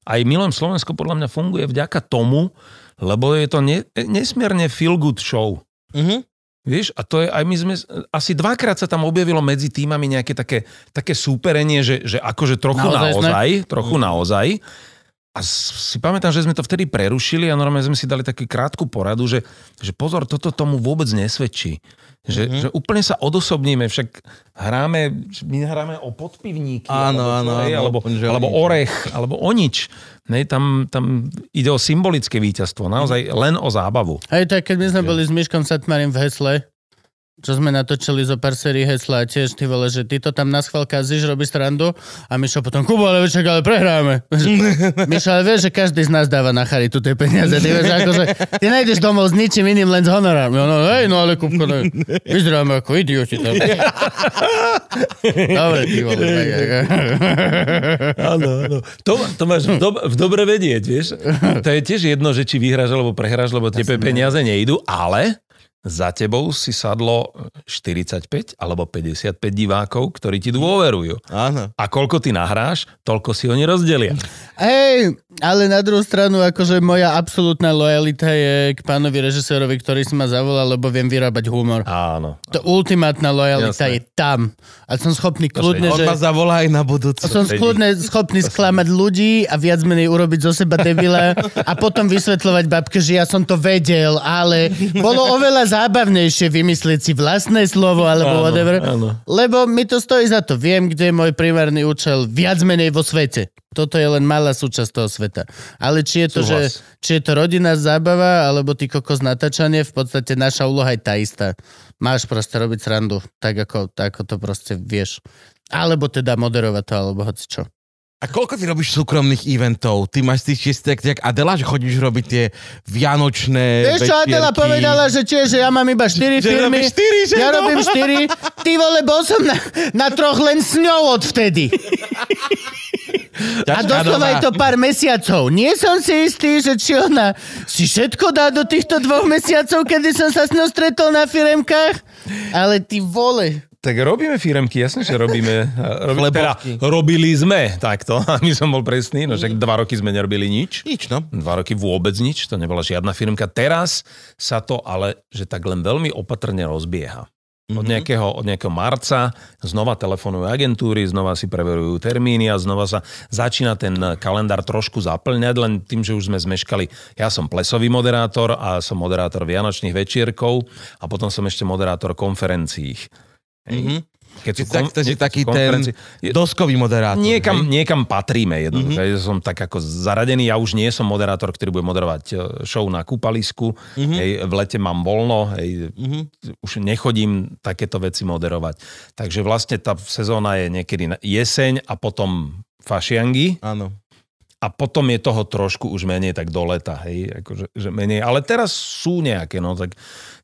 Aj Milujem Slovensko podľa mňa funguje vďaka tomu, lebo je to ne, nesmierne feel good show. Mhm. Vieš, a to je, aj my sme, asi dvakrát sa tam objavilo medzi týmami nejaké také, také súperenie, že, že akože trochu Naozaj naozaj, trochu naozaj. A si pamätám, že sme to vtedy prerušili a normálne sme si dali takú krátku poradu, že, že pozor, toto tomu vôbec nesvedčí. Že, mm-hmm. že úplne sa odosobníme, však hráme, my hráme o podpivníky, Áno, alebo, áno, áno, alebo, že alebo orech, alebo o nič. Nej, tam, tam ide o symbolické víťazstvo, naozaj len o zábavu. Hej, tak keď my sme boli s Myškom Satmarim v Hesle, čo sme natočili zo pár sérií Hesla tiež ty vole, že ty to tam na schvál kazíš, robíš srandu a Mišo potom, Kubo, ale však ale prehráme. [laughs] Mišo, ale vieš, že každý z nás dáva na charitu tie peniaze. Ty vieš, akože, ty nejdeš domov s ničím iným, len s honorám. No, hej, no ale Kupko, no, vyzeráme ako idioti tam. Dobre, ty vole. [laughs] Áno, áno. To, to máš v, dob- v dobre vedieť, vieš. To je tiež jedno, že či vyhráš alebo prehráš, lebo tebe peniaze nejdú, ale za tebou si sadlo 45 alebo 55 divákov, ktorí ti dôverujú. Áno. A koľko ty nahráš, toľko si oni rozdelia. Hej, ale na druhú stranu, akože moja absolútna lojalita je k pánovi režisérovi, ktorý si ma zavolal, lebo viem vyrábať humor. Áno. To ultimátna lojalita Jasné. je tam. A som schopný kľudne, On že... ma zavolá aj na budúce. Som skľudne schopný sklamať ľudí a viac menej urobiť zo seba debila [laughs] a potom vysvetľovať babke, že ja som to vedel, ale bolo oveľa zábavnejšie vymyslieť si vlastné slovo alebo Áno, whatever. áno. Lebo mi to stojí za to. Viem, kde je môj primárny účel viac menej vo svete. Toto je len malá súčasť toho sveta. Ale či je to, Súhlas. že, či je to rodinná zábava, alebo ty kokos natáčanie, v podstate naša úloha je tá istá. Máš proste robiť srandu, tak ako, tak ako to proste vieš. Alebo teda moderovať to, alebo hoci čo. A koľko ty robíš súkromných eventov? Ty máš tých čistek, jak Adela, že chodíš robiť tie vianočné Vieš čo, Adela povedala, že tiež, že ja mám iba 4 Že firmy. robíš štyri, že ja no? robím 4. Ty vole, bol som na, na troch len s ňou odvtedy. A doslova je to pár mesiacov. Nie som si istý, že či ona si všetko dá do týchto dvoch mesiacov, kedy som sa s ňou stretol na firemkách. Ale ty vole. Tak robíme firemky, jasne, že robíme. Robi, teda, robili sme takto, [laughs] aby som bol presný, no však dva roky sme nerobili nič. Nič, no. Dva roky vôbec nič, to nebola žiadna firmka. Teraz sa to ale, že tak len veľmi opatrne rozbieha. Od nejakého, od nejakého marca znova telefonujú agentúry, znova si preverujú termíny a znova sa začína ten kalendár trošku zaplňať, len tým, že už sme zmeškali. Ja som plesový moderátor a som moderátor Vianočných večierkov a potom som ešte moderátor konferencií. Mhm. Keď Ty, tak, to keď taký sú ten doskový moderátor. Niekam, hej? niekam patríme jednoducho. Mm-hmm. Som tak ako zaradený. Ja už nie som moderátor, ktorý bude moderovať e, show na kúpalisku. Mm-hmm. Hej, v lete mám voľno. Hej, mm-hmm. Už nechodím takéto veci moderovať. Takže vlastne tá sezóna je niekedy jeseň a potom fašiangy. Áno. A potom je toho trošku už menej tak do leta, hej, akože, že menej. Ale teraz sú nejaké, no tak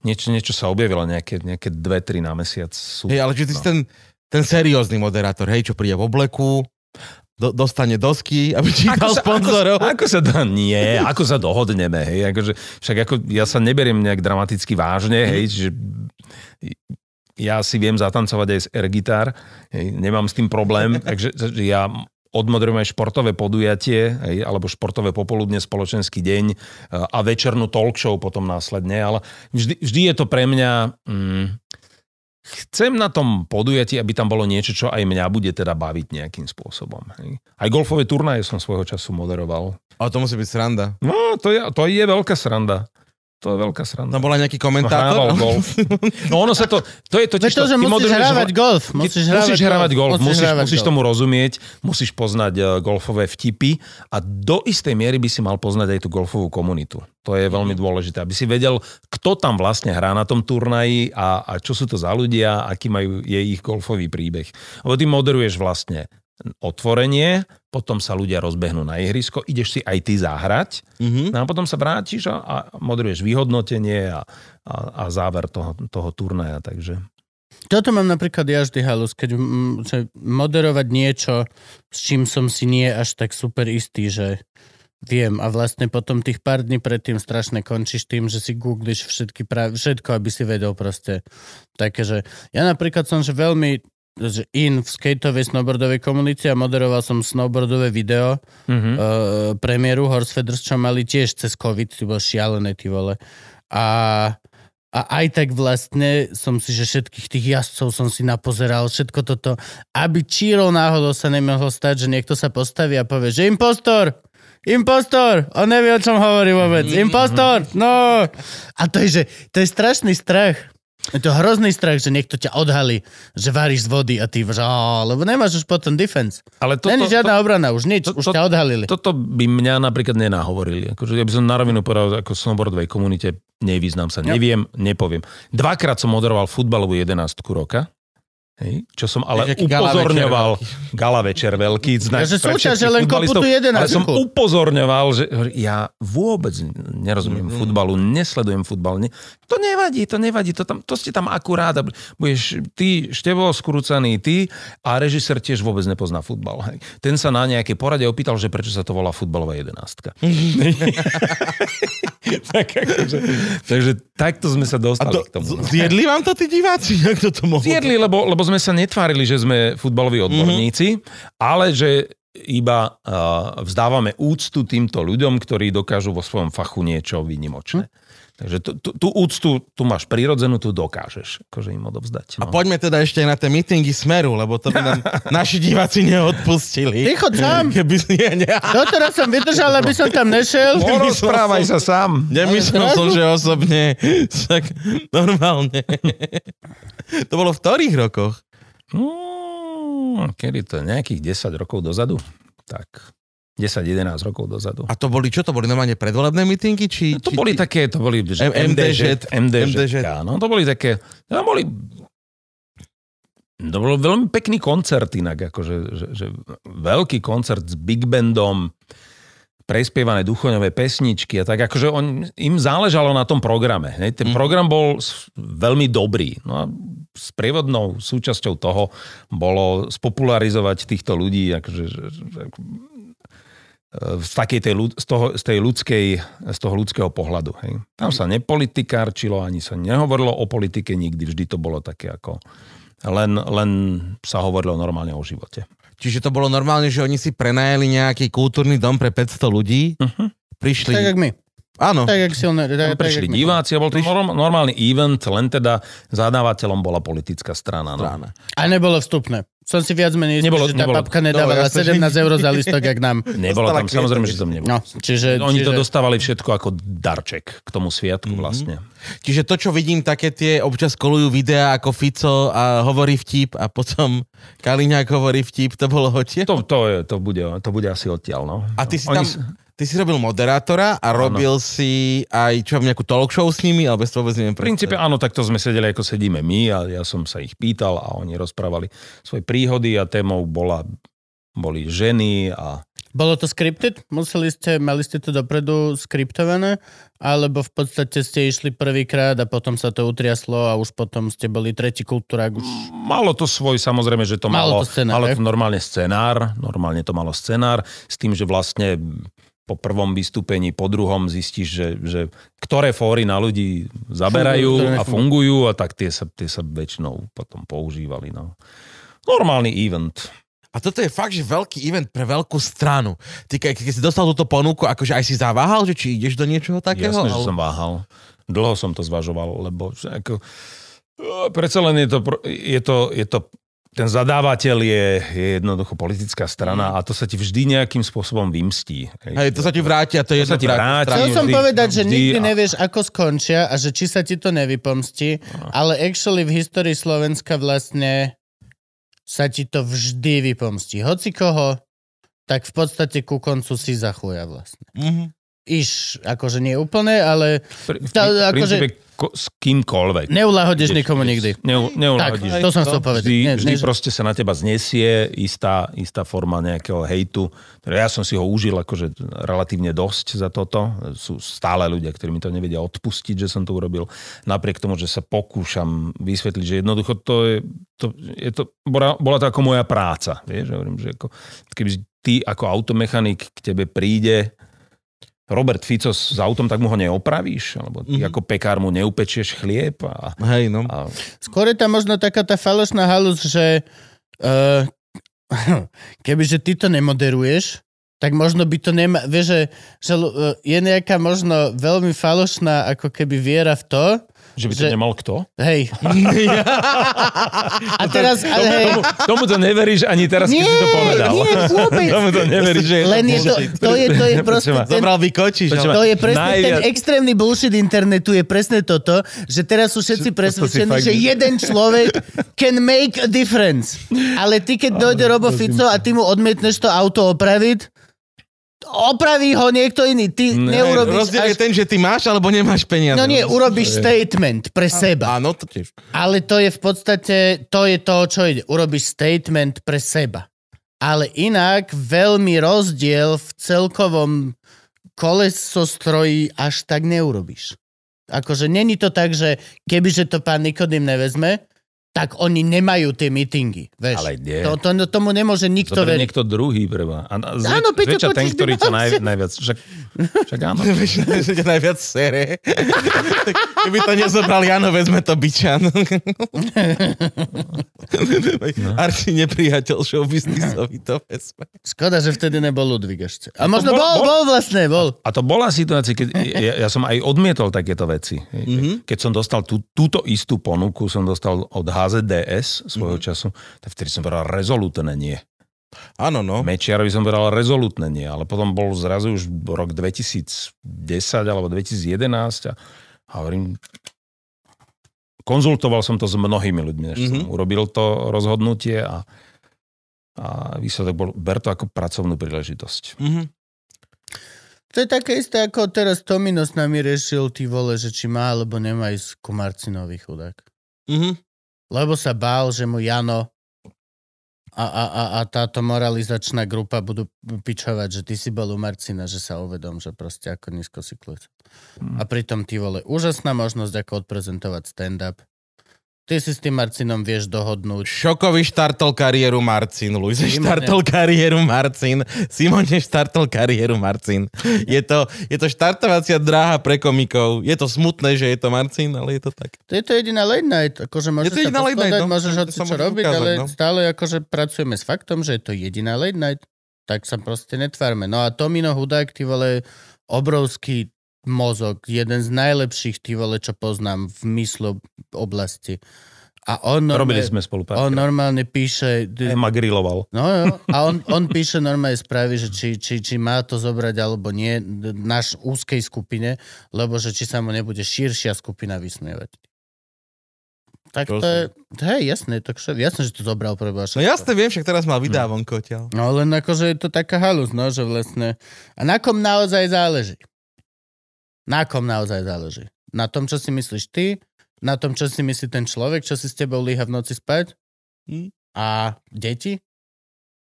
niečo, niečo sa objavilo, nejaké, nejaké dve, tri na mesiac sú. Hej, ale či ty no. si ten, ten seriózny moderátor, hej, čo príde v obleku, do, dostane dosky, aby čítal sponzorov. Ako, ako sa dá, nie, ako sa dohodneme, hej, akože, však ako, ja sa neberiem nejak dramaticky vážne, hej, čiže ja si viem zatancovať aj z air-gitár, hej, nemám s tým problém, takže že ja odmoderujem aj športové podujatie, hej, alebo športové popoludne, spoločenský deň e, a večernú talk show potom následne, ale vždy, vždy je to pre mňa... Mm, chcem na tom podujatí, aby tam bolo niečo, čo aj mňa bude teda baviť nejakým spôsobom. Hej. Aj golfové turnaje som svojho času moderoval. Ale to musí byť sranda. No, to je, to je veľká sranda. To je veľká sranda. Tam bol aj nejaký komentátor. golf. No ono sa to, to je totiž to, že musíš hrávať golf. Musíš musíš hrávať golf, musíš musíš, hrávať musíš golf. tomu rozumieť, musíš poznať uh, golfové vtipy a do istej miery by si mal poznať aj tú golfovú komunitu. To je veľmi dôležité, aby si vedel, kto tam vlastne hrá na tom turnaji a, a čo sú to za ľudia, aký majú je ich golfový príbeh. Lebo ty moderuješ vlastne otvorenie, potom sa ľudia rozbehnú na ihrisko, ideš si aj ty zahrať Mhm. no a potom sa vrátiš a, a moderuješ vyhodnotenie a, a, a záver toho, toho turnaja. Takže Toto mám napríklad ja vždy halus, keď že moderovať niečo, s čím som si nie až tak super istý, že viem a vlastne potom tých pár dní predtým strašne končíš tým, že si googliš všetky prav- všetko, aby si vedel proste také, že ja napríklad som že veľmi že in v skateovej snowboardovej komunite a moderoval som snowboardové video mm-hmm. uh, premiéru Horsefelders, čo mali tiež cez COVID, ty bol šialené, ty vole. A, a aj tak vlastne som si, že všetkých tých jazdcov som si napozeral, všetko toto, aby čírou náhodou sa nemohlo stať, že niekto sa postaví a povie, že impostor, impostor, on nevie, o čom hovorí vôbec, impostor, no. A to je, že to je strašný strach. Je to hrozný strach, že niekto ťa odhalí, že varíš z vody a ty, že á, lebo nemáš už potom defense. Ale To, Není žiadna obrana, už nič, to- už to- ťa odhalili. Toto by mňa napríklad nenahovorili. Akože ja by som na rovinu povedal, ako snowboardovej komunite nevyznám sa, neviem, nepoviem. Dvakrát som moderoval futbalovú 11 roka. Hej, čo som ale gala večer upozorňoval, gala večer veľký, znak Takže pre súťaž je len futbalistov, kopu tú jedenáctku. ale som upozorňoval, že ja vôbec nerozumiem Mm-hmm. futbalu, nesledujem futbal. Ne, to nevadí, to nevadí, to, tam, to ste tam akurát. a Budeš ty števo skrúcaný, ty a režisér tiež vôbec nepozná futbal. Hej. Ten sa na nejakej porade opýtal, že prečo sa to volá futbalová jedenástka. [laughs] [laughs] tak, akože, takže takto sme sa A dostali to, k tomu. no. zjedli vám to tí diváci? [laughs] Jak to to mohlo? Zjedli, lebo, lebo sme sa netvárili, že sme futbaloví odborníci, mm-hmm. ale že iba uh, vzdávame úctu týmto ľuďom, ktorí dokážu vo svojom fachu niečo výnimočné. Takže tú, tú, tú úctu tu máš prirodzenú, tu dokážeš akože im odovzdať. A No. poďme teda ešte na tie mítingy Smeru, lebo to by nám [laughs] naši diváci neodpustili. Ty chod sám. Keby, nie, nie, Doteraz som vydržal, aby som tam nešiel. Porozprávaj sa sám. nemyslel som, že osobne. Však normálne. [laughs] to bolo v ktorých rokoch? Mm, kedy to? Nejakých 10 rokov dozadu? Tak, 10-11 rokov dozadu. A to boli čo? To boli normálne predvolebné mítingy? Či, To či, boli také, to boli že MDŽ, MDŽ, MDŽ. áno, to boli také, to boli to bol veľmi pekný koncert inak, akože, že, že veľký koncert s big bandom, prespievané duchoňové pesničky a tak akože on, im záležalo na tom programe. Hej. Ten program bol veľmi dobrý. No a s prievodnou súčasťou toho bolo spopularizovať týchto ľudí akože, že, že, z, takej tej, z, toho, z, tej ľudskej, z toho ľudského pohľadu. Hej. Tam sa nepolitikárčilo, ani sa nehovorilo o politike nikdy, vždy to bolo také ako len, len sa hovorilo normálne o živote. Čiže to bolo normálne, že oni si prenajali nejaký kultúrny dom pre 500 ľudí. Uh-huh. Prišli... Tak jak my. Áno. Tak jak silné. Tak, Tam prišli diváci a bol to norm- normálny event, len teda zadávateľom bola politická strana. No. Rána. A nebolo vstupné. Som si viac menej istý, Nebolo- že tá nebolo. babka nedávala No, jasné, 17 eur za listok, jak nám. [laughs] Nebolo tam, samozrejme, kvietky. že tam nebolo. No, čiže, Oni čiže... to dostávali všetko ako darček k tomu sviatku vlastne. Čiže to, čo vidím, také tie občas kolujú videá ako Fico a hovorí vtip a potom Kaliňák hovorí vtip, to bolo hotie. To, to, je, to, bude, to bude asi odtiaľ. No. A ty si Oni tam, ty si robil moderátora a robil si aj čo, nejakú talk show s nimi, alebo si to vôbec neviem V princípe áno, takto sme sedeli, ako sedíme my a ja som sa ich pýtal a oni rozprávali svoje príhody a témou bola, boli ženy a Bolo to scripted? Museli ste, mali ste to dopredu skriptované? Alebo v podstate ste išli prvýkrát a potom sa to utriaslo a už potom ste boli tretí kultúrák? Už... malo to svoj, samozrejme, že to Malo malo, to scenár, malo to normálne scenár, normálne to malo scenár, s tým, že vlastne po prvom vystúpení, po druhom zistíš, že, že ktoré fóry na ľudí zaberajú a fungujú a tak tie sa, tie sa väčšinou potom používali. No. Normálny event. A toto je fakt, že veľký event pre veľkú stranu. Ty, ke- keď si dostal túto ponuku, akože aj si zaváhal, že či ideš do niečoho takého? Jasne, že Ale- som váhal. Dlho som to zvažoval, lebo že ako, predsa len je to, je to, je to ten zadávateľ je, je jednoducho politická strana a to sa ti vždy nejakým spôsobom vymstí. Hej, to sa ti vráti a to je To sa ti vráti. Chcel Vždy- som povedať, že vždy nikdy a- nevieš, ako skončia a že či sa ti to nevypomstí, ale actually v histórii Slovenska vlastne sa ti to vždy vypomstí. Hoci koho, tak v podstate ku koncu si zachuja vlastne. Mhm. Iš, akože nie úplne, ale Pri, v, Tá- v akože- princípe ko, s kýmkoľvek. neulahodíš nikomu nikdy. Neu, Tak, neulahodíš. to som chcel povedať. Vždy, Nie, vždy že- proste sa na teba znesie istá, istá forma nejakého hejtu. Teda ja som si ho užil akože relatívne dosť za toto. Sú stále ľudia, ktorí mi to nevedia odpustiť, že som to urobil. Napriek tomu, že sa pokúšam vysvetliť, že jednoducho to je, to, je to, bola, bola to ako moja práca. Vieš, hovorím, že ako, keby ty ako automechanik k tebe príde Robert Fico s autom, tak mu ho neopravíš? Alebo ty Mhm. ako pekár mu neupečieš chlieb? A, Hej, no. a Skôr je tam možno taká tá falošná halus, že uh, [clears throat] kebyže ty to nemoderuješ, tak možno by to nemá... Vieš, že, že uh, je nejaká možno veľmi falošná ako keby viera v to, že by to Že- nemal kto? hej. [laughs] A teraz, ale hej, Tomu, tomu to neveríš ani teraz, keď Nie, si to povedal. nie, vôbec. Tomu to neveríš, že len je to, to je, to je proste ten, Zobral by ale... To je presne Najviac- ten extrémny bullshit internetu je presne toto, že teraz sú všetci presvedčení, že jeden človek can make a difference. Ale ty, keď dojde Robo Fico a ty mu odmietneš to auto opraviť, opraví ho niekto iný. Ty Ne, neurobíš Rozdiel je až... ten, že ty máš alebo nemáš peniaze. No nie, urobíš statement pre seba. Áno, to tiež. Ale to je v podstate, to je to, čo ide. Urobíš statement pre seba. Ale inak veľmi rozdiel v celkovom kolesostroji až tak neurobíš. Akože není to tak, že kebyže to pán Nikodým nevezme, tak oni nemajú tie meetingy. Vieš. Ale nie. To, to, tomu nemôže nikto Zober veriť. niekto druhý preba. A, a zväč, Áno, Peťo zväčša ten, ktorý mal naj, najviac... Však, však áno. [laughs] Že ťa najviac sere. [laughs] Keby to nezobral Jano, vezme to Byčan. [laughs] Arči nepriateľ showbiznisovi to vezme. Škoda, že vtedy nebol Ludvík ešte. A možno bol- bol, bol- bol vlastne, bol. A to bola situácia, keď ja, ja som aj odmietol takéto veci. Mm-hmm. Keď som dostal tú, túto istú ponuku, som dostal od HZDS svojho mm-hmm. času, tak vtedy som povedal rezolutné nie. Áno, no. Mečiarovi som povedal rezolutné nie, ale potom bol zrazu už rok 2010 alebo 2011 a, a hovorím, konzultoval som to s mnohými ľuďmi, než mm-hmm. som urobil to rozhodnutie a, a výsledok bol, ber to ako pracovnú príležitosť. Mhm. To je také isté, ako teraz Tomino s nami riešil, ty vole, že či má alebo nemá ísť ku Marcinovi chudák. Mhm. Lebo sa bál, že mu Jano a, a, a, a táto moralizačná grupa budú pičovať, že ty si bol u Marcina, že sa uvedom, že proste ako nízko si kľúč. A pritom ty vole, úžasná možnosť ako odprezentovať stand-up. Ty si s tým Marcinom vieš dohodnúť. Šokovi štartol kariéru Marcin, Luise štartol kariéru Marcin, Simone štartol kariéru Marcin. Je to, je to štartovacia dráha pre komikov. Je to smutné, že je to Marcin, ale je to tak. To je to jediná late night, akože môžeš to sa jediná late night, no. môžeš To hoci čo robiť, ukázať, ale no. stále akože pracujeme s faktom, že je to jediná late night, tak sa proste netvárme. No a Tomino Hudák, ty vole, obrovský mozog, jeden z najlepších, ty vole, čo poznám v myslo oblasti. A on Robili normálne, sme on spoluprácu. normálne píše... Ema griloval. No jo, a on, on píše normálne správy, že či, či, či má to zobrať alebo nie náš úzkej skupine, lebo že či sa mu nebude širšia skupina vysmievať. Tak To to je, hej, jasné, tak čo, jasné, že to zobral pre No jasne, viem, však teraz mal videá vonko odtiaľ. No len akože je to taká halus, no, že vlastne... A na kom naozaj záleží? Na kom naozaj záleží? Na tom, čo si myslíš ty, na tom, čo si myslí ten človek, čo si s tebou líha v noci spať Hm. a deti?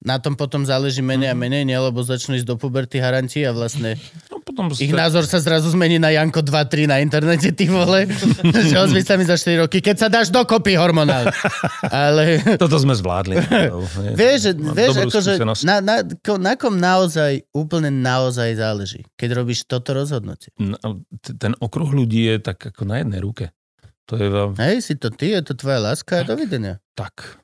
Na tom potom záleží menej a menej, nie? lebo začnú ísť do puberty haranti a vlastne [laughs] potom ich názor sa zrazu zmení na Janko 2-3 na internete, ty vole. [laughs] že ozvi sa mi za 4 roky, keď sa dáš dokopy hormonál. Ale... Toto sme zvládli. [laughs] Vieš, vieš akože na, na, na kom naozaj, úplne naozaj záleží, keď robíš toto rozhodnutie. No, Ten okruh ľudí je tak ako na jednej ruke. To je veľmi... Hej, si to ty, je to tvoja láska a dovidenia. Tak.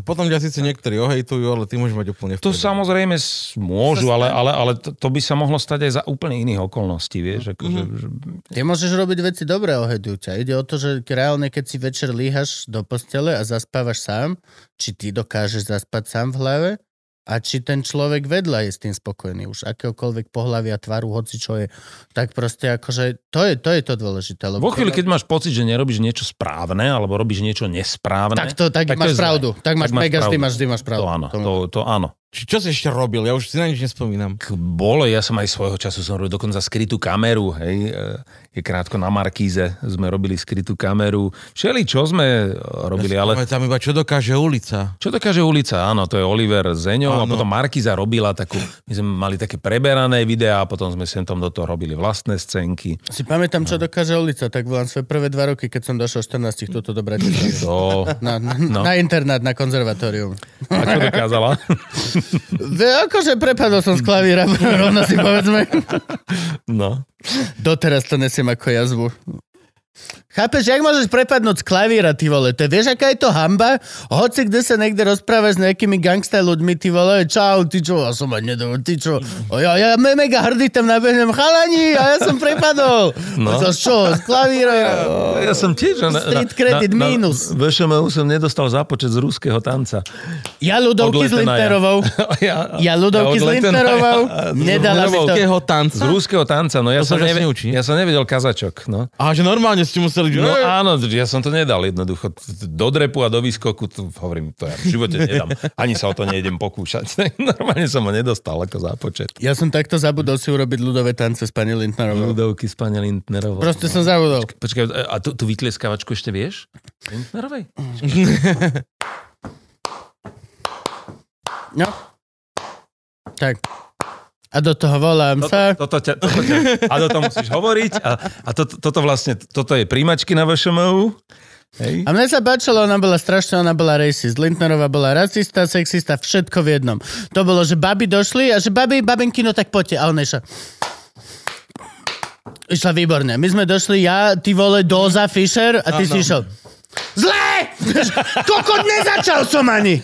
Potom ťa síce niektorí ohejtujú, ale ty môžeš mať úplne To samozrejme s- môžu, ale, ale, ale to, to by sa mohlo stať aj za úplne iných okolností, vieš. Akože, že, Ty môžeš robiť veci dobre, ohedujú ťa. Ide o to, že reálne, keď si večer líhaš do postele a zaspávaš sám, či ty dokážeš zaspať sám v hlave a či ten človek vedľa je s tým spokojný. Už akéhokoľvek pohľavia, tvaru, hoci čo je. Tak proste akože to je to, je to dôležité. Lebo vo chvíli, keď máš pocit, že nerobíš niečo správne, alebo robíš niečo nesprávne, tak, to, tak, tak to máš zlé. pravdu. Tak máš, máš mega vždy pravdu. máš, vždy máš pravdu. to áno, to, to áno. Či, čo si ešte robil? Ja už si na nič nespomínam. K- Bolo, ja som aj svojho času som robil dokonca skrytú kameru, hej, je krátko na Markíze sme robili skrytú kameru. Všeli, čo sme robili, ale Ale tam iba čo dokáže ulica. čo dokáže ulica? Áno, to je Oliver Zeňo a Áno. potom Markíza robila takú, my sme mali také preberané videá a potom sme sem tam do toho robili vlastné scénky. Si pamätám, čo dokáže ulica, tak volám svoje prvé dva roky, keď som došiel 14 túto do Bratislavy. To... Na, na, No. na internát, na konzervatórium. A čo dokázala? [laughs] Ve, akože prepadol som z klavíra, [laughs] rovno si povedzme. No. Doteraz to nesiem ako jazvu. Chápeš, jak môžeš prepadnúť z klavíra, ty vole? To je, vieš, aká je to hamba? Hoci kde sa niekde rozprávaš s nejakými gangsta ľuďmi, ty vole, čau, ty čo, a som aj nedovol, ty čo? O, ja, ja me- mega hrdý tam nabehnem, chalani, a ja som prepadol. No. To čo, z klavíra? Ja som tiež... Na, Street credit mínus. Na, VŠMU som nedostal zápočet z ruského tanca. Ja ľudovky s. Lintnerovou. [laughs] ja, Ja ľudovky s Letenaja. Lintnerovou. [laughs] Z Nedala mi to. Z tanca? rúského tanca, no ja To som, učí. ja som nevedel kazačok, no. A že normálne ste museli... Že... No áno, ja som to nedal jednoducho. Do drepu a do výskoku, to, hovorím, to ja v živote nedám. Ani sa o to nejdem pokúšať. [laughs] Normálne som ho nedostal ako zápočet. Ja som takto zabudol si urobiť ľudové tance s pani Lintnerovou. Ľudovky s pani Lindnerovou. Proste som zabudol. Počkaj, a tú, tú vytlieskavačku ešte vieš? Lindnerovej? [laughs] No. Tak. A do toho volám Toto, sa. toto ťa, toto ťa, a do toho musíš hovoriť. A, a to, toto vlastne, toto je príjmačky na VŠMU. Hej. A mne sa páčilo, ona bola strašne, ona bola racist. Lindnerová bola rasista, sexista, všetko v jednom. To bolo, že baby došli a že baby, babinky, no tak poďte. A ona išla. Išla výborne. My sme došli, ja, ty vole, Doza, Fischer a ty si išiel. Zlé! Kokot nezačal som ani.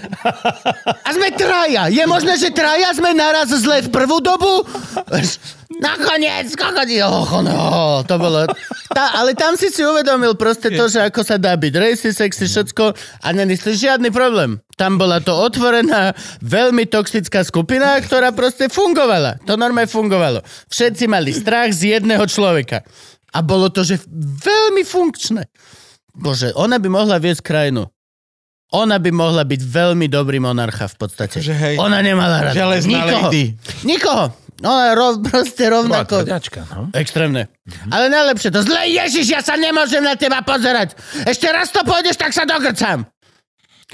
A sme traja. Je možné, že traja sme naraz zle v prvú dobu? Nakoniec, kokot, oh, no, to bolo... Tá, ale tam si si uvedomil proste to, že ako sa dá byť racy, sexy, všetko a nemyslíš žiadny problém. Tam bola to otvorená, veľmi toxická skupina, ktorá proste fungovala. To normálne fungovalo. Všetci mali strach z jedného človeka. A bolo to, že veľmi funkčné. Bože, ona by mohla viesť krajinu. Ona by mohla byť veľmi dobrý monarcha v podstate. Že hej. Ona nemala rada. Nikoho. lady. Nikoho. Ona ro, proste rovnako. tvrďačka, no. Extrémne. Ale najlepšie to. Zle, Ježiš, ja sa nemôžem na teba pozerať. Ešte raz to pôjdeš, tak sa dogrcam.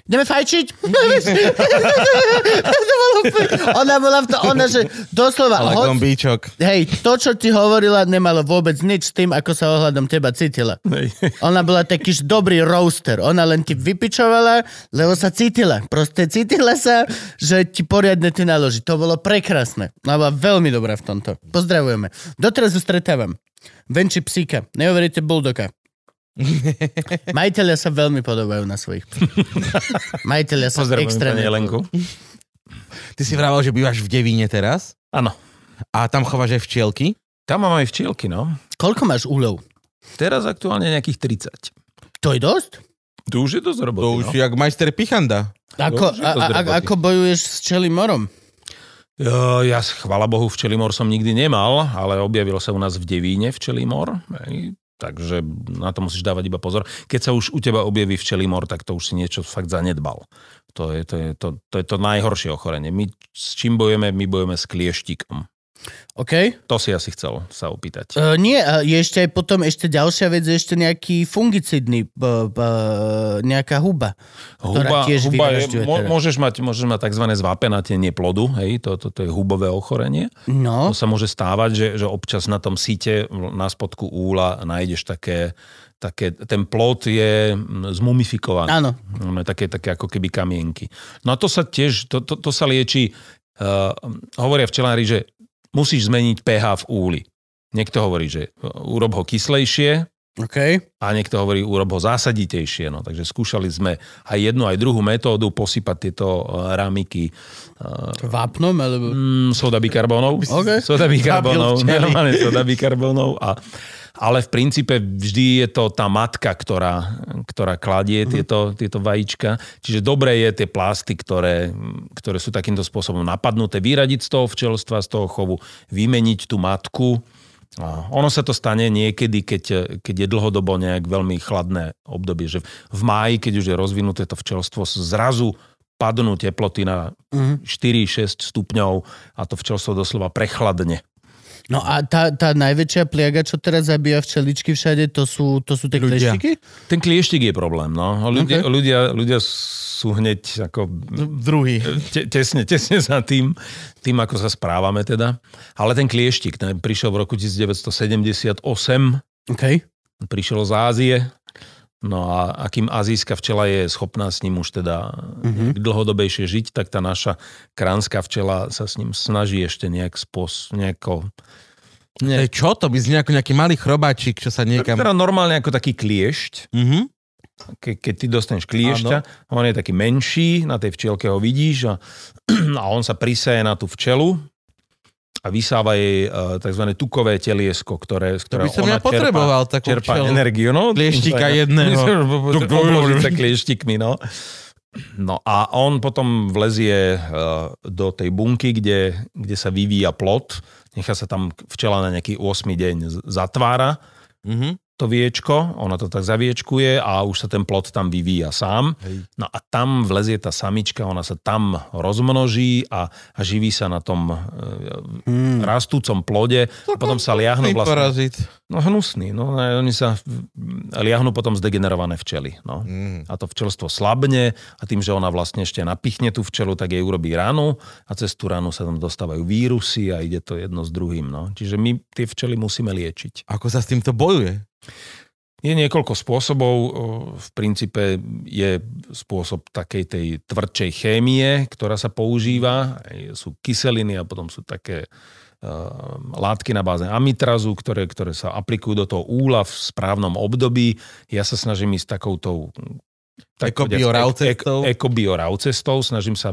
Ideme fajčiť? To bolo úplne- ona bola v to, ona, že doslova, Ale hoď, gombíčok. hej, to, čo ti hovorila, nemalo vôbec nič s tým, ako sa ohľadom teba cítila. Hej. Ona bola taký dobrý roaster. Ona len ti vypičovala, lebo sa cítila. Proste cítila sa, že ti poriadne ty naloží. To bolo prekrásne. Ona bola veľmi dobrá v tomto. Pozdravujeme. Doteraz ju stretávam. Venči psíka. Neuveríte buldoka. [laughs] Majiteľia sa veľmi podobajú na svojich. [laughs] Majiteľia sa Pozdravujem extrémne pani Jelenku. Ty si vravel, že bývaš v Devíne teraz Áno. a tam chováš aj včielky. Tam mám aj včielky, no. Koľko máš úľov? Teraz aktuálne nejakých 30. To je dosť? To už je dosť To roboty, už no. jak majster Pichanda. Ako, a, a, ako bojuješ s čelým morom? Jo, Ja, chvala Bohu, včelí mor som nikdy nemal, ale objavil sa u nás v Devíne včelí mor. Hej. Takže na to musíš dávať iba pozor. Keď sa už u teba objaví včelí mor, tak to už si niečo fakt zanedbal. To je to, je to, to, je to najhoršie ochorenie. My s čím bojujeme? My bojujeme s klieštíkom. OK? To si asi chcel sa opýtať. Uh, nie, je ešte aj potom ešte ďalšia vec, je ešte nejaký fungicidný, b, b, nejaká huba. ktorá tiež huba je, mo, teda. môžeš mať, môžeš mať tzv. zvápenatenie plodu, hej, to, to, to je hubové ochorenie. No, To sa môže stávať, že, že občas na tom síte na spodku úla nájdeš také, také ten plod je mm, zmumifikovaný. áno. Také, také ako keby kamienky. No a to sa tiež, to, to, to sa lieči, uh, hovoria včelári, že musíš zmeniť pH v úli. Niekto hovorí, že uh, urob ho kyslejšie, OK. A niekto hovorí, urob ho zásaditejšie. No. Takže skúšali sme aj jednu, aj druhú metódu posypať tieto eh, rámiky Vápnom, alebo... mm, soda bikarbónov. OK. Soda bikarbónov. Normálne soda bikarbónov. A, ale v princípe vždy je to tá matka, ktorá, ktorá kladie tieto, tieto vajíčka. Čiže dobré je tie plasty, ktoré, ktoré sú takýmto spôsobom napadnuté, vyradiť z toho včelstva, z toho chovu, vymeniť tú matku. A ono sa to stane niekedy, keď, keď je dlhodobo nejak veľmi chladné obdobie, že v máji, keď už je rozvinuté to včelstvo, zrazu padnú teploty na 4-6 stupňov a to včelstvo doslova prechladne. No a tá, tá najväčšia pliaga, čo teraz zabíja včeličky všade, to sú, to sú tie Ľudia. kleštiky? Ten klieštik je problém, no. Ľudia, Ok. ľudia, ľudia sú hneď ako Druhý. te, tesne, tesne za tým, tým, ako sa správame teda. Ale ten klieštik, ten prišiel v roku 1978, OK. prišiel z Ázie, no a akým azijská včela je schopná s ním už teda mm-hmm. dlhodobejšie žiť, tak tá naša kránska včela sa s ním snaží ešte nejak spos, nejako, To je čo? To by nejako nejaký malý chrobáčik, čo sa niekam... teda normálne ako taký kliešť, Mhm. ke, keď ty dostaneš kliešťa, on je taký menší, na tej včielke ho vidíš a, [clears throat] a on sa prisaje na tú včelu a vysáva jej uh, tzv. tukové teliesko, ktoré, z ktorého ona ja potreboval takú čerpá včelu. energiu. No, Klieštika jedného. Obložiť sa klieštikmi, no. No a on potom vlezie uh, do tej bunky, kde, kde sa vyvíja plod, nechá sa tam včela na nejaký 8 deň zatvára, Mhm. To viečko, ona to tak zaviečkuje a už sa ten plod tam vyvíja sám. Hej. No a tam vlezie tá samička, ona sa tam rozmnoží a, a živí sa na tom hmm. rastúcom plode. A potom sa liahnu vlastne... parazit. No hnusný, no a oni sa liahnu potom zdegenerované včely. No. Mm. A to včelstvo slabne a tým, že ona vlastne ešte napichne tú včelu, tak jej urobí ranu a cez tú ranu sa tam dostávajú vírusy a ide to jedno s druhým. No. Čiže my tie včely musíme liečiť. Ako sa s týmto bojuje? Je niekoľko spôsobov. V princípe je spôsob takej tej tvrdšej chémie, ktorá sa používa. Sú kyseliny a potom sú také uh, látky na báze amitrazu, ktoré, ktoré sa aplikujú do toho úla v správnom období. Ja sa snažím ísť takoutou tak Eko-bio povediac, raw ek- ek- cestou? Eko-bio raw cestou. Snažím sa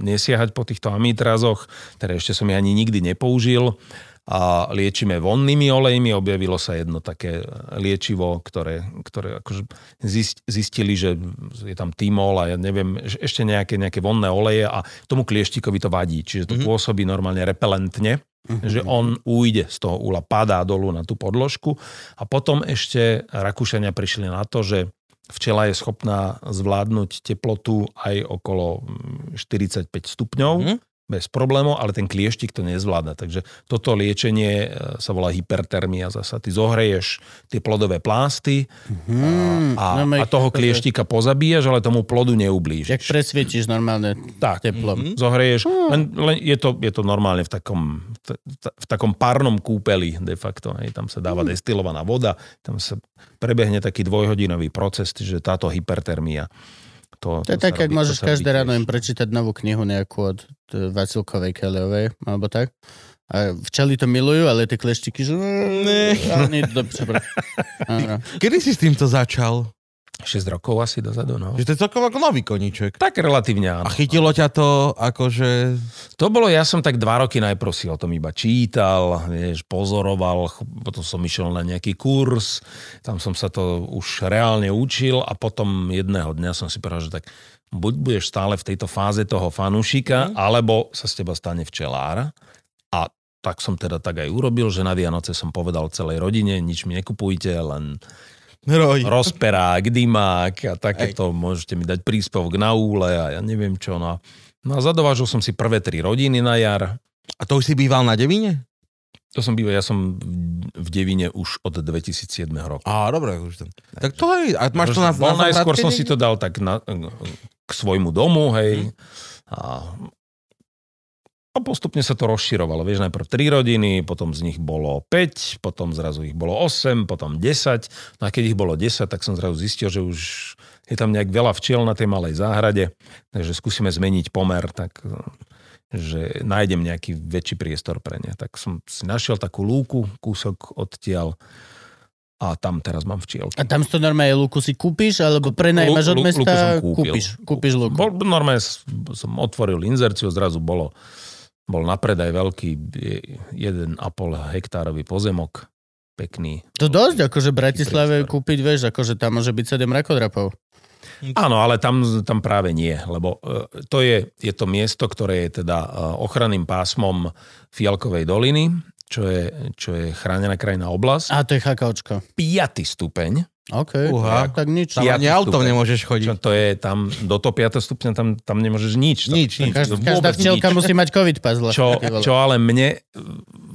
nesiahať po týchto amitrazoch, ktoré ešte som ich ani nikdy nepoužil a liečíme vonnými olejmi. Objavilo sa jedno také liečivo, ktoré, ktoré akože zist- zistili, že je tam timol a ja neviem, ešte nejaké, nejaké vonné oleje a tomu klieštikovi to vadí. Čiže to mm-hmm. pôsobí normálne repelentne, mm-hmm. že on ujde z toho úla, padá dolu na tú podložku a potom ešte Rakúšania prišli na to, že včela je schopná zvládnuť teplotu aj okolo mm, 45 stupňov. Mhm. Bez problémov, ale ten klieštik to nezvláda. Takže toto liečenie e, sa volá hypertermia. Zasa ty zohreješ tie plodové plásty Hmm, a, no, a toho klieštika pozabíjaš, ale tomu plodu Jak neublížiš. presvietiš normálne Tak, teplom. zohreješ, len, len je, to, je to normálne v takom, v, v takom párnom kúpeli de facto. Hej. Tam sa dáva destilovaná voda, tam sa prebehne taký dvojhodinový proces, že táto hypertermia. To, To je tak, ak môžeš každé ráno im prečítať novú knihu nejakú od e, Vacilkovej Kellyovej, alebo tak. A včely to milujú, ale tie kleštiky, že... Ne. Ale nie, dobře, dobre. Áno. Kedy si s týmto začal? 6 rokov asi dozadu, no. Že to je celkom ako nový koníček. Tak relatívne áno. A chytilo ťa to akože... To bolo, ja som tak dva roky najprv si o tom iba čítal, vieš, pozoroval, potom som išiel na nejaký kurz, tam som sa to už reálne učil a potom jedného dňa som si povedal, že tak buď budeš stále v tejto fáze toho fanúšika, alebo sa z teba stane včelár. A tak som teda tak aj urobil, že na Vianoce som povedal celej rodine, nič mi nekupujte, len Roj. rozperák, dymák a takéto, môžete mi dať príspevok na úle a ja neviem čo. No, no a zadovážil som si prvé tri rodiny na jar. A to už si býval na Devine? To som býval, ja som v- Devine už od 2007 roku. Á, dobre. Už ten. Tak to je... A máš to na, na najskôr som si to dal tak na, k svojmu domu, hej. A, a postupne sa to rozširovalo. Vieš, najprv tri rodiny, potom z nich bolo 5, potom zrazu ich bolo 8, potom 10. No a keď ich bolo 10, tak som zrazu zistil, že už je tam nejak veľa včiel na tej malej záhrade, takže skúsime zmeniť pomer, tak že nájdem nejaký väčší priestor pre ne. Tak som si našiel takú lúku, kúsok odtiaľ a tam teraz mám včielky. A tam to normálne lúku si kúpiš, alebo prenajímaš od lu- lúku mesta, som kúpil. kúpiš, kúpiš lúku. Bol, normálne som otvoril inzerciu, zrazu bolo, bol na predaj veľký je- 1,5 hektárový pozemok, pekný. To dosť, akože v Bratislave priestor. kúpiť, vieš, akože tam môže byť 7 rakodrapov. Áno, ale tam, tam práve nie, lebo e, to je, je to miesto, ktoré je teda e, ochranným pásmom Fialkovej doliny, čo je, čo je chránená krajná oblasť. A to je chakaočko. 5. stupeň, OK, Uha. tak nič. Tam Ja- ani autom nemôžeš chodiť. čo to je tam, do toho 5. stupňa tam, tam nemôžeš nič. Nič, nič. Každá, každá včielka nič. musí mať covid pas. Čo, čo ale mne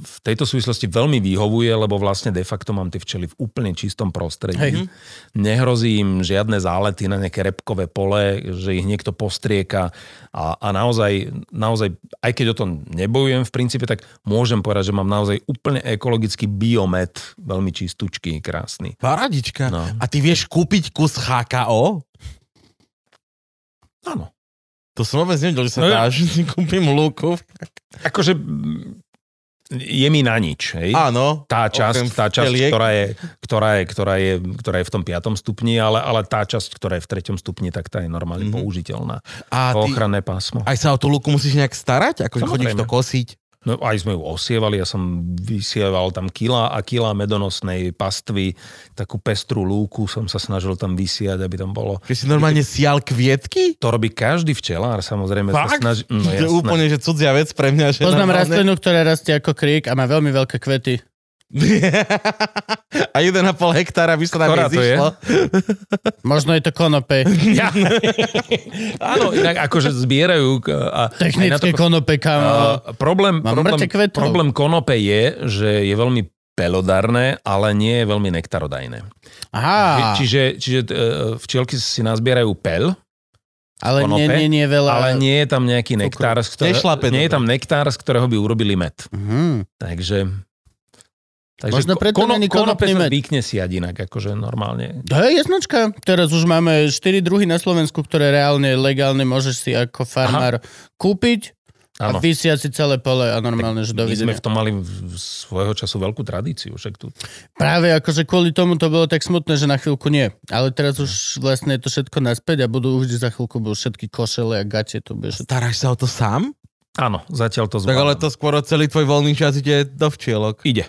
v tejto súvislosti veľmi vyhovuje, lebo vlastne de facto mám tie včely v úplne čistom prostredí. Hej. Nehrozí im žiadne zálety na nejaké repkové pole, že ich niekto postrieka a, a naozaj, naozaj, aj keď o tom nebojujem v princípe, tak môžem povedať, že mám naozaj úplne ekologický biomet, veľmi čistúčky, krásny. Paradička. No. A ty vieš kúpiť kus HKO? Áno. To som vôbec nevedel, že sa No dá, že si kúpim lúku. Akože je mi na nič, hej? Áno. tá časť, tá časť ktorá, je, ktorá, je, ktorá, je, ktorá je v tom 5. stupni, ale, ale tá časť, ktorá je v 3. stupni, tak tá je normálne Mhm. mm-hmm. použiteľná. A To ty, ochranné pásmo. aj sa o tú lúku musíš nejak starať? Ako chodíš to kosiť? No aj sme ju osievali, ja som vysieval tam kila a kila medonosnej pastvy, takú pestrú lúku som sa snažil tam vysiať, aby tam bolo. Že si normálne sial kvietky? To robí každý včelár, samozrejme. sa Fakt? Snaží, no, to je jasné. úplne, že cudzia vec pre mňa. Že Poznám normálne- rastlinu, ktorá rastie ako krík a má veľmi veľké kvety. A 1,5 hektára by sa nám Ktorá to je? nezišlo. [laughs] Možno je to konope. Ja. [laughs] Áno, inak akože zbierajú. A, Technické to- konope, kamo. A problém, problém, problém konope je, že je veľmi pelodarné, ale nie je veľmi nektarodajné. Aha, Čiže, čiže e, včielky si nazbierajú pel, ale nie, konope, nie, nie veľa. ale nie je tam nejaký nektár, z ktorého, nie je tam nektár, z ktorého by urobili med. Mhm. Takže... Takže Možno preto není konope konopný med. siať inak, akože normálne. To je jasnočka. Teraz už máme 4 druhy na Slovensku, ktoré reálne, legálne môžeš si ako farmár kúpiť a Áno. vysiať si celé pole a normálne, že My sme v tom mali v- svojho času veľkú tradíciu. Však tu Práve akože kvôli tomu to bolo tak smutné, že na chvíľku nie. Ale teraz už vlastne je to všetko naspäť a budú už za chvíľku budú všetky košele a gate. To bude všetko. Staráš sa o to sám? Áno, zatiaľ to Tak ale zvládam. to skôr celý tvoj voľný čas ide do včielok. Ide.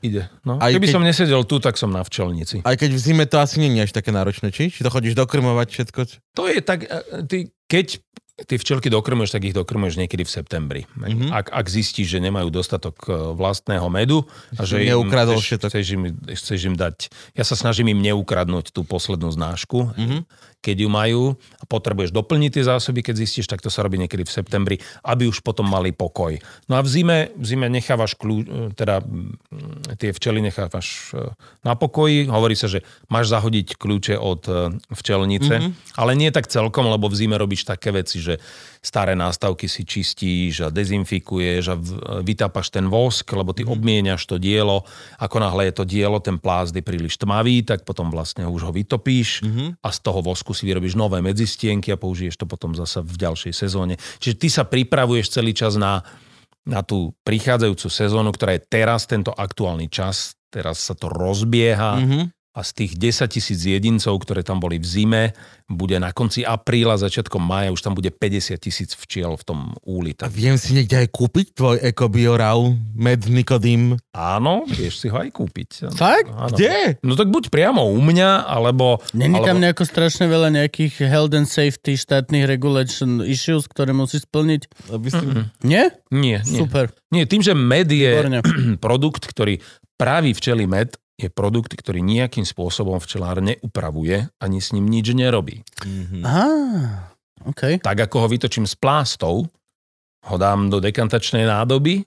Ide. No. Aj Keby keď- som nesedel tu, tak som na včelnici. Aj keď v zime to asi nie je až také náročné, či? Či to chodíš dokrmovať všetko? To je tak, e, ty, keď ty včelky dokrmuješ, tak ich dokrmuješ niekedy v septembri. Mhm. Ak, ak zistíš, že nemajú dostatok e, vlastného medu a že im chceš, všetok. chceš, im, chceš im dať... Ja sa snažím im neukradnúť tú poslednú znášku, Mhm. Keď ju majú a potrebuješ doplniť tie zásoby, keď zistíš, tak to sa robí niekedy v septembri, aby už potom mali pokoj. No a v zime, v zime nechávaš kľú, teda mm, tie včely nechávaš e, na pokoji. Hovorí sa, že máš zahodiť kľúče od e, včelnice, mm-hmm. ale nie tak celkom, lebo v zime robíš také veci, že staré nástavky si čistíš a dezinfikuješ a vytápaš ten vosk, lebo ty obmieniaš to dielo. Ako náhle je to dielo, ten plázd je príliš tmavý, tak potom vlastne už ho vytopíš a z toho vosku si vyrobíš nové medzistienky a použiješ to potom zasa v ďalšej sezóne. Čiže ty sa pripravuješ celý čas na, na tú prichádzajúcu sezónu, ktorá je teraz, tento aktuálny čas, teraz sa to rozbieha Mhm. A z tých 10 tisíc jedincov, ktoré tam boli v zime, bude na konci apríla, začiatkom mája, už tam bude 50 tisíc včiel v tom úli. A Tak, viem si niekde aj kúpiť tvoj ekobiorav, med Nikodým. áno, vieš si ho aj kúpiť. Fakt? Áno. Kde? No tak buď priamo u mňa, alebo... Není alebo... tam nejako strašne veľa nejakých health and safety štátnych regulation issues, ktoré musí splniť? Aby si... Nie? Nie, nie. Super. Nie, tým, že med je Výborne. [clears throat] produkt, ktorý pravý včelí med je produkt, ktorý nejakým spôsobom včelár neupravuje, ani s ním nič nerobí. Á, OK. Tak ako ho vytočím s plástou, ho dám do dekantačnej nádoby,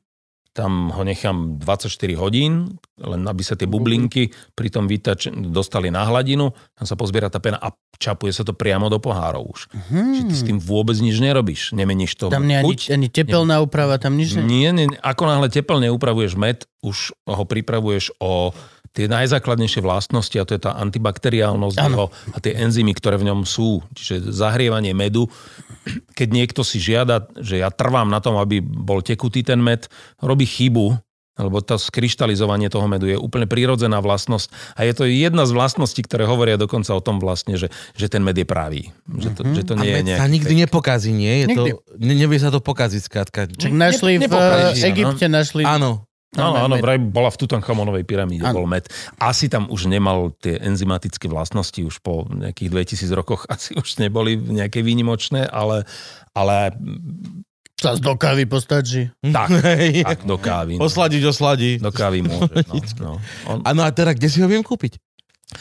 tam ho nechám 24 hodín, len aby sa tie bublinky pri tom vytač dostali na hladinu, tam sa pozbiera tá pena a čapuje sa to priamo do pohárov už. Hmm. Čiže ty s tým vôbec nič nerobíš, nemeníš to Tam nie ani, chuť. ani tepelná úprava, tam nič nie. Nie, nie, ako náhle teplne upravuješ med, už ho pripravuješ o tie najzákladnejšie vlastnosti a to je tá antibakteriálnosť jeho a tie enzymy, ktoré v ňom sú. Čiže zahrievanie medu, keď niekto si žiada, že ja trvám na tom, aby bol tekutý ten med, robí chybu, Lebo to skryštalizovanie toho medu je úplne prirodzená vlastnosť a je to jedna z vlastností, ktoré hovoria dokonca o tom vlastne, že, že ten med je pravý. Že to, že to A nie je med nejaký sa nikdy fake. nepokazí, nie? Je to, ne, nevie sa to pokaziť, skrátka. Čak našli v nepokazí, eh, Egypte, našli... Áno. Áno, áno, vraj bola v Tutanchamonovej pyramíde, Áno. bol med. Asi tam už nemal tie enzymatické vlastnosti, už po nejakých 2000 rokoch [laughs] asi už neboli nejaké výnimočné, ale, ale Sa do kávy postačí. tak, [laughs] tak do kávy. No. Osladiť, osladí. Do kávy môže. No, no. On, Áno, a teda kde si ho viem kúpiť?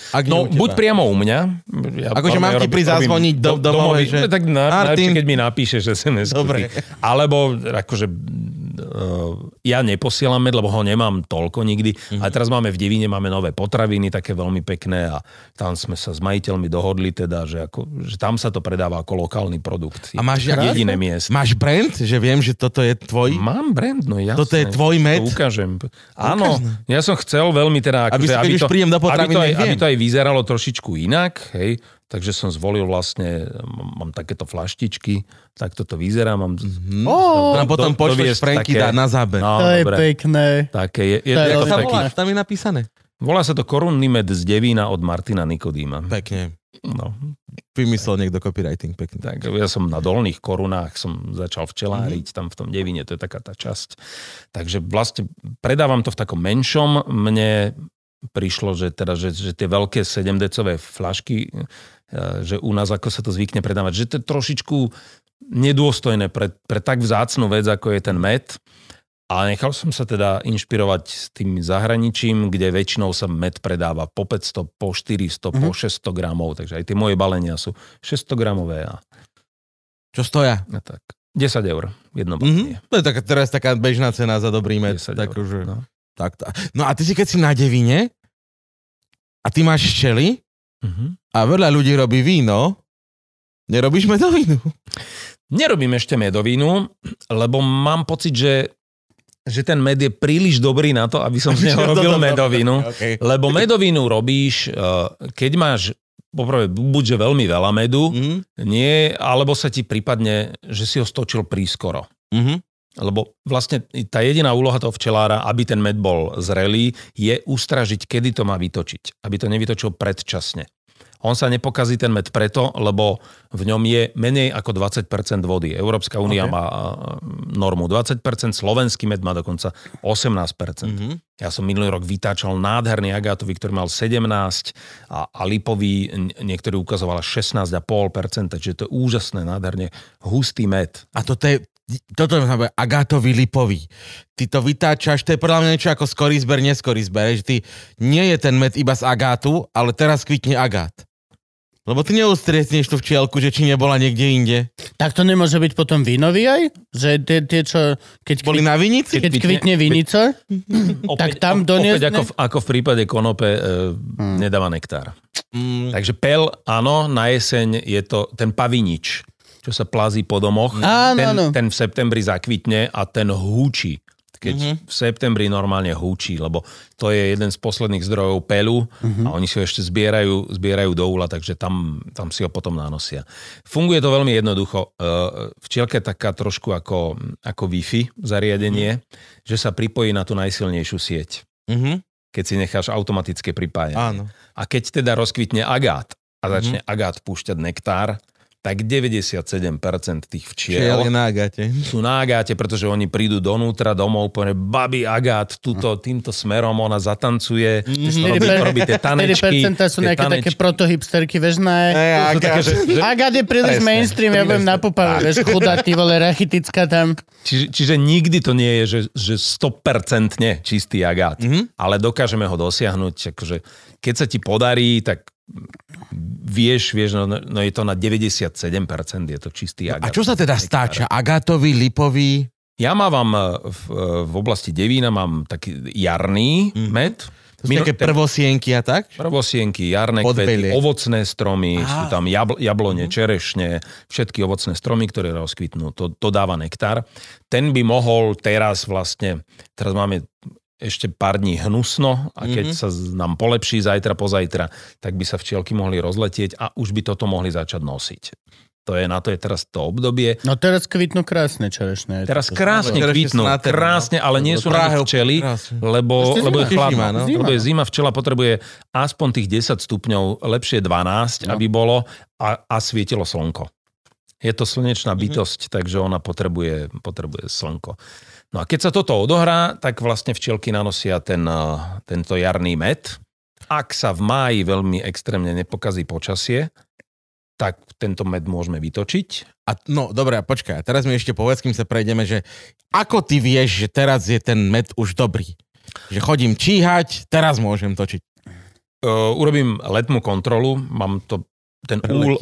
Ak No, buď priamo u mňa. Ja Akože mám ti zazvoniť do- robím domov, domový- že- No, tak na, Martin. keď mi napíšeš sms Dobre. Alebo akože ja neposielam med, lebo ho nemám toľko nikdy. Mhm. Ale teraz máme v Divíne máme nové potraviny, také veľmi pekné a tam sme sa s majiteľmi dohodli teda, že, ako, že tam sa to predáva ako lokálny produkt. A máš jediné miesto. Máš brand, že viem, že toto je tvoj? Mám brand, no jasné. Toto je tvoj med? To ukážem. Áno, ja som chcel veľmi teda... Aby akože, prídem do aby, to aj, aby to aj vyzeralo trošičku inak, hej, takže som zvolil vlastne, mám takéto flaštičky, tak toto vyzerá, mám... Mm-hmm. Ó, Nám potom pošleš Franky dá na záber. No, to je dobre. pekné. Také, je, je, To je je to sa taký, voláš? Tam je napísané. volá sa to korunný med z Devína od Martina Nikodýma. Pekne. No, Vymyslel niekto copywriting. Pekne. tak ja som na dolných korunách som začal včeláriť, Mhm. tam v tom Devíne, to je taká tá časť. Takže vlastne predávam to v takom menšom. Mne prišlo, že, teda, že, že tie veľké 7-decové flašky, e, že u nás ako sa to zvykne predávať, že to je trošičku nedôstojné pre, pre tak vzácnú vec, ako je ten med. A nechal som sa teda inšpirovať s tým zahraničím, kde väčšinou sa med predáva po 500, po 400, Mhm. po 600 gramov, takže aj tie moje balenia sú 600 gramové a, Čo stoja? a tak. 10 eur, jedno Mhm. balenie. To je taká, teraz taká bežná cena za dobrý med. 10 Tak, eur, že, no. Tak, tá. no a ty si keď si na devine a ty máš včely Mhm. a veľa ľudí robí víno, nerobíš medovinu. Nerobím ešte medovinu, lebo mám pocit, že, že ten med je príliš dobrý na to, aby som z [laughs] neho robil medovinu. Okay. Lebo medovinu robíš, eh, keď máš poprvé buď že veľmi veľa medu, Mm-hmm. nie, alebo sa ti prípadne, že si ho stočil prískoro. Mm-hmm. Lebo vlastne tá jediná úloha toho včelára, aby ten med bol zrelý, je ustražiť, kedy to má vytočiť. Aby to nevytočil predčasne. On sa nepokazí ten med preto, lebo v ňom je menej ako 20% vody. Európska únia Ok. má normu 20%, slovenský med má dokonca 18%. Mm-hmm. Ja som minulý rok vytáčal nádherný agátový, ktorý mal 17 a, a lipový niektorý ukazoval 16,5%, čiže to je úžasné, nádherne hustý med. A toto je, toto je znamená agátový lipový. Ty to vytáčaš, to je podľa mňa niečo ako skorý zber, neskorý zber, že ty nie je ten med iba z agátu, ale teraz kvitne agát. Lebo ty neustriecneš tú včielku, že či nebola niekde inde. Tak to nemôže byť potom vínový aj? Že tie, tie čo... Keď, Boli kvit, na vinici? keď kvitne- vinica, Tak tam doniesne- Opäť ako v, ako v prípade konope e, nedáva nektár. Mm, Takže pel, áno, na jeseň je to ten pavinič, čo sa plazí po domoch. Áno, ten, áno. ten v septembri zakvitne a ten húči. Keď Mhm. v septembri normálne húči, lebo to je jeden z posledných zdrojov pelu Mhm. a oni si ho ešte zbierajú, zbierajú do úla, takže tam, tam si ho potom nanosia. Funguje to veľmi jednoducho. E, Včielka je taká trošku ako, ako Wi-Fi zariadenie, že sa pripojí na tú najsilnejšiu sieť mhm, keď si necháš automatické pripájanie. áno. A keď teda rozkvitne agát a začne Mhm. agát púšťať nektár, tak 97% tých Čiel je včiel na agáte. sú na agáte, pretože oni prídu donútra domov, povie, babi agát, tuto, týmto smerom ona zatancuje, Mhm. robí, robí tie tanečky. 4% sú nejaké také tanečky. protohipsterky, vieš, na... Také, agát. že, že, Agát je príliš Presne, mainstream, ja budem na popave, vieš, chudá, ty vole, rachitická tam. čiže, čiže nikdy to nie je, že, že 100% čistý agát, Mhm. ale dokážeme ho dosiahnuť. Akože, keď sa ti podarí, tak vieš, vieš, no, no je to na 97% je to čistý A agát. čo sa teda stáča? Agátový, lipový? Ja mávam eh, v, v oblasti Devína mám taký jarný Mhm. med. To sú také prvosienky a tak? Prvosienky, jarné Podbelie. kvety, ovocné stromy, Á. sú tam jabl- jablone, Mhm. čerešne, všetky ovocné stromy, ktoré rozkvitnú, to, to dáva nektár. Ten by mohol teraz vlastne, teraz máme ešte pár dní hnusno a keď Mhm. sa nám polepší zajtra, pozajtra, tak by sa včielky mohli rozletieť a už by toto mohli začať nosiť. To je, na to je teraz to obdobie. No teraz kvitnú krásne čerešné. Teraz To- krásne Čerešne kvitnú, no. krásne, ale nie sú na včely, krásne. lebo, lebo je zima. chladno. Zima, no. Lebo je zima, včela potrebuje aspoň tých 10 stupňov, lepšie 12, No. aby bolo a, a svietilo slnko. Je to slnečná bytosť, takže ona potrebuje, potrebuje slnko. No a keď sa toto odohrá, tak vlastne včielky nanosia ten, eh, tento jarný med. Ak sa v máji veľmi extrémne nepokazí počasie, tak tento med môžeme vytočiť. A, no, dobre, počkaj, teraz mi ešte povedz, kým sa prejdeme, že ako ty vieš, že teraz je ten med už dobrý? Že chodím číhať, teraz môžem točiť. Uh, urobím letnú kontrolu, mám to, ten úl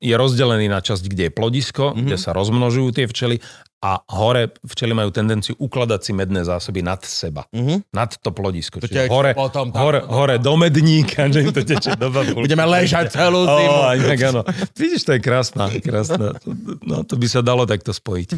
je rozdelený na časť, kde je plodisko, Mhm. mm-hmm. kde sa rozmnožujú tie včely a hore včely majú tendenciu ukladať si medné zásoby nad seba, Uh-huh. nad to plodisko. To Čiže hore, potom tam- hore, hore do medníka, že im to teče do babulky. Budeme ležať celú zimu. Oh, inak áno. Vidíš, to je krásna, krásna. No, to by sa dalo takto spojiť.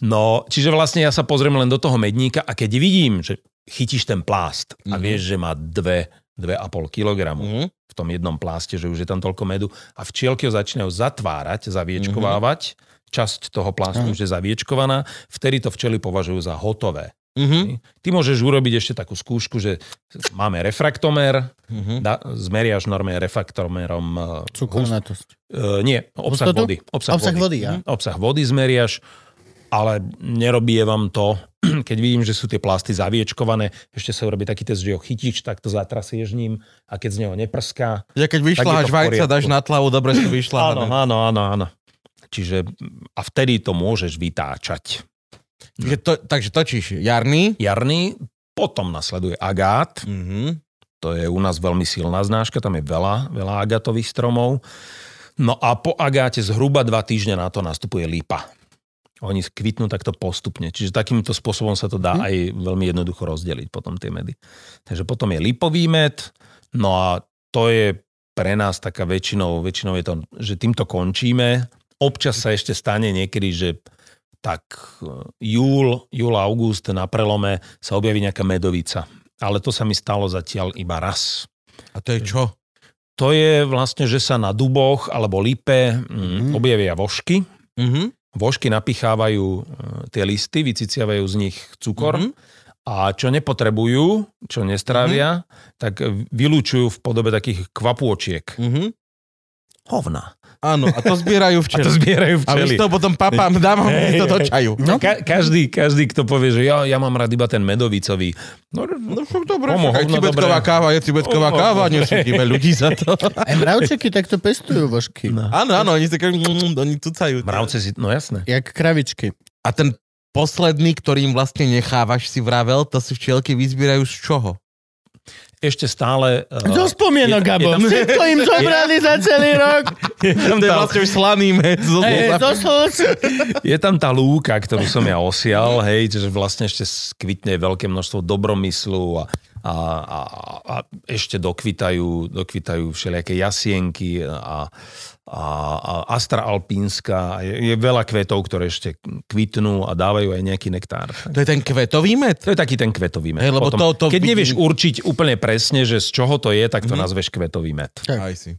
No, čiže vlastne ja sa pozriem len do toho medníka a keď vidím, že chytíš ten plást a Mhm. vieš, že má dve, dve a pol kilogramu Uh-huh. v tom jednom pláste, že už je tam toľko medu a včielky ho začínajú zatvárať, zaviečkovávať, časť toho plástu Mhm. už je zaviečkovaná, vtedy to včely považujú za hotové. Uh-huh. Ty môžeš urobiť ešte takú skúšku, že máme refraktomer, Uh-huh. da, zmeriaš normálne refraktomerom e, Cukornatosť. Uh, nie, obsah Hustotu? vody. Obsah, Obsah vody. vody, ja. Mhm. Obsah vody zmeriaš, ale nerobí vám to, [clears throat] keď vidím, že sú tie plasty zaviečkované, ešte sa urobí taký test, že ho chytíš, tak to zatrasieš ním a keď z neho neprská. Že keď Tak je vyšľaháš to v vajca, dáš na tlavu, dobre si Áno, vyšľahané. áno, áno, áno. Čiže a vtedy to môžeš vytáčať. Že to, takže točíš jarný. Jarný, potom nasleduje agát, Uh-huh. to je u nás veľmi silná znáška, tam je veľa, veľa agatových stromov. No a po agáte zhruba dva týždne na to nastupuje lípa. Oni kvitnú takto postupne. Čiže takýmto spôsobom sa to dá aj veľmi jednoducho rozdeliť potom tie medy. Takže potom je lipový med, no a to je pre nás taká väčšinou, väčšinou je to, že týmto končíme. Občas sa ešte stane niekedy, že tak e, júl, júl, august na prelome sa objaví nejaká medovica. Ale to sa mi stalo zatiaľ iba raz. A to je čo? To je vlastne, že sa na duboch alebo lipe mm, objavia vožky. Uh-huh. Vožky napichávajú e, tie listy, vyciciavajú z nich cukor Mhm. a čo nepotrebujú, čo nestrávia, tak vylúčujú v podobe takých kvapôčiek. Uh-huh. Hovna. Áno, a to zbierajú A to včely. zbierajú A včely. si to potom papám, dávam si to do čaju. No. Ka- každý, každý, kto povie, že ja, ja mám rád iba ten medovicový. No, No dobre, Pomohol, aj no tibetsková dobre. káva je tibetsková Pomohol, káva, nesúdime ľudí za to. Aj mravčeky takto pestujú vožky. No. Áno, áno, oni si každý, oni tucajú. Mravce si, no jasné. Jak kravičky. A ten posledný, ktorým vlastne nechávaš, si vravel, to si včielky vyzbierajú z čoho? Ešte stále... uh, Zo spomienok, Gabo. tam- Všetko im zobrali za celý rok. je tam tá, vlastne už slaný med. zo slz. je tam tá lúka, ktorú som ja osial, hej, čiže vlastne ešte skvitne veľké množstvo dobromyslu a, a, a, a ešte dokvitajú, dokvitajú všelijaké jasienky a, a, a Astra alpínska. Je, je veľa kvetov, ktoré ešte kvitnú a dávajú aj nejaký nektár. To je ten kvetový med? To je taký ten kvetový med. Hej, lebo Potom, to- to keď vidím- nevieš určiť úplne presne, že z čoho to je, tak to nazveš kvetový med. Tak. Aj si.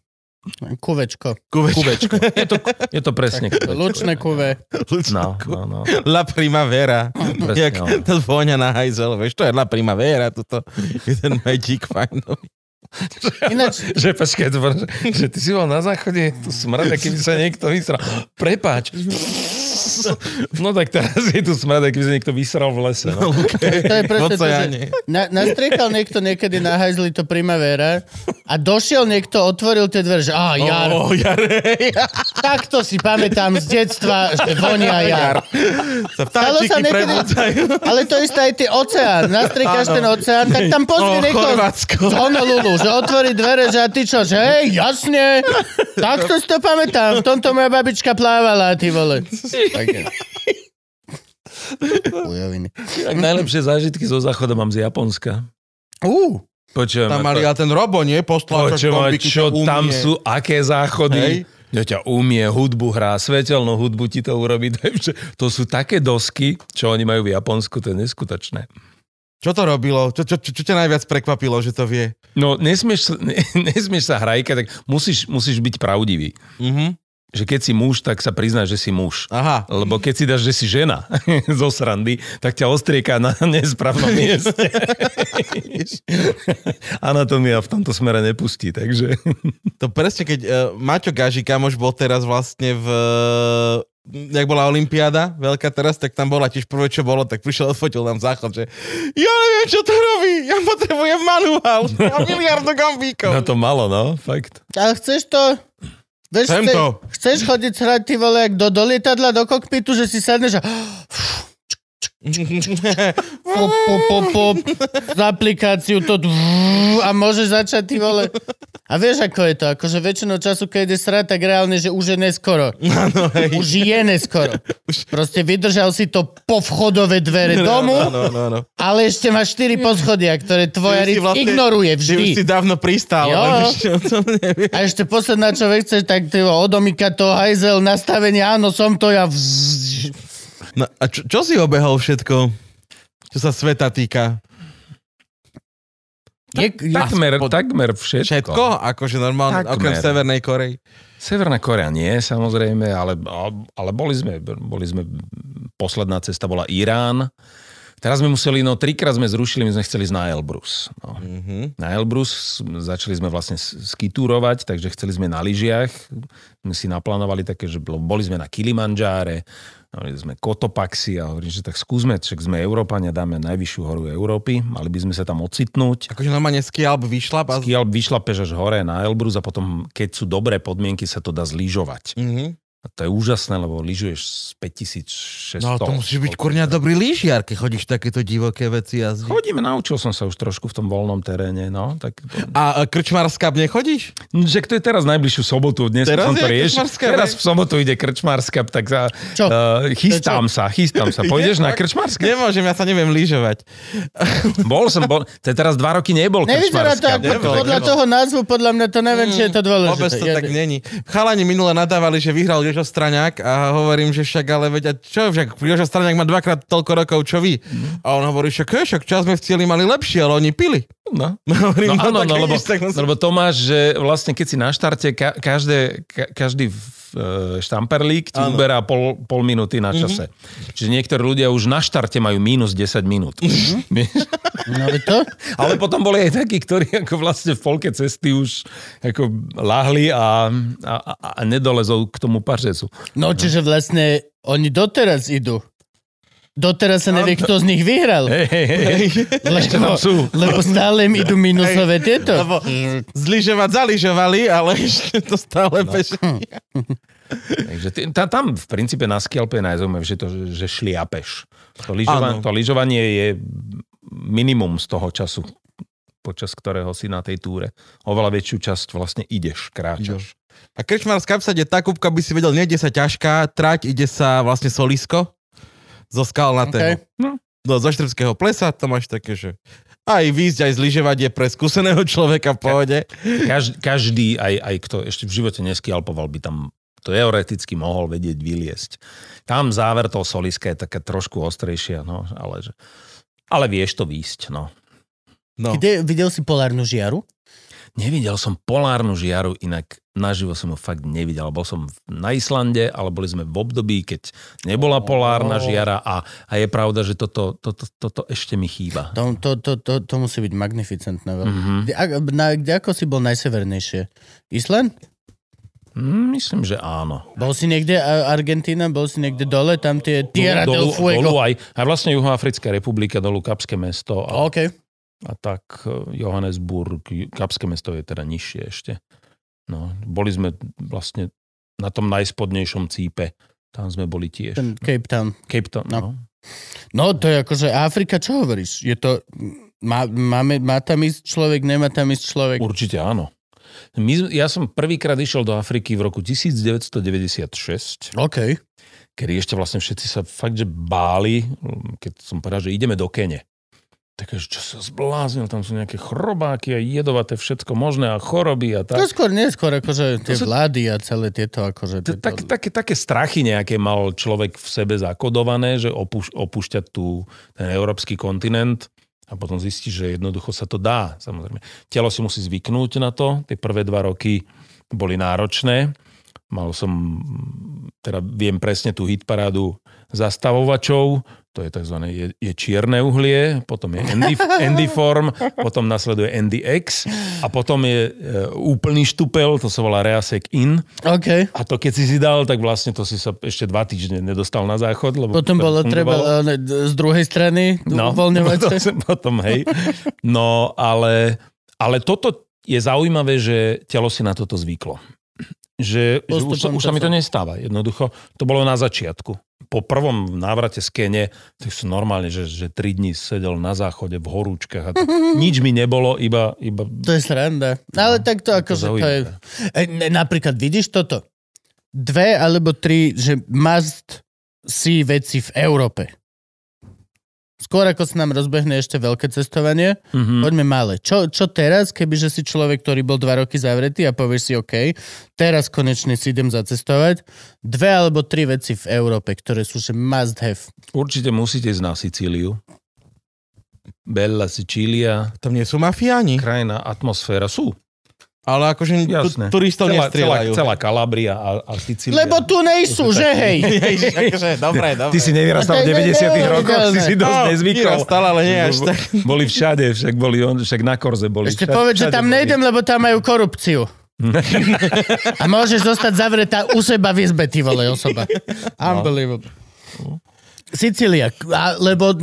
Kuvečko. Kuvečko. [laughs] Je to, je to presne kuvečko. Lučné kuve. No, no, no. La primavera. Presne, Jak no. to vôňa na hajzel, vieš, to je la primavera, toto je ten medík fajnový. [laughs] Ináč, Že počkaj, že, ty si bol na záchode, tu smrad, a keby sa niekto vysral. Prepáč. [laughs] No tak teraz je tu smrad, a keby sa niekto vysral v lese. No. [laughs] to je V presne to, že na, nastriekal niekto niekedy na hajzli to primavera a došiel niekto, otvoril tie dvere, že á, jar. Ó, jare. [laughs] Takto si pamätám z detstva, že vonia jar. Sa Stalo sa niekedy, ale to isté aj ty oceán. Nastriekáš Áno. ten oceán, tak tam pozri Ó, niekoho Chorvátsko. z Honolulu, že otvorí dvere, že a ty čo, že hej, jasne, takto si to pamätám. V tomto moja babička plávala, ty vole. Také. [laughs] Tak najlepšie zážitky zo záchoda mám z Japonska. Ú, Počujem, Tam mali ale ten robo, nie? Postláčač Počujem, čo umie. tam sú, aké záchody. Hej. Ja ťa umie, hudbu hrá, svetelnú hudbu ti to urobí. [laughs] To, to sú také dosky, čo oni majú v Japonsku, to je neskutočné. Čo to robilo? Čo, čo, čo, čo ťa najviac prekvapilo, že to vie? No, nesmieš, ne, [laughs] nesmieš sa hrajkať, tak musíš, musíš byť pravdivý. Mhm. Že keď si muž, tak sa priznáš, že si muž. Aha. Lebo keď si dáš, že si žena [laughs] zo srandy, tak ťa ostrieka na [laughs] nesprávnom mieste. [laughs] Anatómia v tomto smere nepustí, takže... To presne, keď uh, Maťo Gaži, kamoš bol teraz vlastne v... Jak bola Olympiáda veľká teraz, tak tam bola tiež prvé, čo bolo, tak prišiel, odfotil nám záchod, že ja neviem, čo to robí, ja potrebujem manuál, ja miliardu gambíkov. Na to malo, no, fakt. Ale chceš to... Vieš, Chcem chce- to. Chceš chodiť srať ty vole, jak do, do lietadla, do kokpitu, že si sadneš a [gasps] pop, pop, pop, pop, z aplikáciu to a môžeš začať ty vole. A vieš, ako je to? Akože väčšinou času, keď ide srať, tak reálne, že už je neskoro. Hej. Už je neskoro. Proste vydržal si to po vchodové dvere domu, Áno, áno, áno. ale ešte máš 4 poschodia, ktoré tvoja ryb ignoruje Ty už si vždy. dávno pristál, Jo. neviem. A ešte posledná, čo chceš, tak ty odomýka to hajzel, nastavenie, áno, som to ja. Vzz. No, a čo, čo si obehol všetko, čo sa sveta týka? Je, je, Takmer, Aspoň- takmer všetko. Všetko? Akože normálne, Takmer. okrem Severnej Korei? Severná Korea nie, samozrejme, ale, ale boli, sme, boli sme, posledná cesta bola Irán. Teraz sme museli, no trikrát sme zrušili, my sme chceli ísť na Elbrus. No. Mhm. Na Elbrus začali sme vlastne skitúrovať, takže chceli sme na lyžiach. My si naplánovali také, že boli sme na Kilimanjáre, mali sme Kotopaxi a hovorím, že tak skúsme, však sme Európania, dáme najvyššiu horu Európy, mali by sme sa tam ocitnúť. Akože normálne skialb vyšlap a... Kiaľ vyšlapeš až hore na Elbrus a potom, keď sú dobré podmienky, sa to dá zlyžovať. Mhm. A to je úžasné, lebo lyžuješ z 5600. No to musíš byť kurňa dobrý lyžiar, keď chodíš takéto divoké veci jazdiť. Chodíme, naučil som sa už trošku v tom voľnom teréne, no. Tak, A krčmárska nechodíš? že to je teraz najbližšiu sobotu, dnes Teraz som to riešil. Teraz v sobotu ide krčmárska, tak sa, Čo? Uh, chystám sa, chystám sa. [laughs] Pôjdeš na krčmárska? Nemôžem, ja sa neviem lyžovať. [laughs] Bol som, bol, to je teraz dva roky nebol Nevyzerá to ako, Nebol, podľa nebol. toho názvu, podľa mňa to neviem, či je to dôležité. Vôbec to Ja- tak není. Chalani minule nadávali, že vyhral Jožo Straňák a hovorím, že však ale veď, a čo, však Jožo Straňák má dvakrát toľko rokov, čo vy. A on hovorí, že však čas sme v cieli mali lepšie, ale oni pili. No. [laughs] Hovorím, No áno, tak no, lebo, vidíš, tak lebo to máš, že vlastne keď si na štarte, ka, každé, ka, každý štamperlík ti uberá pol, pol minúty na čase. Čiže niektorí ľudia už na štarte majú minus 10 minút. [laughs] Vieš? No to? Ale potom boli aj takí, ktorí ako vlastne v polke cesty už ako lahli a, a, a, nedolezol k tomu pařezu. No, čiže vlastne oni doteraz idú. Doteraz sa nevie, kto z nich vyhral. Hej, hej. Ešte Lebo, tam lebo stále im idú minusové tieto. Lebo zlyžovať zaližovali, ale ešte to stále No. beží. Takže ty, tá, tam v princípe na skialpe je najzaujímavejšie to, že, že šliapeš. To, lyžova, to lyžovanie je minimum z toho času, počas ktorého si na tej túre. Oveľa väčšiu časť vlastne ideš, kráčaš. A krčmárska obsade tá kúpka by si vedel, nejde sa ťažká, trať, ide sa vlastne solisko zo skal na tému. Okay. No. Do zoštrbského plesa, to máš také, že aj výjsť, aj zlyžovať je pre skúseného človeka v pohode. Každý, každý aj, aj kto ešte v živote neskialpoval, by tam teoreticky mohol vedieť vyliesť. Tam záver toho soliska je také trošku ostrejšia, no, ale, že, ale vieš to výjsť, no. No. Kde, videl si polárnu žiaru? Nevidel som polárnu žiaru, inak naživo som ho fakt nevidel. Bol som na Islande, ale boli sme v období, keď nebola polárna žiara a, a je pravda, že toto, toto, toto ešte mi chýba. To, to, to, to, to musí byť magnificentné. Mhm. Kde, a, na, kde ako si bol najsevernejšie? Island? Mm, Myslím, že áno. Bol si niekde a- Argentína? Bol si niekde dole? Tam tie Tierra del dolu, dolu Fuego. aj, aj vlastne Juhoafrická republika, dolu Kapské mesto a, OK. a tak eh, Johannesburg, Kapské mesto je teda nižšie ešte. No, boli sme vlastne na tom najspodnejšom cípe. Tam sme boli tiež. Ten Cape Town. Cape Town, No. no. No to je akože Afrika, čo hovoríš? Je to... Má, máme, má tam ísť človek, nemá tam ísť človek? Určite áno. My, ja som prvýkrát išiel do Afriky v roku 1996, OK. kedy ešte vlastne všetci sa fakt, že báli, keď som povedal, že ideme do Kene. Takže čo sa zbláznil, tam sú nejaké chrobáky a jedovaté všetko možné a choroby a To tak. skôr, neskôr, akože tie sú- vlády a celé tieto, akože... To- Tieto... Tak, také, také strachy nejaké mal človek v sebe zakodované, že opúš, opúšťať tú, ten európsky kontinent a potom zistí, že jednoducho sa to dá. Samozrejme. Telo si musí zvyknúť na to. Tie prvé dva roky boli náročné. Mal som, teda viem presne tú hitparádu zastavovačov, to je tzv. Je, je čierne uhlie, potom je Endy, Endyform, potom nasleduje NDX a potom je e, úplný štupel, to sa volá Reasec In. OK. A to keď si si dal, tak vlastne to si sa ešte dva týždne nedostal na záchod. Lebo Potom to bolo treba e, z druhej strany No, uvoľňovať [laughs] potom, potom, hej. No, ale, ale toto je zaujímavé, že telo si na toto zvyklo. Že, že už, sa, už sa mi to nestáva. Jednoducho, to bolo na začiatku. Po prvom návrate z Kene, tak som normálne, že, že tri dní sedel na záchode v horúčkach a to, [laughs] nič mi nebolo, iba, iba To je sranda. Ale tak to akože to je... E, napríklad vidíš toto? Dve alebo tri, že must see veci v Európe. Skôr ako sa nám rozbehne ešte veľké cestovanie, Mhm. poďme malé. Čo, čo teraz, kebyže si človek, ktorý bol dva roky zavretý a povieš si OK, teraz konečne si idem zacestovať, dve alebo tri veci v Európe, ktoré sú že must have. Určite musíte ísť na Sicíliu. Bella Sicília, Tam nie sú mafiáni. krajina, atmosféra sú. Ale akože tu, Jasné. turistov celá, celá, nestrieľajú. celá Kalabria a, a Sicília. Lebo tu nejsú, že hej? [laughs] Ježiš, akože, dobre, dobre. Ty si nevyrastal v To je 90 rokoch, si si dosť No, nezvykol. vyrastal, ale nie až tak. Boli všade, však boli on, však na Korze boli. Ešte všade, povedz, že tam boli. nejdem, lebo tam majú korupciu. [laughs] a môžeš zostať zavretá u seba v izbe, ty vole osoba. Unbelievable. Sicília, lebo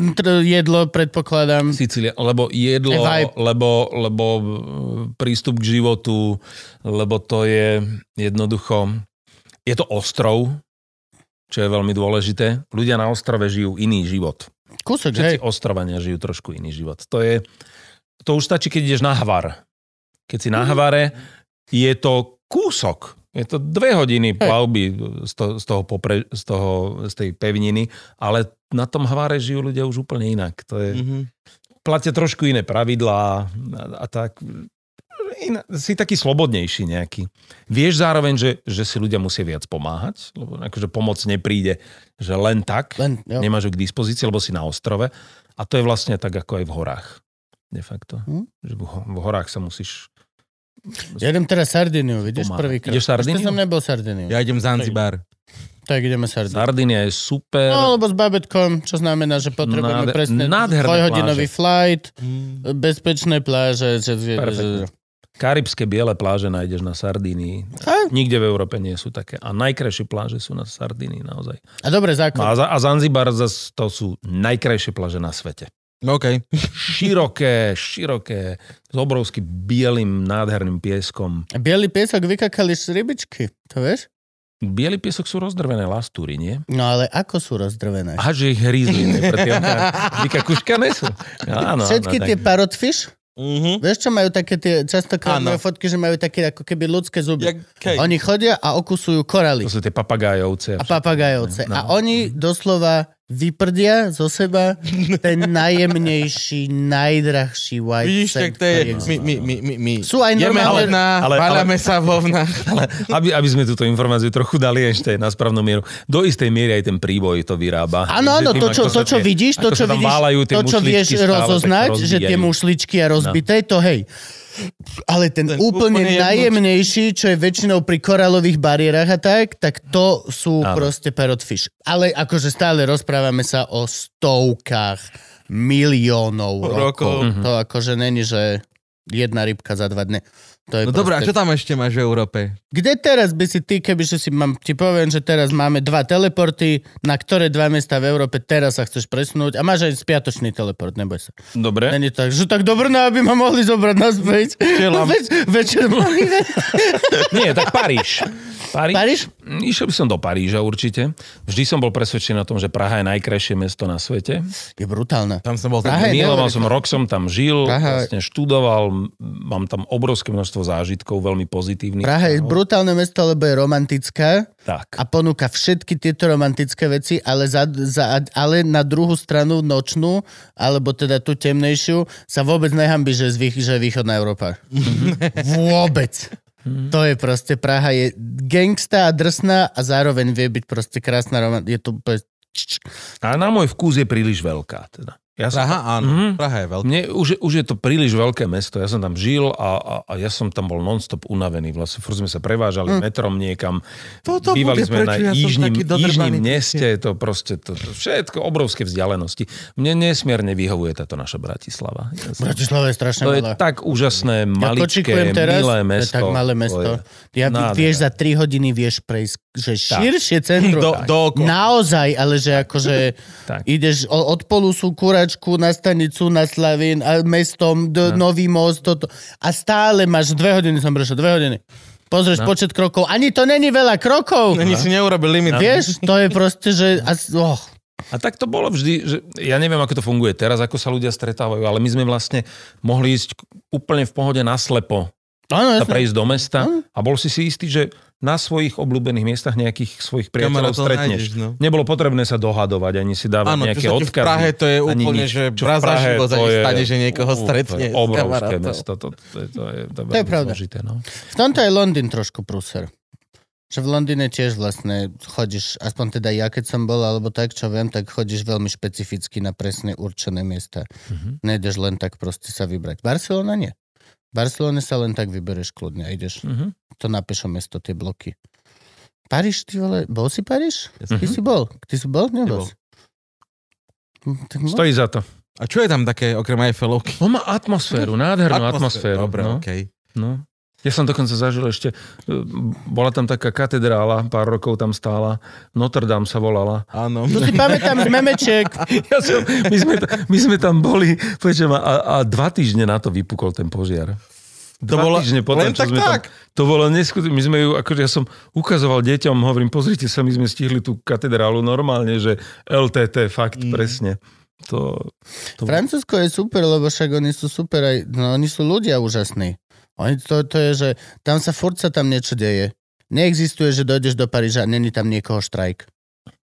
jedlo, predpokladám. Sicília, lebo jedlo, lebo, lebo e, prístup k životu, lebo to je jednoducho, je to ostrov, čo je veľmi dôležité. Ľudia na ostrove žijú iný život. Kúsok, hej. Všetci ostrovania žijú trošku iný život. To je, to už stačí, keď ideš na Hvar. Keď si na Havare, je to kúsok. Je to dve hodiny plavby z, to, z, toho popre, z, toho, z tej pevniny, ale na tom Havare žijú ľudia už úplne inak. To je, Mhm. platia trošku iné pravidlá a, a tak. Iná, si taký slobodnejší nejaký. Vieš zároveň, že, že si ľudia musia viac pomáhať, lebo akože pomoc nepríde, že len tak, Len, jo. nemáš ju k dispozícii, lebo si na ostrove. A to je vlastne tak, ako aj v horách. De facto. Hm? Že v, v horách sa musíš... Jedem teraz Sardiniu, vidíš, Pomáhať. prvýkrát. Ideš Sardiniu? Ešte som nebol Sardiniu. Ja idem Zanzibar. Tak ideme Sardiniu. Sardinia je super. No, lebo s babetkom, čo znamená, že potrebujeme Náde- presne dvojhodinový flight, Mm. bezpečné pláže. Že, že, Karibské biele pláže nájdeš na Sardínii. Nikde v Európe nie sú také. A najkrajšie pláže sú na Sardínii naozaj. a dobre, základ. a, a Zanzibar zase to sú najkrajšie pláže na svete. OK. Široké, široké, s obrovským bielým, nádherným pieskom. A bielý piesok vykakali z rybičky, to vieš? Bielý piesok sú rozdrvené lastúry, nie? No ale ako sú rozdrvené? A že ich hrízli, vykakuškané sú. Áno, Všetky áno, tie tak. parrotfish, Mhm. vieš čo majú také tie, častokrát majú fotky, že majú také ako keby ľudské zuby. Kej. Oni chodia a okusujú koraly To sú tie papagájovce. a papagajovce. No. A oni doslova vyprdia zo seba ten najjemnejší, najdrahší white Vidíš, tak to je... My, my, my, my, my. Sú aj Jeme normálne... hovna, ale- váľame sa hovna. [laughs] Ale aby, aby sme túto informáciu trochu dali ešte na správnu mieru. Do istej miery aj ten príboj to vyrába. Áno, áno, to, čo, to, čo vidíš, to, čo vidíš, to, čo vieš rozoznať, že tie mušličky a rozbité, to hej. Ale ten, Ten úplne, úplne najjemnejší, čo je väčšinou pri koralových bariérach a tak, tak to sú Áno. proste parrotfish. Ale akože stále rozprávame sa o stovkách miliónov rokov. Rokov. To akože není, že jedna rybka za dva dne. To je No dobré, a proste- čo tam ešte máš v Európe? kde teraz by si ty, keby že si mám, ti poviem, že teraz máme dva teleporty, na ktoré dva miesta v Európe teraz sa chceš presunúť a máš aj spiatočný teleport, neboj sa. Dobre. Není tak, že tak dobré, no, aby ma mohli zobrať naspäť. Več, večer mohli... [laughs] Nie, tak Paríž. Paríž? Paríž? Išiel by som do Paríža určite. Vždy som bol presvedčený o tom, že Praha je najkrajšie mesto na svete. Je brutálne. Tam som bol Praha tak... Miloval som, rok som tam žil, Praha- vlastne študoval, mám tam obrovské množstvo zážitkov, veľmi pozitívnych. Praha je brutálne mesto, lebo je romantická Tak. a ponúka všetky tieto romantické veci, ale, za, za, ale na druhú stranu nočnú, alebo teda tú temnejšiu, sa vôbec nehambí, že, je z vých, že je východná Európa. [laughs] vôbec. To je proste, Praha je gangsta a drsná a zároveň vie byť proste krásna romantická. Je to. A na môj vkus je príliš veľká. Teda. Ja som Praha, áno. Mhm. Praha je veľká. Mne už, je- už je to príliš veľké mesto. Ja som tam žil a, a, a ja som tam bol non-stop unavený. Vlastne furt sme sa prevážali metrom niekam. Toto Bývali sme prečo na ja dodrbaný jižním meste. To proste, to, to všetko, obrovské vzdialenosti. Mne nesmierne vyhovuje táto naša Bratislava. Ja som- Bratislava je strašne To je tak úžasné, Ja maličké, kočikujem teraz, milé mesto. tak malé To mesto. je- Ja, Nádhera. vieš, za 3 hodiny vieš prejsť, že širšie centrum. Do, dookola. Naozaj, ale že akože ideš od polusu Kuračku na stanicu na Slavín a mestom do Nový most toto. A stále máš dve hodiny som prešiel, dve hodiny. Pozrieš počet krokov. Ani to není veľa krokov. Ani si neurobil limit. Vieš, to je proste, že... Oh. A tak to bolo vždy, že ja neviem, ako to funguje teraz, ako sa ľudia stretávajú, ale my sme vlastne mohli ísť úplne v pohode naslepo Áno, sa prejsť do mesta a bol si si istý, že na svojich obľúbených miestach nejakých svojich priateľov Kamarátov stretneš. nájdeš, no. Nebolo potrebné sa dohadovať, ani si dávať Áno, nejaké ti v odkazy. Prahe, to je úplne, nič. že raz za život sa stane, že niekoho Ú, to je stretne Obrovské mesto, to, to, je- to, je, to, je To je pravda. zložité. No. V tomto je Londýn trošku prúser. Že v Londýne tiež vlastne chodíš, aspoň teda ja keď som bol, alebo tak, čo viem, tak chodíš veľmi špecificky na presne určené miesta. Mhm. Nejdeš len tak proste sa vybrať. Barcelona nie. Barcelone sa len tak vybereš kľudne a ideš. Mhm. To na pešo mesto, tie bloky. Paríž, ty vole, bol si Paríž? Jasne. Ty si bol? Ty si bol? Nebol. Hm, Tak Stojí za to. A čo je tam také, okrem Eiffelovky? On má atmosféru, nádhernú atmosféru. Dobre, no. okej. No. Ja som dokonca zažil ešte, e, bola tam taká katedrála, pár rokov tam stála, Notre Dame sa volala. Áno. To si pamätám z memečiek. [laughs] Ja som, my, sme, my sme tam boli, a, a dva týždne na to vypukol ten požiar. To Dva bolo týždne potom, len čo tak sme tak? Tam, to bolo neskutečné. My sme ju, akože ja som ukazoval deťom, hovorím, pozrite sa, my sme stihli tú katedrálu normálne, že LTT, fakt, mm. presne. To, to, Francúzsko je super, lebo však oni sú super aj, no oni sú ľudia úžasní. Oni, to, to je, že tam sa furt sa tam niečo deje. Neexistuje, že dojdeš do Paríža a není tam niekoho štrajk.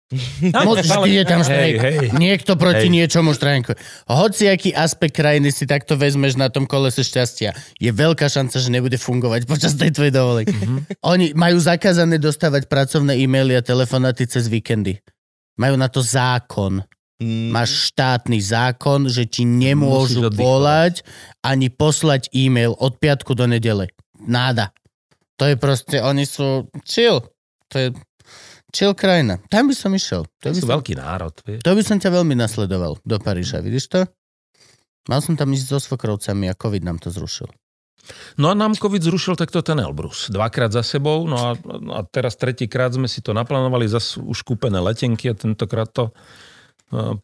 Vždy je tam štrajk. Hej, hej. Niekto proti Hej. niečomu štrajkuje. Hoci aký aspekt krajiny si takto vezmeš na tom kolese šťastia, je veľká šanca, že nebude fungovať počas tej tvojej dovolenky. Mhm. Oni majú zakázané dostávať pracovné e-maily a telefonáty cez víkendy. Majú na to zákon. Mm, Máš štátny zákon, že ti nemôžu volať ani poslať e-mail od piatku do nedele. Náda. To je proste, oni sú chill. To je chill krajina. Tam by som išiel. To by sú som, veľký národ, vieš. to by som ťa veľmi nasledoval do Paríža. Vidíš to? Mal som tam ísť so svokrovcami a COVID nám to zrušil. No a nám COVID zrušil takto ten Elbrus. Dvakrát za sebou, no a, no a teraz tretíkrát sme si to naplánovali, zase už kúpené letenky a tentokrát to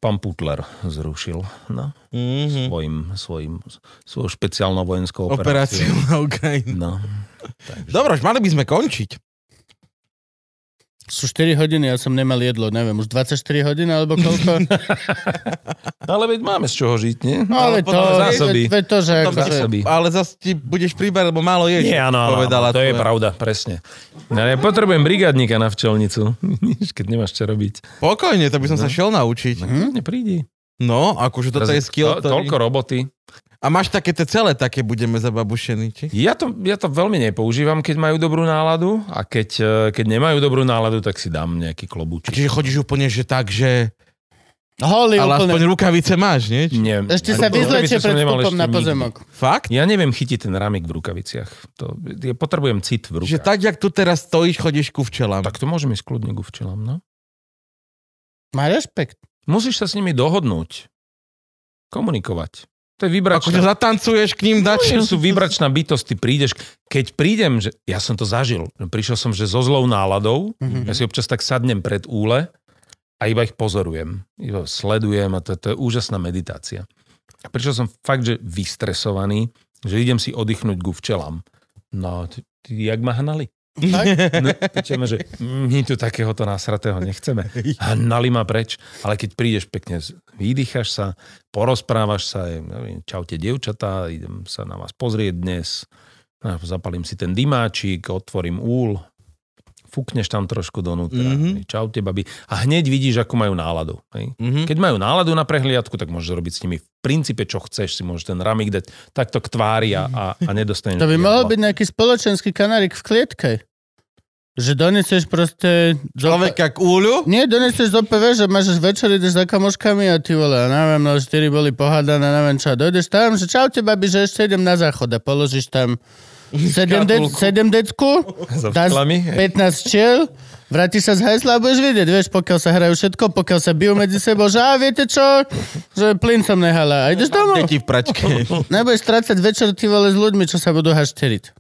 pán Putler zrušil. No, mhm. svojim, svojim, svojou špeciálnou vojenskou Operáciu operáciou. na Ukrajinu. No. Dobre, už mali by sme končiť. Sú 4 hodiny, ja som nemal jedlo, neviem, už 24 hodín alebo koľko? [laughs] Ale veď máme z čoho žiť, nie? No, ale to, potom zásoby. veď to, že Dobre, akože, zásoby. ale zase ti budeš príbať, lebo málo ješ. Nie, áno, áno, povedala áno, to je tvoja- pravda, presne. Ja potrebujem brigádnika na včelnicu, [laughs] keď nemáš čo robiť. Pokojne, to by som sa šiel naučiť. Hm? Neprídi. No, akože toto je skill. to, toľko roboty. A máš také tie celé, také budeme zababušení, či? Ja to, ja to veľmi nepoužívam, keď majú dobrú náladu a keď, eh, keď nemajú dobrú náladu, tak si dám nejaký klobúčik. Čiže chodíš úplne, že tak, že... holý Ale úplne. aspoň rukavice máš, nie? Či- Nie, Ešte sa som pred vstupom na nikdy. pozemok. Fakt? Ja neviem chytiť ten ramik v rukaviciach. To, ja potrebujem cit v Že rukách. tak, jak tu teraz stojíš, chodíš ku včelám. tak to môžem ísť kľudne ku včelám, no. Má rešpekt. Musíš sa s nimi dohodnúť. Komunikovať. To je Akože vybračná... zatancuješ k ním No, dač. sú vybračná bytosť, ty prídeš, keď prídem, že ja som to zažil, prišiel som, že so zlou náladou, Mhm. ja si občas tak sadnem pred úle a iba ich pozorujem, iba sledujem a to, to je úžasná meditácia. A prišiel som fakt, že vystresovaný, že idem si oddychnúť ku včelám. No, ty, ty jak ma hnali? Tak? [laughs] No, [laughs] počujeme, že my tu takéhoto násratého nechceme. Hnali ma preč, ale keď prídeš pekne, vydýchaš sa, porozprávaš sa, neviem, čaute dievčatá, idem sa na vás pozrieť dnes, a zapalím si ten dymáčik, otvorím úl, fúkneš tam trošku donútra, Mhm. mm-hmm. čaute babi a hneď vidíš, ako majú náladu. Hej? Mhm. Keď majú náladu na prehliadku, tak môžeš robiť s nimi v princípe, čo chceš, si môžeš ten ramik dať takto k tvári a, a, a nedostaneš To by mohol byť nejaký spoločenský kanárik v klietke. Že doneseš proste... Človeka k úľu? Nie, doneseš z OPV, že máš večer, ideš za kamoškami a ty vole, neviem, no štyri boli pohádané, neviem čo, a dojdeš tam, že čaute babi, že ešte idem na záchod a položíš tam 7, dec, 7 decku, [laughs] dáš vklami. 15 čiel, vrátiš sa z hesla a budeš vidieť, vieš, pokiaľ sa hrajú všetko, pokiaľ sa bijú medzi sebou, že a viete čo, že plyn som nehala a ideš domov. Deti v pračke. Nebudeš strácať večer ty vole s ľuďmi, čo sa budú hašteriť.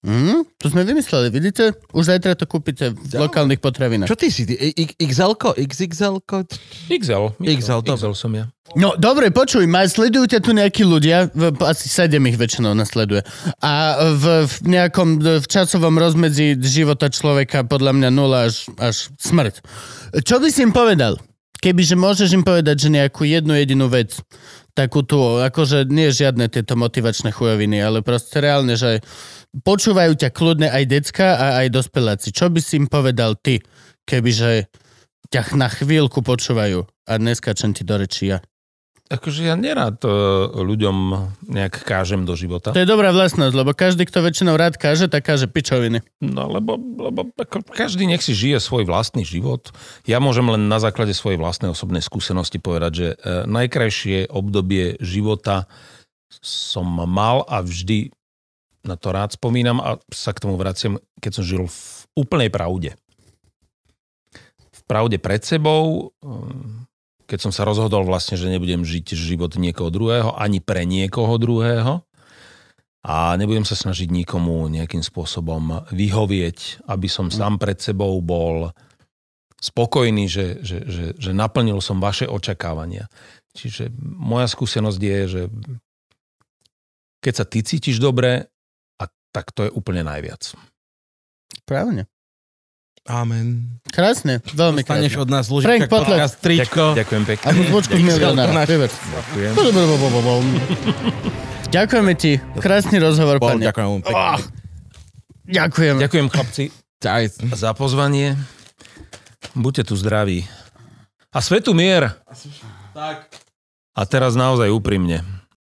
Mm, to sme vymysleli, vidíte? Už zajtra to kúpite v lokálnych potravinách. Čo ty si? Ty? XL-ko? XXL-ko? XL. XL. XL som ja. No, dobre, počuj, ma sledujú ťa tu nejakí ľudia, v, asi sedem ich väčšinou nasleduje. A v, v nejakom v časovom rozmedzi života človeka podľa mňa nula až, až smrť. Čo by si im povedal? Kebyže môžeš im povedať, že nejakú jednu jedinú vec, takú tú, akože nie žiadne tieto motivačné chujoviny, ale proste reálne, že počúvajú ťa kľudne aj decka a aj dospeláci. Čo by si im povedal ty, kebyže ťa na chvíľku počúvajú a neskačem ti do rečí ja? Akože ja nerád ľuďom nejak kážem do života. To je dobrá vlastnosť, lebo každý, kto väčšinou rád káže, tak káže pičoviny. No lebo, lebo ako každý nech si žije svoj vlastný život. Ja môžem len na základe svojej vlastnej osobnej skúsenosti povedať, že e, najkrajšie obdobie života som mal a vždy na to rád spomínam a sa k tomu vraciam, keď som žil v úplnej pravde. V pravde pred sebou, keď som sa rozhodol vlastne, že nebudem žiť život niekoho druhého, ani pre niekoho druhého a nebudem sa snažiť nikomu nejakým spôsobom vyhovieť, aby som sám pred sebou bol spokojný, že, že, že, že naplnil som vaše očakávania. Čiže moja skúsenosť je, že keď sa ty cítiš dobre, a tak to je úplne najviac. Správne. Amen. Krásne, veľmi Staneš krásne. od nás Frank Luživčak Potlesk. podcast tričko. Ďakujem pekne. Ako zvočku XL milionára. Ďakujem. Ďakujeme ti. Krásny rozhovor, Bol, pane. ďakujem pekne. Ďakujem. Ďakujem chlapci za pozvanie. Buďte tu zdraví. A svetu mier. Tak. A teraz naozaj úprimne.